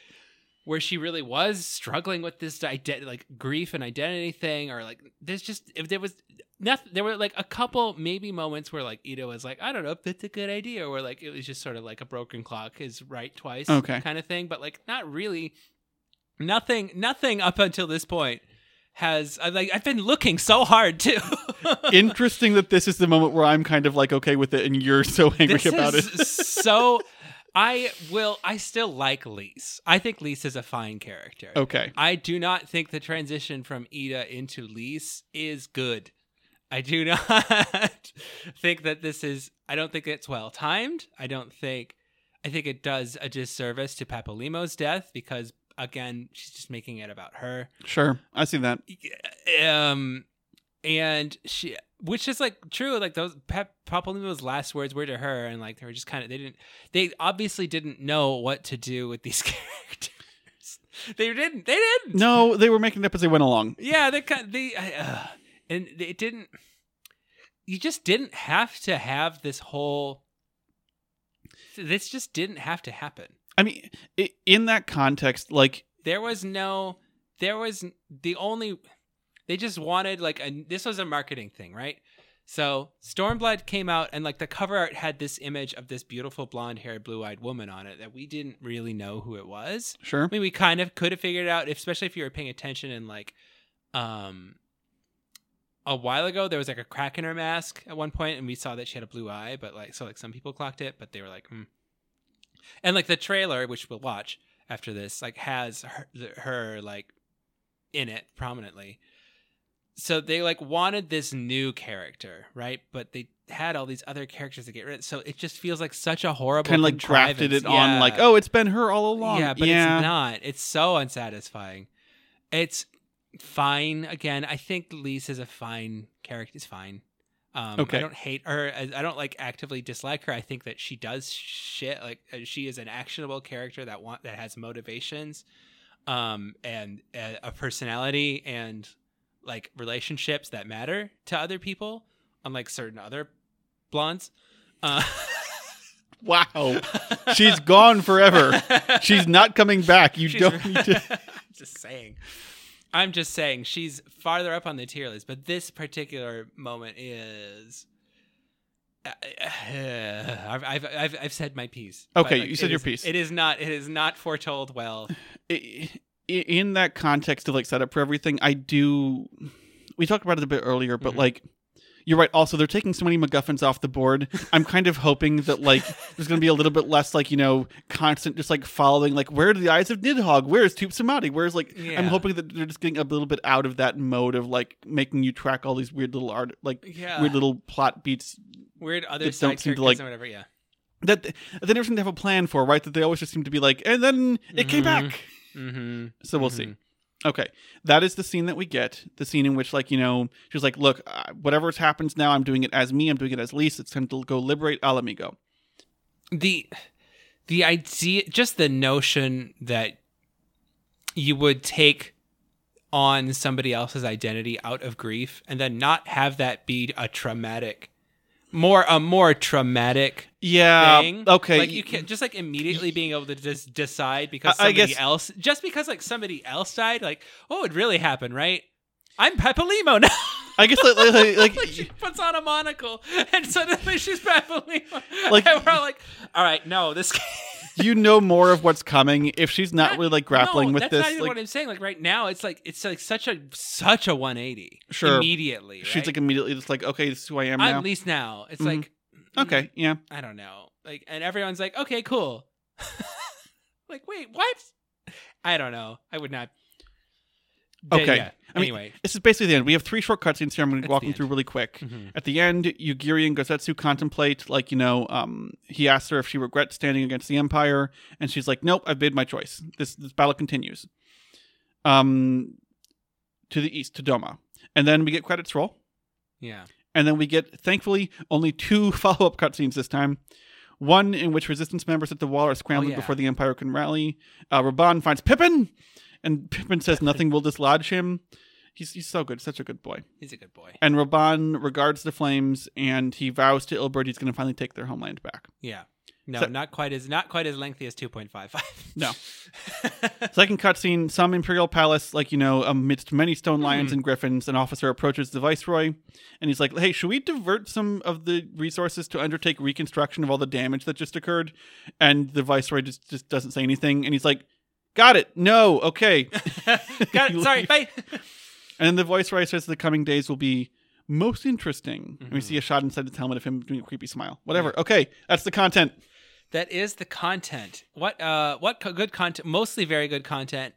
where she really was struggling with this like grief and identity thing, or like there's just if there was nothing. There were like a couple maybe moments where like Yda was like, I don't know if that's a good idea, or like it was just sort of like a broken clock is right twice, Okay. kind of thing. But like not really. Nothing. Nothing up until this point has. I like. I've been looking so hard too. *laughs* Interesting that this is the moment where I'm kind of like okay with it, and you're so angry this about is it. so. I will. I still like Lyse. I think Lyse is a fine character. okay, I do not think the transition from Yda into Lyse is good. I do *laughs* not think that this is. I don't think it's well timed. I don't think. I think it does a disservice to Papalymo's death because again, she's just making it about her. sure, I see that. Um, and she, which is like true. Like those Pep Papalymo's last words were to her, and like they were just kind of they didn't. They obviously didn't know what to do with these *laughs* characters. They didn't. They didn't. No, they were making it up as they went along. Yeah, they kind of, they uh, and it didn't. You just didn't have to have this whole. This just didn't have to happen. I mean, in that context, like There was no. There was the only. They just wanted like a. This was a marketing thing, right? So Stormblood came out and like the cover art had this image of this beautiful blonde-haired, blue-eyed woman on it that we didn't really know who it was. sure, I mean, we kind of could have figured it out, especially if you were paying attention. And like, um, a while ago, there was like a crack in her mask at one point, and we saw that she had a blue eye. But like, so like some people clocked it, but they were like, hmm. And like the trailer, which we'll watch after this, like has her, her like in it prominently. So they like wanted this new character, right? But they had all these other characters to get rid of. So it just feels like such a horrible kind of like drafted it contrivance. on like, oh, it's been her all along. Yeah, but yeah. it's not. It's so unsatisfying. It's fine. Again, I think Lyse is a fine character. It's fine. Um, Okay. I don't hate her. I I don't like actively dislike her. I think that she does shit. Like uh, she is an actionable character that want that has motivations, um, and uh, a personality and like relationships that matter to other people, unlike certain other blondes. Uh, *laughs* Wow, she's gone forever. She's not coming back. You She's- don't need to. I'm *laughs* just saying. I'm just saying she's farther up on the tier list, but this particular moment is Uh, I've, I've I've I've said my piece. Okay, But, you said your is- piece. It is not. It is not foretold well. I- i- in that context of like setup for everything, I do. We talked about it a bit earlier, but Mhm. like, you're right. Also, they're taking so many MacGuffins off the board. I'm kind of hoping that like there's going to be a little bit less like you know constant just like following like where are the eyes of Nidhogg? Where's Tupsimati? Where's like I'm hoping that they're just getting a little bit out of that mode of like making you track all these weird little art like Yeah. weird little plot beats Weird other that side don't seem characters to, like- and whatever. Yeah. that they never seem to have a plan for. Right? That they always just seem to be like, and then it came Mhm. back. Mm-hmm. So we'll see. Okay, that is the scene that we get. The scene in which, like, you know, she's like, "Look, uh, whatever's happens now, I'm doing it as me. I'm doing it as Lyse. It's time to go liberate Ala Mhigo." the the idea just the notion that you would take on somebody else's identity out of grief and then not have that be a traumatic more a more traumatic Yeah. thing Okay. like you can't just like immediately being able to just decide because I- I somebody guess- else just because like somebody else died like oh it really happened right i'm Papalymo now I guess like, like, like, like *laughs* she puts on a monocle and suddenly she's Papalymo. Like- and we're all like, all right, no, this. *laughs* you know more of what's coming if she's not really like grappling no, with that's this. Not even like, what I'm saying. Like right now, it's like it's like such a such a 180. Sure. immediately. Right? she's like immediately just like, "Okay, this is who I am I'm now." least now. It's Mhm. like Okay, yeah. I don't know. Like, and everyone's like, okay, cool. *laughs* like, wait, what? I don't know. I would not. Okay. Yeah. I mean, Anyway. This is basically the end. We have three short cutscenes here. I'm going to walk them through really quick. Mhm. At the end, Yugiri and Gosetsu contemplate, like, you know, um, he asks her if she regrets standing against the Empire, and she's like, nope, I've made my choice. This this battle continues. Um, to the east, to Doma. And then we get credits roll. Yeah. And then we get, thankfully, only two *laughs* follow up cutscenes this time. One in which resistance members at the wall are scrambling yeah. before the Empire can rally. Uh, Raubahn finds Pippin, and Pippin says nothing will dislodge him. He's, he's so good, such a good boy. He's a good boy. And Raubahn regards the flames, and he vows to Ilberd he's going to finally take their homeland back. Yeah. No, So- not quite as not quite as lengthy as 2.55. No. *laughs* Second cutscene: some Imperial palace, like you know, amidst many stone lions Hmm. and griffins, an officer approaches the viceroy, and he's like, "Hey, should we divert some of the resources to undertake reconstruction of all the damage that just occurred?" And the viceroy just just doesn't say anything, and he's like, "Got it. No. Okay." *laughs* Got it. *laughs* Sorry. Bye. And the viceroy says the coming days will be most interesting. And we see a shot inside the helmet of him doing a creepy smile. Whatever. Okay, that's the content. That is the content. What uh what co- good content mostly very good content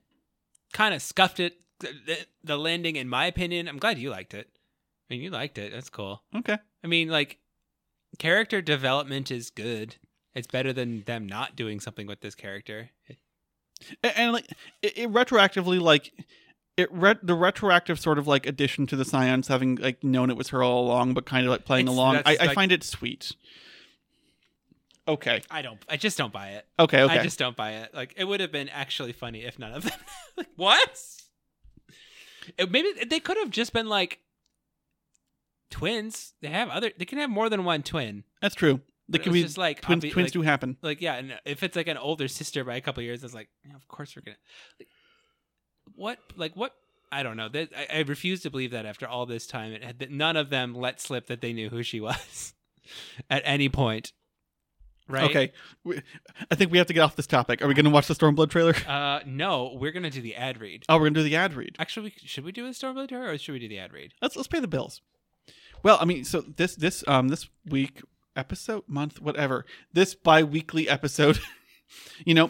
kind of scuffed it the, the landing in my opinion. I'm glad you liked it. I mean, you liked it. That's cool. Okay. I mean, like character development is good. It's better than them not doing something with this character. And, and, like it, it retroactively like it re- the retroactive sort of like addition to the scions having like known it was her all along but kind of like playing It's- along I, I find it sweet okay I don't I just don't buy it. okay okay I just don't buy it. Like it would have been actually funny if none of them. *laughs* like what? It, maybe they could have just been like twins. They have other. They can have more than one twin. that's true they It can be just like twins obvi- twins like, do happen like yeah, and if it's like an older sister by a couple years, it's like yeah, of course we're gonna. Like, what like what? I don't know. That I, I refuse to believe that after all this time, it had that none of them let slip that they knew who she *laughs* was at any point. Right? okay We- i think we have to get off this topic are we going to watch the stormblood trailer Uh, no, we're gonna do the ad read. oh we're going to do the ad read Actually, we, should we do the Stormblood trailer or should we do the ad read? let's let's pay the bills well i mean so this this um this week episode month whatever this bi-weekly episode *laughs* you know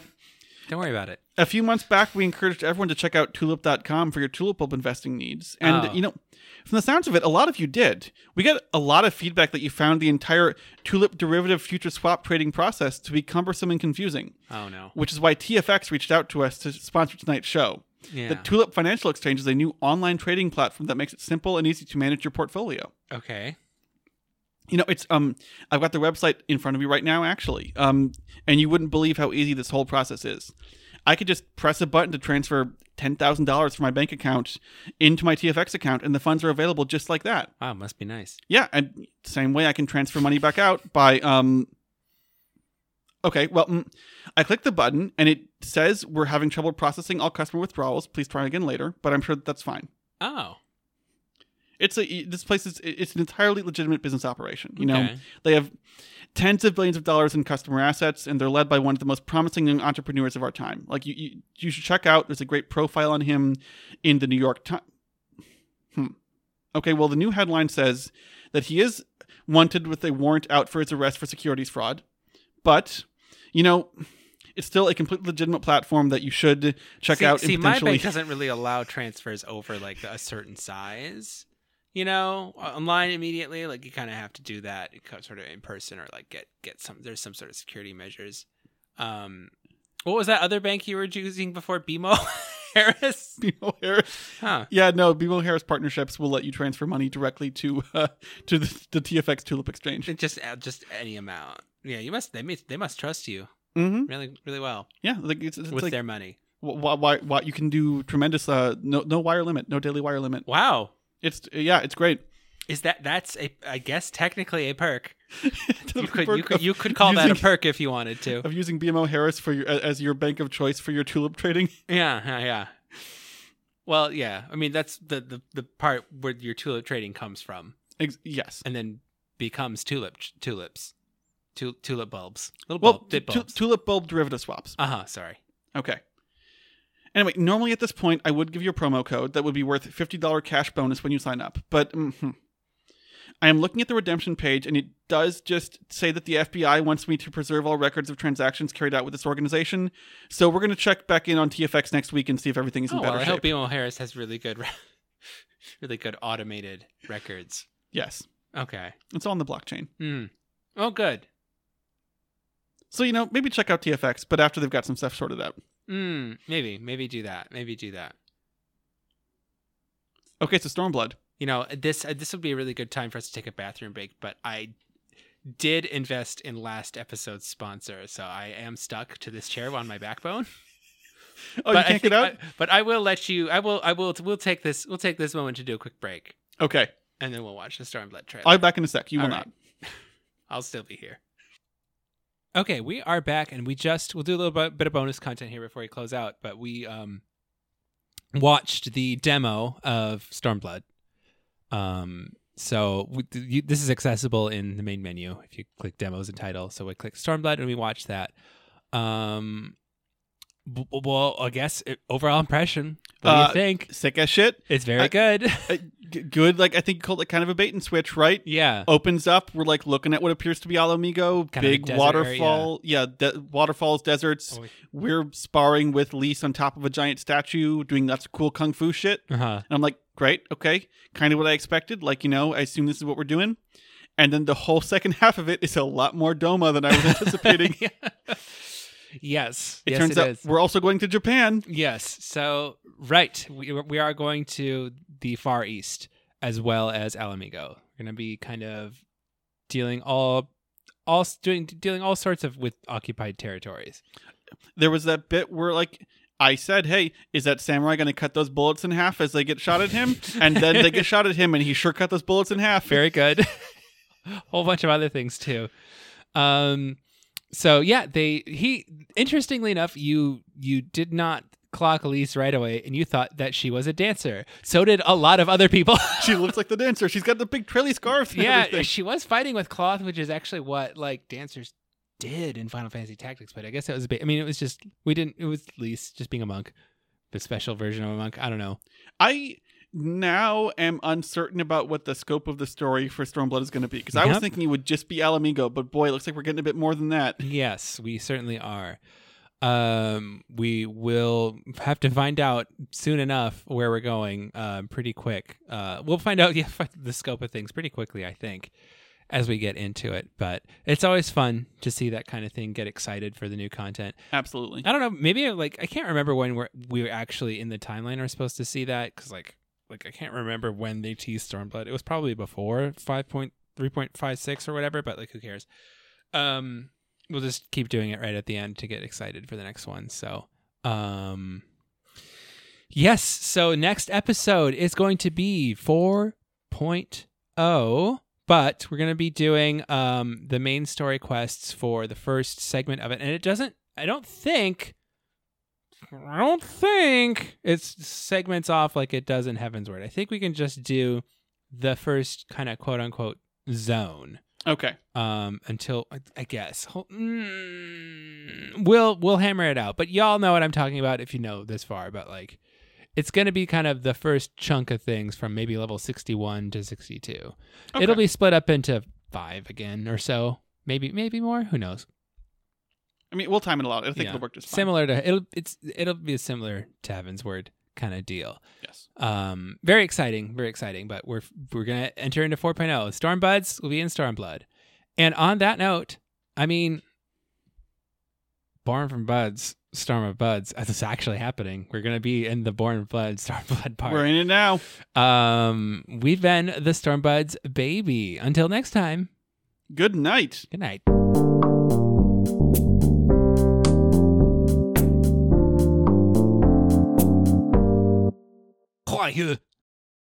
Don't worry about it. a few months back, we encouraged everyone to check out tulip.com for your tulip bulb investing needs. And, Oh. you know, from the sounds of it, a lot of you did. We got a lot of feedback that you found the entire tulip derivative future swap trading process to be cumbersome and confusing, Oh no. which is why TFX reached out to us to sponsor tonight's show. Yeah. The Tulip Financial Exchange is a new online trading platform that makes it simple and easy to manage your portfolio. okay. You know, it's um I've got the website in front of me right now actually. Um and you wouldn't believe how easy this whole process is. I could just press a button to transfer $10,000 from my bank account into my TFX account and the funds are available just like that. Wow, must be nice. Yeah, and same way I can transfer money back out by um Okay, well, mm, I click the button and it says we're having trouble processing all customer withdrawals. Please try again later, but I'm sure that that's fine. Oh. It's a this place is it's an entirely legitimate business operation. You know, Okay. they have tens of billions of dollars in customer assets, and they're led by one of the most promising young entrepreneurs of our time. Like you, you, you should check out. There's a great profile on him in the New York Times. Hmm. Okay, well, the new headline says that he is wanted with a warrant out for his arrest for securities fraud, but you know. It's still a completely legitimate platform that you should check see, out. See, my bank doesn't really allow transfers over like a certain size. You know, online immediately, like you kind of have to do that sort of in person or like get get some. There's some sort of security measures. Um, what was that other bank you were using before BMO *laughs* Harris? BMO Harris. Huh. Yeah, no, BMO Harris partnerships will let you transfer money directly to uh, to the, the TFX Tulip Exchange. It Just uh, just any amount. Yeah, you must. They must. They must trust you Mm-hmm. really really well Yeah, like it's, it's with like their money. why, why, why you can do tremendous. Uh, no, no wire limit, no daily wire limit. Wow. It's yeah, it's great. Is that that's a I guess technically a perk. *laughs* You could you could you could call that a perk if you wanted to. of using BMO Harris for your as your bank of choice for your tulip trading. *laughs* Yeah, yeah, yeah. Well, yeah. I mean, that's the the, the part where your tulip trading comes from, Ex- yes. and then becomes tulip tulips, tu- tulip bulbs, little Well, bulb, tu- bulbs. tulip bulb derivative swaps. uh huh. Sorry. Okay. Anyway, normally at this point, I would give you a promo code that would be worth $50 cash bonus when you sign up. But mhm. I am looking at the redemption page, and it does just say that the FBI wants me to preserve all records of transactions carried out with this organization. So we're going to check back in on TFX next week and see if everything is in Oh better well, I shape. hope BMO Harris has really good, *laughs* really good automated records. yes. Okay. It's all on the blockchain. Hmm. Oh, good. So, you know, maybe check out TFX, but after they've got some stuff sorted out. Hmm. Maybe, maybe do that. Maybe do that. Okay, so Stormblood. You know, this uh, this would be a really good time for us to take a bathroom break, but I did invest in last episode's sponsor, so I am stuck to this chair on my backbone. *laughs* Oh, but you I can't think get out? I- but I will let you. I will. I will. We'll take this. We'll take this moment to do a quick break, Okay. and then we'll watch the Stormblood trailer. I'll be back in a sec. You will All not. *laughs* I'll still be here. Okay, we are back, and we just we'll do a little bit, bit of bonus content here before we close out. But we um watched the demo of Stormblood. Um, so we, you, this is accessible in the main menu if you click demos and title. So we click Stormblood, and we watch that. Um, well, I guess it, overall impression. What do Uh, you think? Sick as shit. It's very I- good. Uh, g- good. Like, I think you called it kind of a bait and switch, right? yeah. opens up. We're like looking at what appears to be Ala Mhigo, Kind big waterfall. Yeah, de- waterfalls, deserts. Oh, We're sparring with Lyse on top of a giant statue, doing lots of cool kung fu shit. Uh-huh. And I'm like, great, okay, kind of what I expected. Like, you know, I assume this is what we're doing. And then the whole *laughs* second half of it is a lot more Doma than I was *laughs* anticipating. Yes. It yes, turns it out is. we're also going to Japan. Yes. So right, we we are going to the Far East as well as Ala Mhigo. We're going to be kind of dealing all all doing dealing all sorts of with occupied territories. There was that bit where like I said, "Hey, is that samurai going to cut those bullets in half as they get shot at him?" And then they get shot at him, and he sure cut those bullets in half. *laughs* Very good. *laughs* Whole bunch of other things too. Um so yeah, they he interestingly enough, you you did not clock Elise right away and you thought that she was a dancer. So did a lot of other people. *laughs* she looks like the dancer. She's got the big trilly scarf. Yeah, everything. she was fighting with cloth, which is actually what like dancers did in Final Fantasy Tactics. But I guess it was a bit. I mean, it was just we didn't. It was Lyse just being a monk, the special version of a monk. I don't know. I now am uncertain about what the scope of the story for Stormblood is going to be because I was thinking it would just be Ala Mhigo, but boy, it looks like we're getting a bit more than that. Yes, we certainly are. Um, we will have to find out soon enough where we're going. Um, pretty quick. Uh, we'll find out *laughs* yeah the scope of things pretty quickly. I think as we get into it. But it's always fun to see that kind of thing. Get excited for the new content. Absolutely. I don't know. Maybe like I can't remember when we're we were actually in the timeline are supposed to see that because like like I can't remember when they teased Stormblood. It was probably before five point three point five six or whatever. But like who cares? Um, we'll just keep doing it right at the end to get excited for the next one. So um. Yes, so next episode is going to be 4.0, but we're going to be doing um the main story quests for the first segment of it and it doesn't I don't think I don't think it's segments off like it does in Heavensward. I think we can just do the first kind of quote unquote zone Okay. um until I- guess mm, we'll we'll hammer it out. But y'all know what I'm talking about if you know this far. But like, it's gonna be kind of the first chunk of things from maybe level 61 to 62. Okay. It'll be split up into five again or so, maybe maybe more. Who knows? I mean, we'll time it a lot. I think Yeah. it'll work just fine. Similar to it'll it's it'll be a similar to Heavensward kind of deal. Yes. Um, very exciting, very exciting. But we're we're gonna enter into 4.0. Storm Stormbuds will be in Stormblood, and on that note, I mean, Born from Buds, Storm of Buds. That's actually happening. We're gonna be in the Born Blood, Stormblood part. We're in it now. Um, we've been the Stormbuds baby. Until next time, Good night. good night. Quiet.